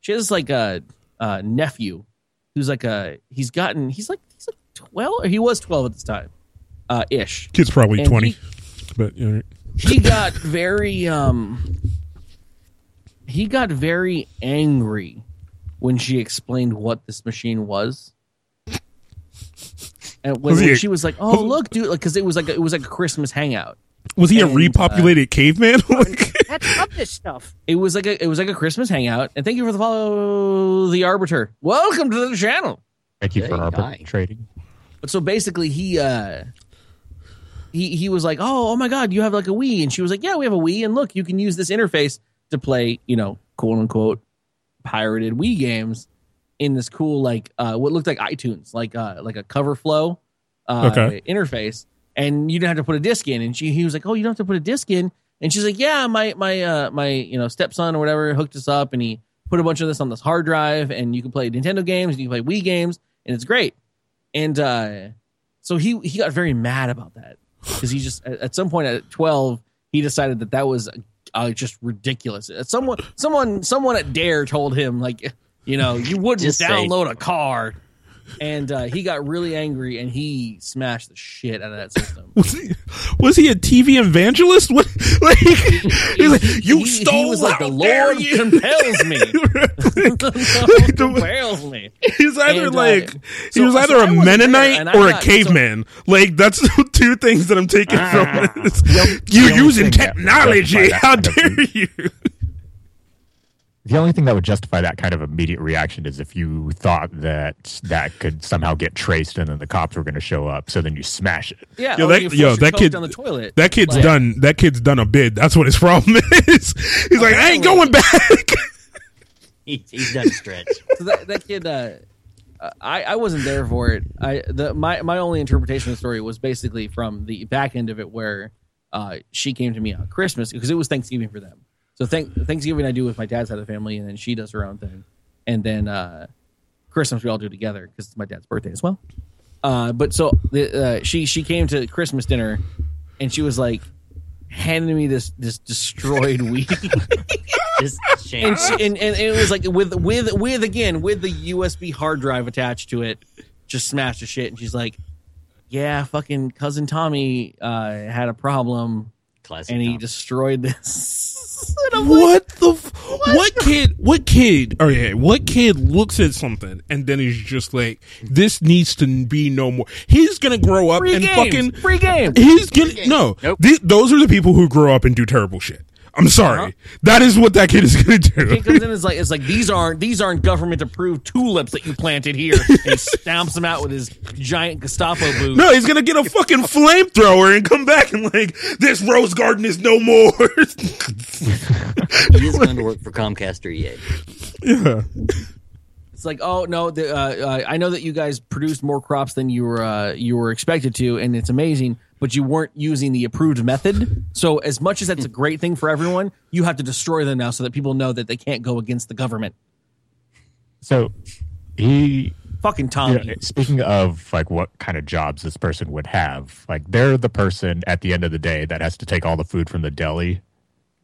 she has like a, uh nephew who's like a he's gotten he's like he's like twelve or he was twelve at this time, uh ish. Kid's probably and twenty, he- but you know, he got very um he got very angry when she explained what this machine was and when, Was he when a- she was like oh look dude like because it was like a, it was like a christmas hangout was he a and, uh, repopulated caveman? Like, That's love this stuff. it was like a it was like a christmas hangout and thank you for the follow the arbiter welcome to the channel Thank you Hey, for hi. arbitrating. But so basically, he uh, he he was like, "Oh, oh my God, you have like a Wii," and she was like, "Yeah, we have a Wii, and look, you can use this interface to play, you know, quote unquote, pirated Wii games in this cool like uh, what looked like iTunes, like uh, like a cover flow uh, Okay. interface, and you didn't have to put a disc in." And she he was like, "Oh, you don't have to put a disc in," and she's like, "Yeah, my my uh, my you know stepson or whatever hooked us up, and he put a bunch of this on this hard drive, and you can play Nintendo games, and you can play Wii games, and it's great." and uh, so he he got very mad about that because he just at, at some point at twelve he decided that that was uh, just ridiculous. Someone someone someone at Dare told him like you know you wouldn't Just say- download a car, and uh, he got really angry and he smashed the shit out of that system. was he was he a TV evangelist? What like he's like you he, stole? He was like the Lord you?" compels me. the Lord compels me. He's either And, uh, like he so- was so either I a wasn't Mennonite and I or a got- so- caveman. like that's the two things that I'm taking Ah. from this. the You're using thing that would technology. that How dare you? The only thing that would justify that kind of immediate reaction is if you thought that that could somehow get traced and then the cops were going to show up. So then you smash it. Yeah, Yo, that- you yo, that kid- down the toilet. That kid's Like- done. That kid's done a bid. That's what his problem is. He's like, I ain't going back. He, he's done stretch. so that, that kid uh, I, I wasn't there for it i the my, my only interpretation of the story was basically from the back end of it where uh, she came to me on christmas because it was thanksgiving for them so thank, thanksgiving i do with my dad's side of the family and then she does her own thing and then uh, christmas we all do together because it's my dad's birthday as well uh, but so the, uh, she she came to christmas dinner and she was like handing me this this destroyed weed shame. and, she, and and it was like with with with again with the USB hard drive attached to it, just smashed the shit. And she's like, "Yeah, fucking cousin Tommy uh, had a problem, Classic. and he Tom. destroyed this." And I'm like, what the? F- what kid? What kid? Oh yeah, what kid looks at something and then he's just like, "This needs to be no more." He's gonna grow up free and games, fucking. free games. He's gonna no. Nope. Th- those are the people who grow up and do terrible shit. I'm sorry. Uh-huh. That is what that kid is gonna do. Kid comes in and is like, "It's like these aren't these aren't government approved tulips that you planted here." And he stamps them out with his giant Gestapo boot. No, he's gonna get a fucking flamethrower and come back and like, this rose garden is no more. he is going to work for Comcast or EA. yeah. It's like, oh no, the, uh, uh, I know that you guys produced more crops than you were uh, you were expected to, and it's amazing. But you weren't using the approved method. So as much as that's a great thing for everyone, you have to destroy them now so that people know that they can't go against the government. So he Fucking Tommy. Yeah, speaking of like what kind of jobs this person would have, like they're the person at the end of the day that has to take all the food from the deli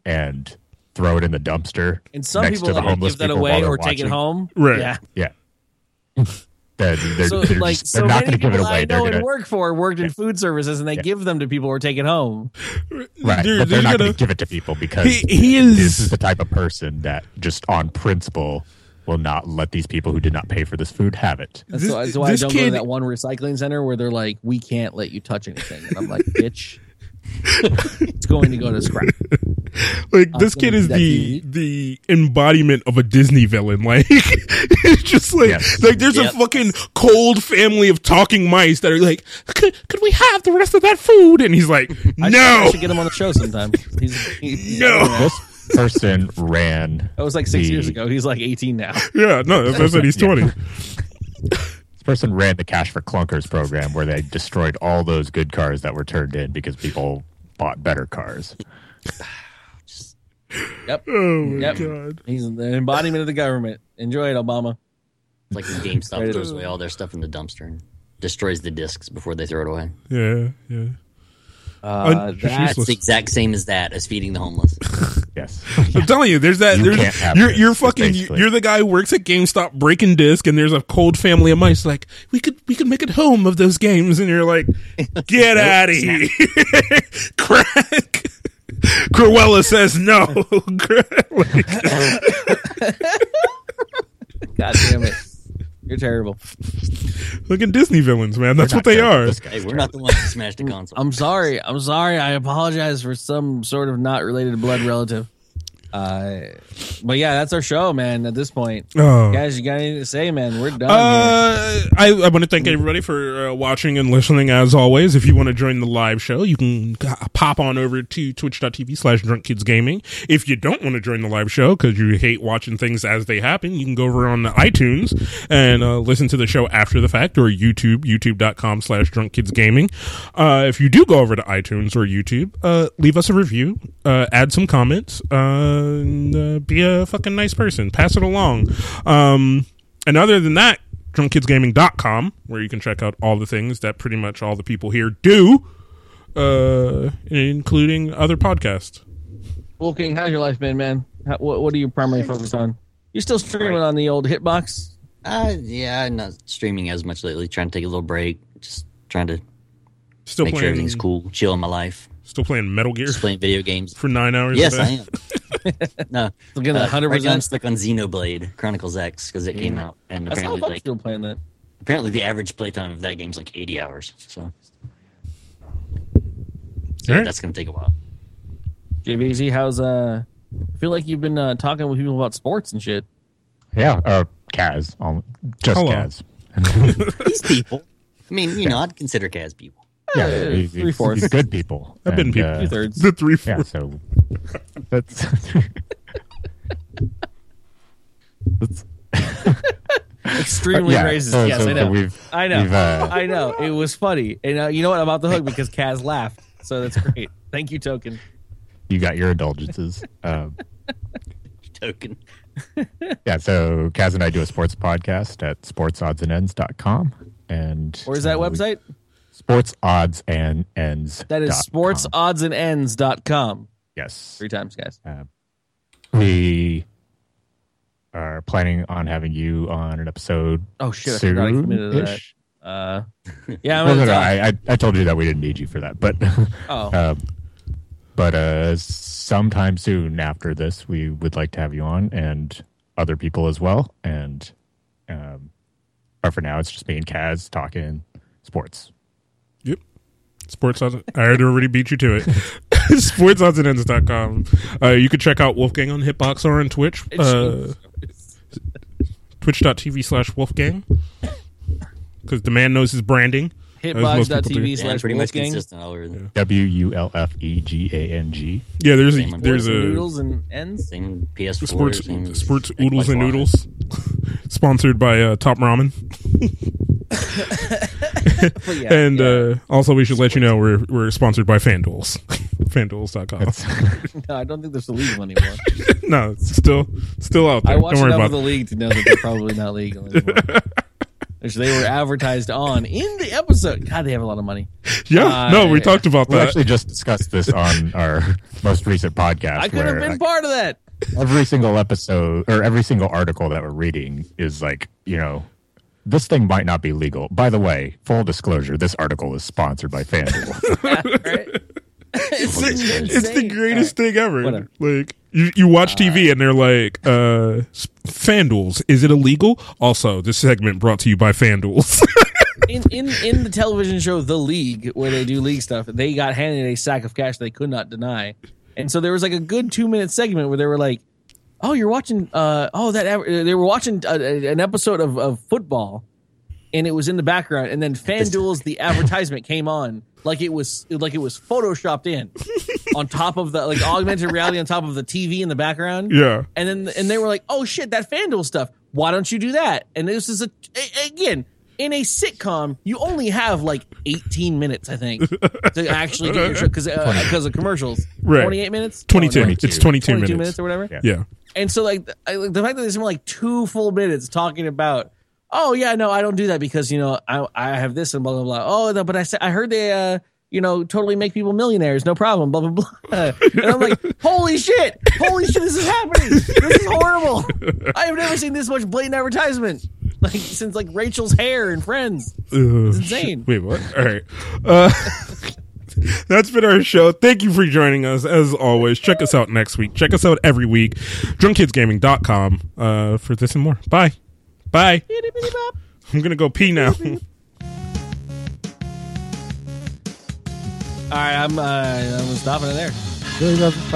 and throw it in the dumpster. and some next people to the like, homeless give that away while they're or take it home. Right. Yeah. Yeah. Then they're, So they're, like, just, so they're not many going to give it people away. I They're know going and to work for worked in food services, and they give them to people or take it home. right, Dude, but they're not going to give it to people because He- he is- this is the type of person that just on principle will not let these people who did not pay for this food have it. That's, This- why, that's why I don't go to kid- that one recycling center where they're like, "We can't let you touch anything," and I'm like, "Bitch, it's going to go to scrap." Like I'm this kid is the the embodiment of a Disney villain. Like it's just like Yes. like there's Yep. a fucking cold family of talking mice that are like, could, could we have the rest of that food? And he's like, no, I should get him on the show sometime. He's, he's No. This person ran. That was like six the- years ago. He's like 18 now. yeah, no, that's what I said. He's twenty. This person ran the Cash for Clunkers program where they destroyed all those good cars that were turned in because people bought better cars. Yep. Oh my Yep. god. He's the embodiment of the government. Enjoy it, Obama. It's like when GameStop Right. throws away all their stuff in the dumpster and destroys the discs before they throw it away. Yeah, yeah. Uh, Un- that, It's the exact same as that as feeding the homeless. Yes. I'm telling you, there's that. You there's, can't have you're this, you're fucking. basically. You're the guy who works at GameStop breaking disc, and there's a cold family of mice. Like we could we could make it home of those games, and you're like, get out of here, crack. Cruella says no. God damn it. You're terrible. Look at Disney villains, man. That's what they terrible. are. Hey, we're not the ones who smashed the console. I'm sorry. I'm sorry. I apologize for some sort of not related blood relative. Uh, but yeah, that's our show, man. At this point, Oh. guys, you got anything to say, man? We're done. Uh, I, I want to thank everybody for uh, watching and listening as always. If you want to join the live show, you can pop on over to twitch.tv slash drunk kids gaming. If you don't want to join the live show because you hate watching things as they happen, you can go over on iTunes and uh, listen to the show after the fact or YouTube, youtube.com slash drunk kids gaming. Uh, if you do go over to iTunes or YouTube, uh, leave us a review, uh, add some comments, uh, and, uh, be a fucking nice person. Pass it along. Um, and other than that, drunkkidsgaming.com, where you can check out all the things that pretty much all the people here do, uh, including other podcasts. Well, King, how's your life been, man? How, what, what are you primarily focused on? You're still streaming on the old Hitbox? Uh, yeah, I'm not streaming as much lately. Trying to take a little break. Just trying to Still make sure everything's cool, chill in my life. Still playing Metal Gear Just playing video games. for nine hours. Yes, a day. I am. no, Still getting uh, 100%? right now I'm stuck on Xenoblade Chronicles X because it came out, and That's apparently, I'm like, still playing that. apparently the average playtime of that game's like 80 hours. So, so All right. that's gonna take a while. Jveezy, how's, uh, I feel like you've been uh, talking with people about sports and shit. Yeah. Uh, Kaz. Um, just Hello. Kaz. These people, I mean, you know, I'd consider Kaz people. Yeah. Uh, three fourths. good people. I've been people. uh, Two thirds. The three, yeah. So that's. that's Extremely yeah, racist. so- yes, so- I know. we've- I know. uh, I know. It was funny. And uh, you know what? I'm about the hook because Kaz laughed. So that's great. Thank you, Token. you got your indulgences. Um, Token. yeah, so Kaz and I do a sports podcast at sportsoddsandsends.com. And Where's that uh, we- website? Sports odds and ends. That is sports dot com. sportsoddsanends.com. Yes. Three times, guys. Uh, we are planning on having you on an episode. Oh, shit. I forgot I committed to that. Uh, yeah, No, no, no. I, I, I told you that we didn't need you for that, but Oh. um, but uh, sometime soon after this, we would like to have you on and other people as well. And um, but for now, it's just me and Kaz talking sports. Yep. Sports odds. I had already beat you to it. SportsOddsAndEnds.com. Uh, you can check out Wulfegang on Hitbox or on Twitch. Uh, Twitch.tv slash Wulfegang. Because the man knows his branding. as most people do. Hitbox.tv Yeah, I'm slash pretty Wulfegang. consistent all over. the W U L F E G A N G. Yeah, there's a Same on there's a noodles and ends. Same PS4. sports same sports oodles and noodles. Sponsored by uh, Top Ramen. But yeah, and yeah. uh, also, we should let you know we're we're sponsored by FanDuels. FanDuels.com. no, I don't think there's a legal anymore. no, it's still still out there. I watched Don't worry enough about of the league to know that they're probably not legal anymore. Which they were advertised on in the episode. God, they have a lot of money. Yeah, no, we Uh, talked about We that. We actually just discussed this on our most recent podcast. I could have where, been part of that. every single episode or every single article that we're reading is like, you know, this thing might not be legal. By the way, full disclosure, this article is sponsored by FanDuel. right? it's, it's the greatest thing ever. Whatever. Like you, you watch TV and they're like, uh, FanDuels, is it illegal? Also, this segment brought to you by FanDuels. in, in in the television show The League, where they do league stuff, they got handed a sack of cash they could not deny, and so there was like a good two minute segment where they were like, "Oh, you're watching? Uh, oh, that they were watching uh, an episode of, of football, and it was in the background, and then FanDuel's the advertisement came on like it was like it was photoshopped in on top of the like augmented reality on top of the TV in the background, yeah. and then and they were like, "Oh shit, that FanDuel stuff. Why don't you do that?" And this is a, a- again in a sitcom, you only have like 18 minutes, I think, to actually get your show because because of commercials. Right. 28 minutes. 22. Oh, no, It's 22 22 minutes. minutes or whatever. Yeah. Yeah. And so like, I, like the fact that they spent like two full minutes talking about, oh yeah, no, I don't do that because you know I I have this and blah blah blah. Oh, no, but I said I heard they uh you know totally make people millionaires, no problem. Blah blah blah. And I'm like, holy shit, holy shit, this is happening. This is horrible. I have never seen this much blatant advertisement like since like Rachel's hair and Friends. It's insane. Wait, what? All right. Uh, that's been our show. Thank you for joining us. As always, check us out next week. Check us out every week. DrunkKidsGaming.com uh, for this and more. Bye. Bye. I'm going to go pee now. All right, I'm uh, I'm stopping it there. Really doesn't fucking